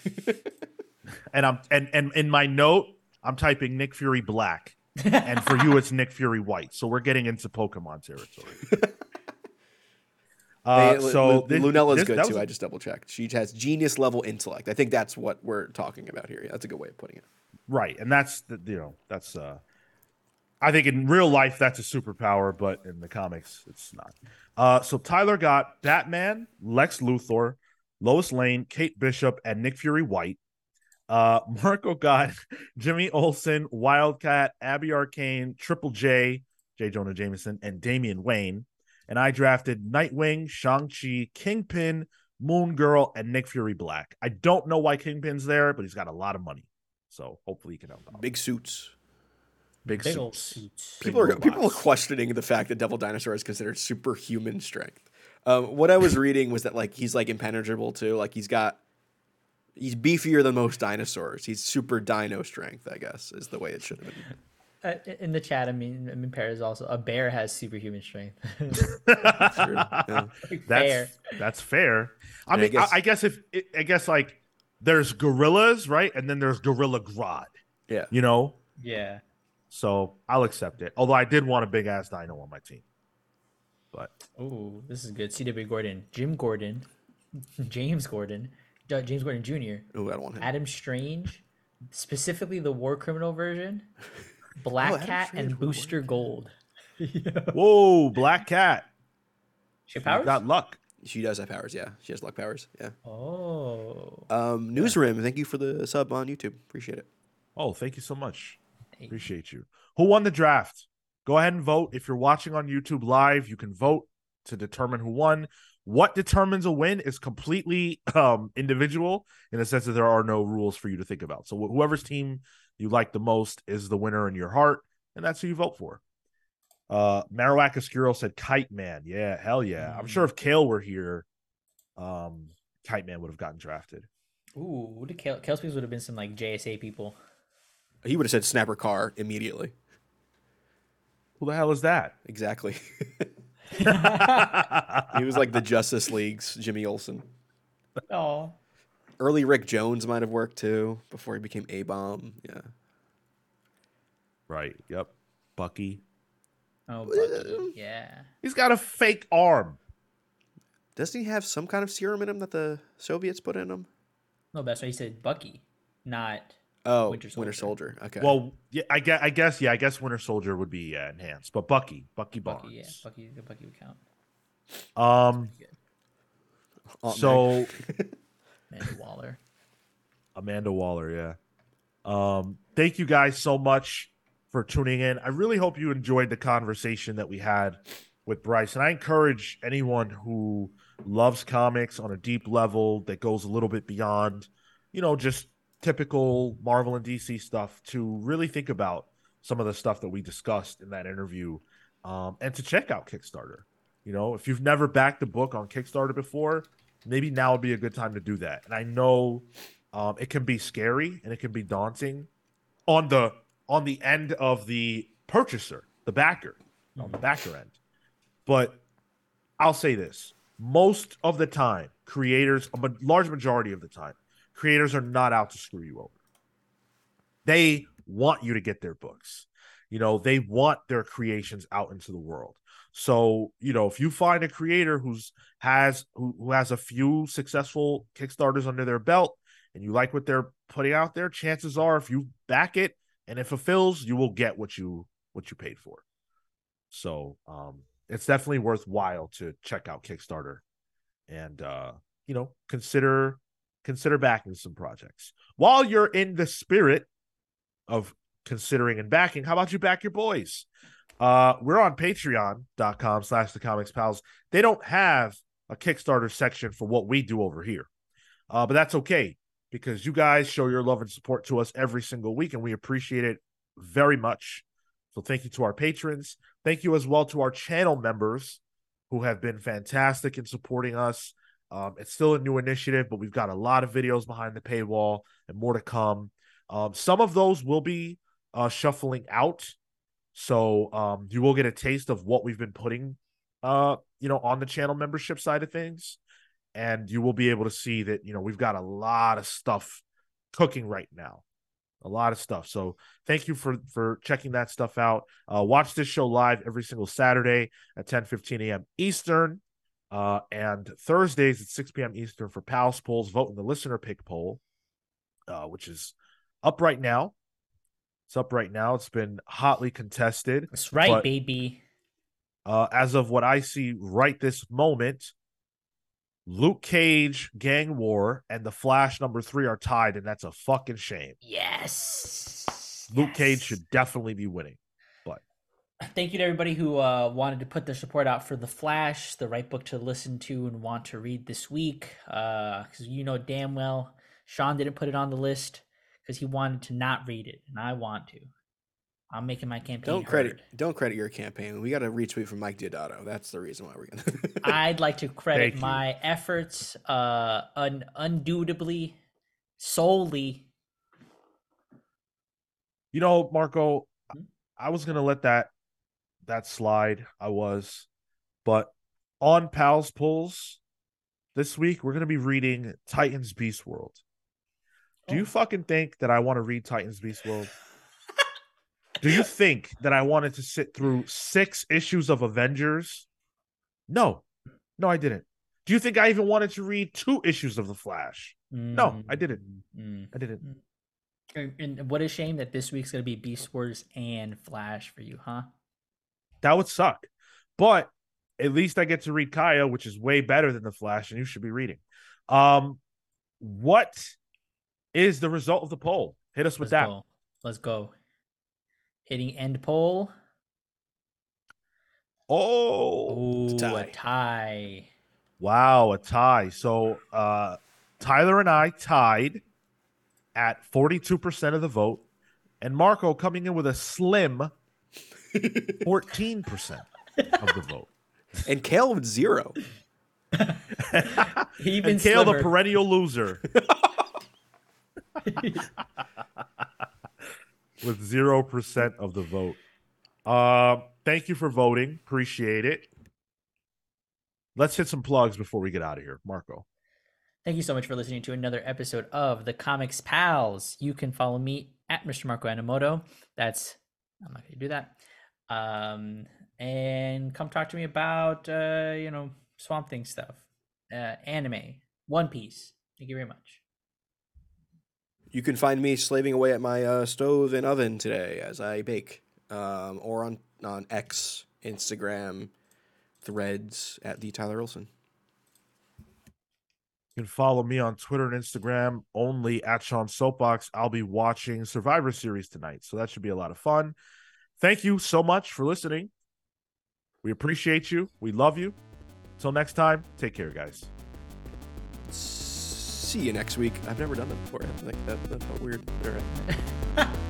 [laughs] and I'm and and in my note, I'm typing Nick Fury black [laughs] and for you it's Nick Fury White. So we're getting into Pokemon territory. Uh, hey, so L- Lunella's this, good too. I just double checked. She has genius level intellect. I think that's what we're talking about here. That's a good way of putting it. Right, and that's the, you know that's uh, I think in real life that's a superpower, but in the comics it's not. Uh, so Tyler got Batman, Lex Luthor, Lois Lane, Kate Bishop, and Nick Fury White. Uh, [laughs] Marco got Jimmy Olsen, Wildcat, Abby Arcane, Triple J, J. Jonah Jameson, and Damian Wayne. And I drafted Nightwing, Shang-Chi, Kingpin, Moon Girl, and Nick Fury Black. I don't know why Kingpin's there, but he's got a lot of money. So hopefully he can help out. Big suits. Big, Big suits. suits. People Big are robots. people are questioning the fact that Devil Dinosaur is considered superhuman strength. Um, what I was reading was that like he's like impenetrable too. Like he's got he's beefier than most dinosaurs. He's super dino strength, I guess, is the way it should have been. Uh, in the chat, I mean, I mean, Paris also a bear has superhuman strength. that's true. Yeah. [laughs] That's fair. That's fair. I mean, I guess, I, I guess if I guess like there's gorillas, right, and then there's Gorilla Grodd. Yeah. You know. Yeah. So I'll accept it. Although I did want a big ass dino on my team. But oh, this is good. C.W. Gordon, Jim Gordon, [laughs] James Gordon, James Gordon Jr. Oh, I don't want him. Adam Strange, specifically the War Criminal version, Black oh, Cat, and Booster Gold. [laughs] Whoa, Black Cat. She powers? got luck. She does have powers, yeah. She has luck powers, yeah. Oh. Um, Newsrim, thank you for the sub on YouTube. Appreciate it. Oh, thank you so much. Appreciate you. Who won the draft? Go ahead and vote. If you're watching on YouTube live, you can vote to determine who won what determines a win is completely um, individual in the sense that there are no rules for you to think about. So wh- whoever's team you like the most is the winner in your heart, and that's who you vote for. Uh, Marowak Escuro said Kite Man. Yeah, hell yeah. Mm. I'm sure if Kale were here, um, Kite Man would have gotten drafted. Ooh, would Kale, Kale Speaks would have been some like JSA people. He would have said Snapper Carr immediately. Who the hell is that? Exactly. [laughs] he was like the Justice League's Jimmy Olsen. Oh. Early Rick Jones might have worked too before he became A Bomb. Yeah. Right. Yep. Bucky. Oh, Bucky. yeah. He's got a fake arm. doesn't he have some kind of serum in him that the Soviets put in him? No, that's why he said Bucky, not oh Winter Soldier. Winter Soldier. Okay. Well, yeah, I guess, I guess, yeah, I guess Winter Soldier would be yeah, enhanced, but Bucky, Bucky Barnes, Bucky, yeah, Bucky, Bucky would count. Um. So, [laughs] Amanda Waller. Amanda Waller, yeah. Um, thank you guys so much for tuning in. I really hope you enjoyed the conversation that we had with Bryce. And I encourage anyone who loves comics on a deep level that goes a little bit beyond, you know, just typical Marvel and DC stuff to really think about some of the stuff that we discussed in that interview um, and to check out Kickstarter. You know, if you've never backed a book on Kickstarter before, maybe now would be a good time to do that. And I know um, it can be scary and it can be daunting on the on the end of the purchaser, the backer, on the backer end. But I'll say this: most of the time, creators, a large majority of the time, creators are not out to screw you over. They want you to get their books. You know, they want their creations out into the world. So, you know, if you find a creator who's has who, who has a few successful Kickstarters under their belt and you like what they're putting out there, chances are if you back it and it fulfills, you will get what you what you paid for. So, um it's definitely worthwhile to check out Kickstarter and uh you know, consider consider backing some projects. While you're in the spirit of considering and backing, how about you back your boys? Uh, we're on patreon.com slash the comics pals. They don't have a Kickstarter section for what we do over here. Uh, but that's okay because you guys show your love and support to us every single week, and we appreciate it very much. So thank you to our patrons. Thank you as well to our channel members who have been fantastic in supporting us. Um, it's still a new initiative, but we've got a lot of videos behind the paywall and more to come. Um, some of those will be uh, shuffling out so um, you will get a taste of what we've been putting, uh, you know, on the channel membership side of things, and you will be able to see that you know we've got a lot of stuff cooking right now, a lot of stuff. So thank you for for checking that stuff out. Uh, watch this show live every single Saturday at 10 15 a.m. Eastern. Uh, and Thursdays at 6 p.m. Eastern for Pals Pulls, vote in the listener pick poll, uh, which is up right now. It's up right now. It's been hotly contested. That's right, but, baby. Uh, as of what I see right this moment, Luke Cage, Gang War, and The Flash number three are tied, and that's a fucking shame. Yes. Luke yes. Cage should definitely be winning. But thank you to everybody who uh, wanted to put their support out for The Flash, the right book to listen to and want to read this week. Because uh, you know damn well Sean didn't put it on the list because he wanted to not read it, and I want to. I'm making my campaign. Don't credit. Don't credit your campaign. We got a retweet from Mike Deodato. That's the reason why we're gonna. [laughs] I'd like to credit my efforts, uh, un- undubitably, solely. You know, Marco, hmm? I was gonna let that that slide. I was, but on Pals Pulls this week, we're gonna be reading Titans Beast World. Do you oh. fucking think that I want to read Titans Beast World? [laughs] Do you think that I wanted to sit through six issues of Avengers? No, no, I didn't. Do you think I even wanted to read two issues of The Flash? Mm. No, I didn't. Mm. I didn't. Mm. And what a shame that this week's gonna be Beast Wars and Flash for you, huh? That would suck. But at least I get to read Kaya, which is way better than The Flash, and you should be reading. Um, what is the result of the poll. Hit us with Let's that. Go. Let's go. Hitting end poll. Oh, Ooh, tie. a tie. Wow, a tie. So uh Tyler and I tied at 42% of the vote, and Marco coming in with a slim [laughs] 14% of the vote. And Kale with zero. [laughs] [laughs] Even and Kale, slimmer. the perennial loser. [laughs] with 0% of the vote. Uh, thank you for voting. Appreciate it. Let's hit some plugs before we get out of here. Marco. Thank you so much for listening to another episode of the Comics Pals. You can follow me at Mr. Marco Animoto. That's, I'm not going to do that. Um, and come talk to me about, uh, you know, Swamp Thing stuff. uh, anime, One Piece. Thank you very much. You can find me slaving away at my uh, stove and oven today as I bake, um, or on on X, Instagram, Threads at the Tyler Olson. You can follow me on Twitter and Instagram only at Sean Soapbox. I'll be watching Survivor Series tonight, so that should be a lot of fun. Thank you so much for listening. We appreciate you. We love you. Until next time, take care, guys see you next week. I've never done that before. I Like that, that felt weird. All right. [laughs]